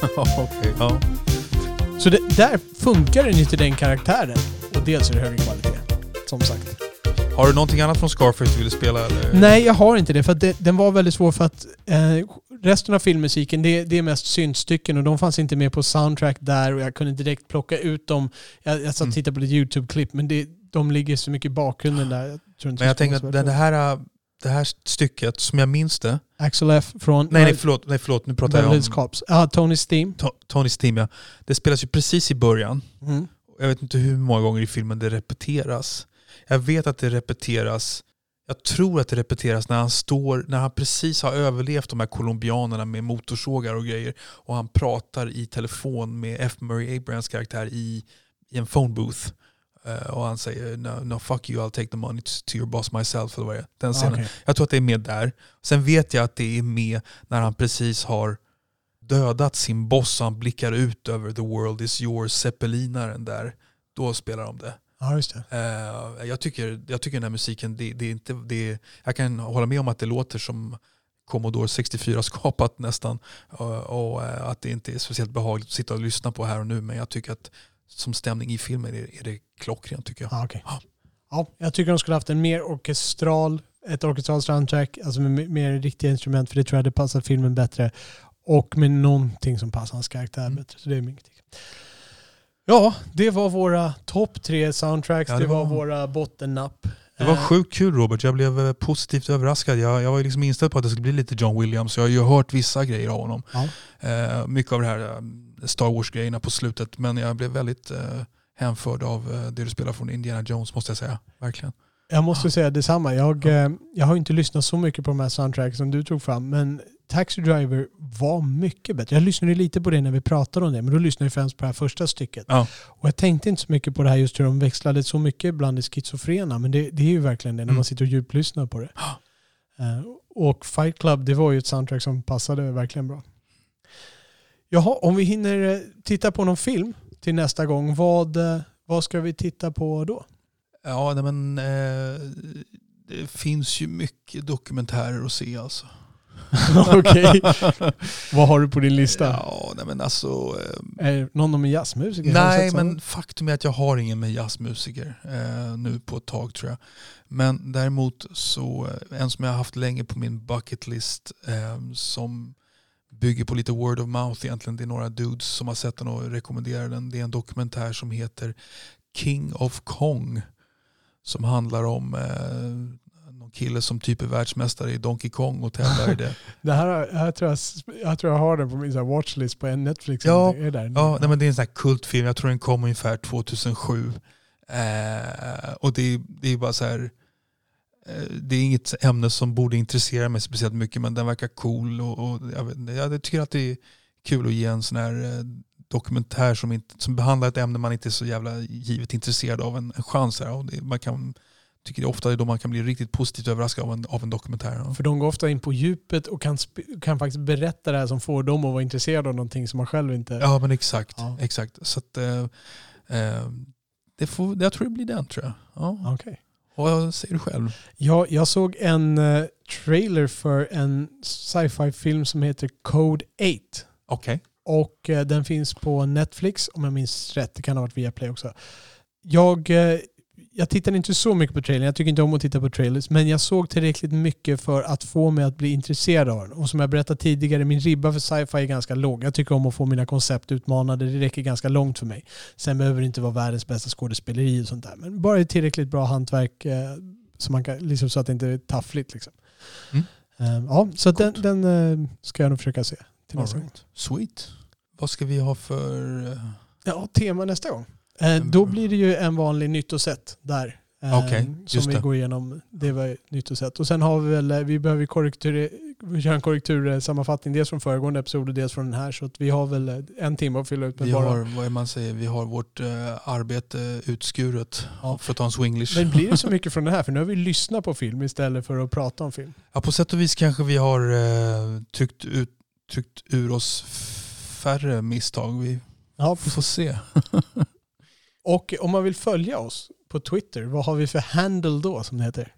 okej. ja. Så det, där funkar den ju till den karaktären. Och dels är det högre kvalitet. Som sagt. Har du någonting annat från Scarface du vill spela? Eller? Nej, jag har inte det. För det, den var väldigt svår för att eh, resten av filmmusiken, det, det är mest syntstycken och de fanns inte med på soundtrack där och jag kunde direkt plocka ut dem. Jag, jag satt och Mm. tittade på lite YouTube-klipp men det, de ligger så mycket i bakgrunden där. Jag tror inte Men jag tänker att det, här, det här stycket, som jag minns det... Axel F från Nej, nej förlåt, nej, förlåt nu pratar jag Beverly om Cops. Ja, Tony's Theme. To- Tonys Team. Ja. Det spelas ju precis i början. Mm. Jag vet inte hur många gånger i filmen det repeteras. Jag vet att det repeteras, jag tror att det repeteras när han står, när han precis har överlevt de här colombianerna med motorsågar och grejer och han pratar i telefon med F. Murray Abrahams karaktär i, i en phone booth. Eh, och han säger no, no fuck you, I'll take the money to, your boss myself. Eller vad det. Den scenen. Okej. Jag tror att det är med där. Sen vet jag att det är med när han precis har dödat sin boss och han blickar ut över the world is yours, zeppelinaren där. Då spelar de det. Ja, just det. Eh, jag, tycker, jag tycker den här musiken, det, det är inte, det är, jag kan hålla med om att det låter som Commodore 64 skapat nästan. Och, och eh, att det inte är speciellt behagligt att sitta och lyssna på här och nu. Men jag tycker att som stämning i filmen är, det klockrent tycker jag. Ja, okej. Ja, jag tycker de skulle haft en mer orkestral, ett orkestralt soundtrack, alltså med mer riktiga instrument, för det tror jag hade passat filmen bättre. Och med någonting som passar hans karaktär Mm. bättre. Så det är min kritik. Ja, det var våra topp tre soundtracks. Ja, det, det var, våra bottennapp. Det var Eh, sjukt kul Robert, jag blev eh, positivt överraskad. Jag, jag var liksom inställd på att det skulle bli lite John Williams. Jag har ju hört vissa grejer av honom. Ja. Eh, mycket av det här eh, Star Wars-grejerna på slutet. Men jag blev väldigt eh, hänförd av det du spelar från Indiana Jones måste jag säga. Verkligen. Jag måste säga detsamma. Jag, jag har inte lyssnat så mycket på de här soundtracks som du tog fram, men Taxi Driver var mycket bättre. Jag lyssnade lite på det när vi pratade om det, men då lyssnade jag främst på det här första stycket. Ja. Och jag tänkte inte så mycket på det här just hur de växlade så mycket bland det schizofrena, men det, det är ju verkligen det när Mm. man sitter och djuplyssnar på det. Eh, och Fight Club, det var ju ett soundtrack som passade verkligen bra. Jaha, om vi hinner eh, titta på någon film till nästa gång, vad, eh, vad ska vi titta på då? Ja, nej, men eh, det finns ju mycket dokumentärer att se alltså. Okej. Vad har du på din lista? Ja, nej men alltså... Eh, Är någon med jazzmusiker? Nej, men faktum är att jag har ingen med jazzmusiker eh, nu på ett tag tror jag. Men däremot så, eh, en som jag har haft länge på min bucket list eh, som bygger på lite word of mouth egentligen. Det är några dudes som har sett den och rekommenderar den. Det är en dokumentär som heter King of Kong. Som handlar om eh, kille som typ är världsmästare i Donkey Kong och tävlar i det. Det här, här tror jag, jag tror jag har den på min så watchlist på Netflix. Ja, är där. Ja, nej, men det är en sån här kultfilm. Jag tror den kom ungefär 2007. Eh, och det, är- det är bara så här... eh, Det är inget ämne som borde intressera mig speciellt mycket men den verkar cool. Och, och jag, vet, jag tycker att det är kul att ge en sån här eh, dokumentär som, inte, som behandlar ett ämne man inte är så jävla givet intresserad av en, en chans. Här. Och det, man kan, tycker det är ofta då man kan bli riktigt positivt överraskad av en, av en dokumentär. För de går ofta in på djupet och kan, kan faktiskt berätta det här som får dem att vara intresserade av någonting som man själv inte... Ja men exakt. Ja. exakt. Så att, eh, eh, det får, jag tror det blir den tror jag. Ja. Och vad säger du själv? Ja, jag såg en eh, trailer för en sci-fi film som heter Code 8. Okej. Och eh, den finns på Netflix om jag minns rätt. Det kan ha varit via Play också. Jag, eh, jag tittade inte så mycket på trailern. Jag tycker inte om att titta på trailers. Men jag såg tillräckligt mycket för att få mig att bli intresserad av den. Och som jag berättade tidigare, min ribba för sci-fi är ganska låg. Jag tycker om att få mina koncept utmanade. Det räcker ganska långt för mig. Sen behöver det inte vara världens bästa skådespeleri och sånt där. Men bara ett tillräckligt bra hantverk eh, så, man kan, liksom så att det inte är taffligt. Liksom. Mm. Eh, ja, så den, den eh, ska jag nog försöka se till nästa gång. right. Sweet. Vad ska vi ha för... eh, Ja, tema nästa gång. Eh, då blir det ju en vanlig nytt och sett där. Eh, Okej, som vi går igenom. Det var nytt och sen har vi väl, eh, vi behöver korrektur, vi kör en korrektursammanfattning dels från föregående episod och dels från den här. Så att vi har väl en timme att fylla ut med Vi bara. har, vad man säger, vi har vårt eh, arbete utskuret. Ja. För att ta en swinglish. Men blir det så mycket från det här? För nu har vi lyssnat på film istället för att prata om film. Ja, på sätt och vis kanske vi har eh, tryckt, ut, tryckt ur oss färre misstag. Vi Ja, får se. och om man vill följa oss på Twitter, vad har vi för handle då som det heter?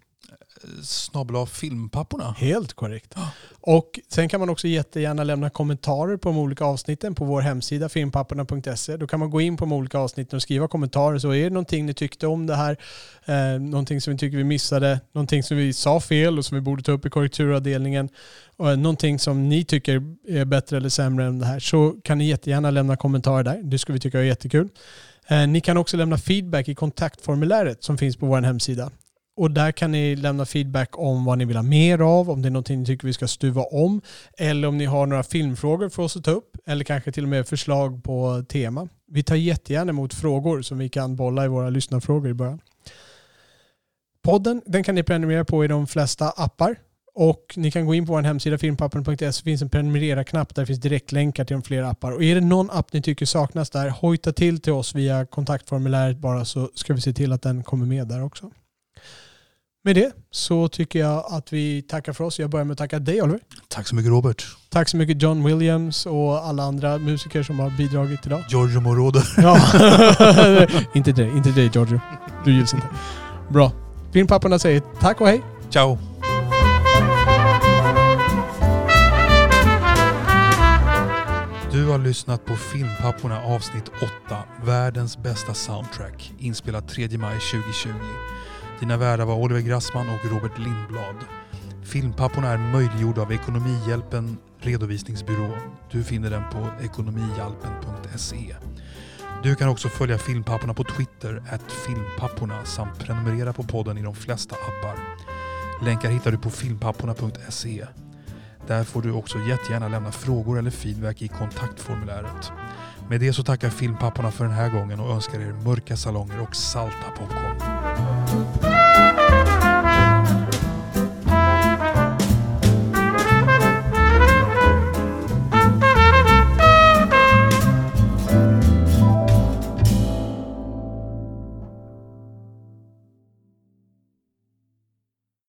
Snabla filmpapporna. Helt korrekt. Och sen kan man också jättegärna lämna kommentarer på de olika avsnitten på vår hemsida filmpapporna.se. Då kan man gå in på de olika avsnitten och skriva kommentarer. Så är det någonting ni tyckte om det här, eh, någonting som vi tycker vi missade, någonting som vi sa fel och som vi borde ta upp i korrekturavdelningen, och eh, någonting som ni tycker är bättre eller sämre än det här, så kan ni jättegärna lämna kommentarer där. Det skulle vi tycka är jättekul. Eh, ni kan också lämna feedback i kontaktformuläret som finns på vår hemsida. Och där kan ni lämna feedback om vad ni vill ha mer av, om det är någonting ni tycker vi ska stuva om, eller om ni har några filmfrågor för oss att ta upp, eller kanske till och med förslag på tema. Vi tar jättegärna emot frågor som vi kan bolla i våra lyssnarfrågor i början. Podden den kan ni prenumerera på i de flesta appar. Och ni kan gå in på vår hemsida filmpappen.se. Finns en prenumerera-knapp där det finns direktlänkar till de flera appar. Och är det någon app ni tycker saknas där, hojta till till oss via kontaktformuläret bara så ska vi se till att den kommer med där också. Med det så tycker jag att vi tackar för oss. Jag börjar med att tacka dig Oliver. Tack så mycket Robert. Tack så mycket John Williams och alla andra musiker som har bidragit idag. Giorgio Moroder. Ja. inte dig, inte dig Giorgio. Du gills inte. Bra. Filmpapporna säger tack och hej. Ciao. Du har lyssnat på Filmpapporna avsnitt 8, Världens bästa soundtrack, inspelat 3 maj 2020. Dina värdar var Oliver Grassman och Robert Lindblad. Filmpapporna är möjliggjorda av Ekonomihjälpen redovisningsbyrå. Du finner den på ekonomihjälpen.se. Du kan också följa Filmpapporna på Twitter, at filmpapporna samt prenumerera på podden i de flesta appar. Länkar hittar du på filmpapporna.se. Där får du också jättegärna lämna frågor eller feedback i kontaktformuläret. Med det så tackar Filmpapporna för den här gången och önskar er mörka salonger och salta popcorn.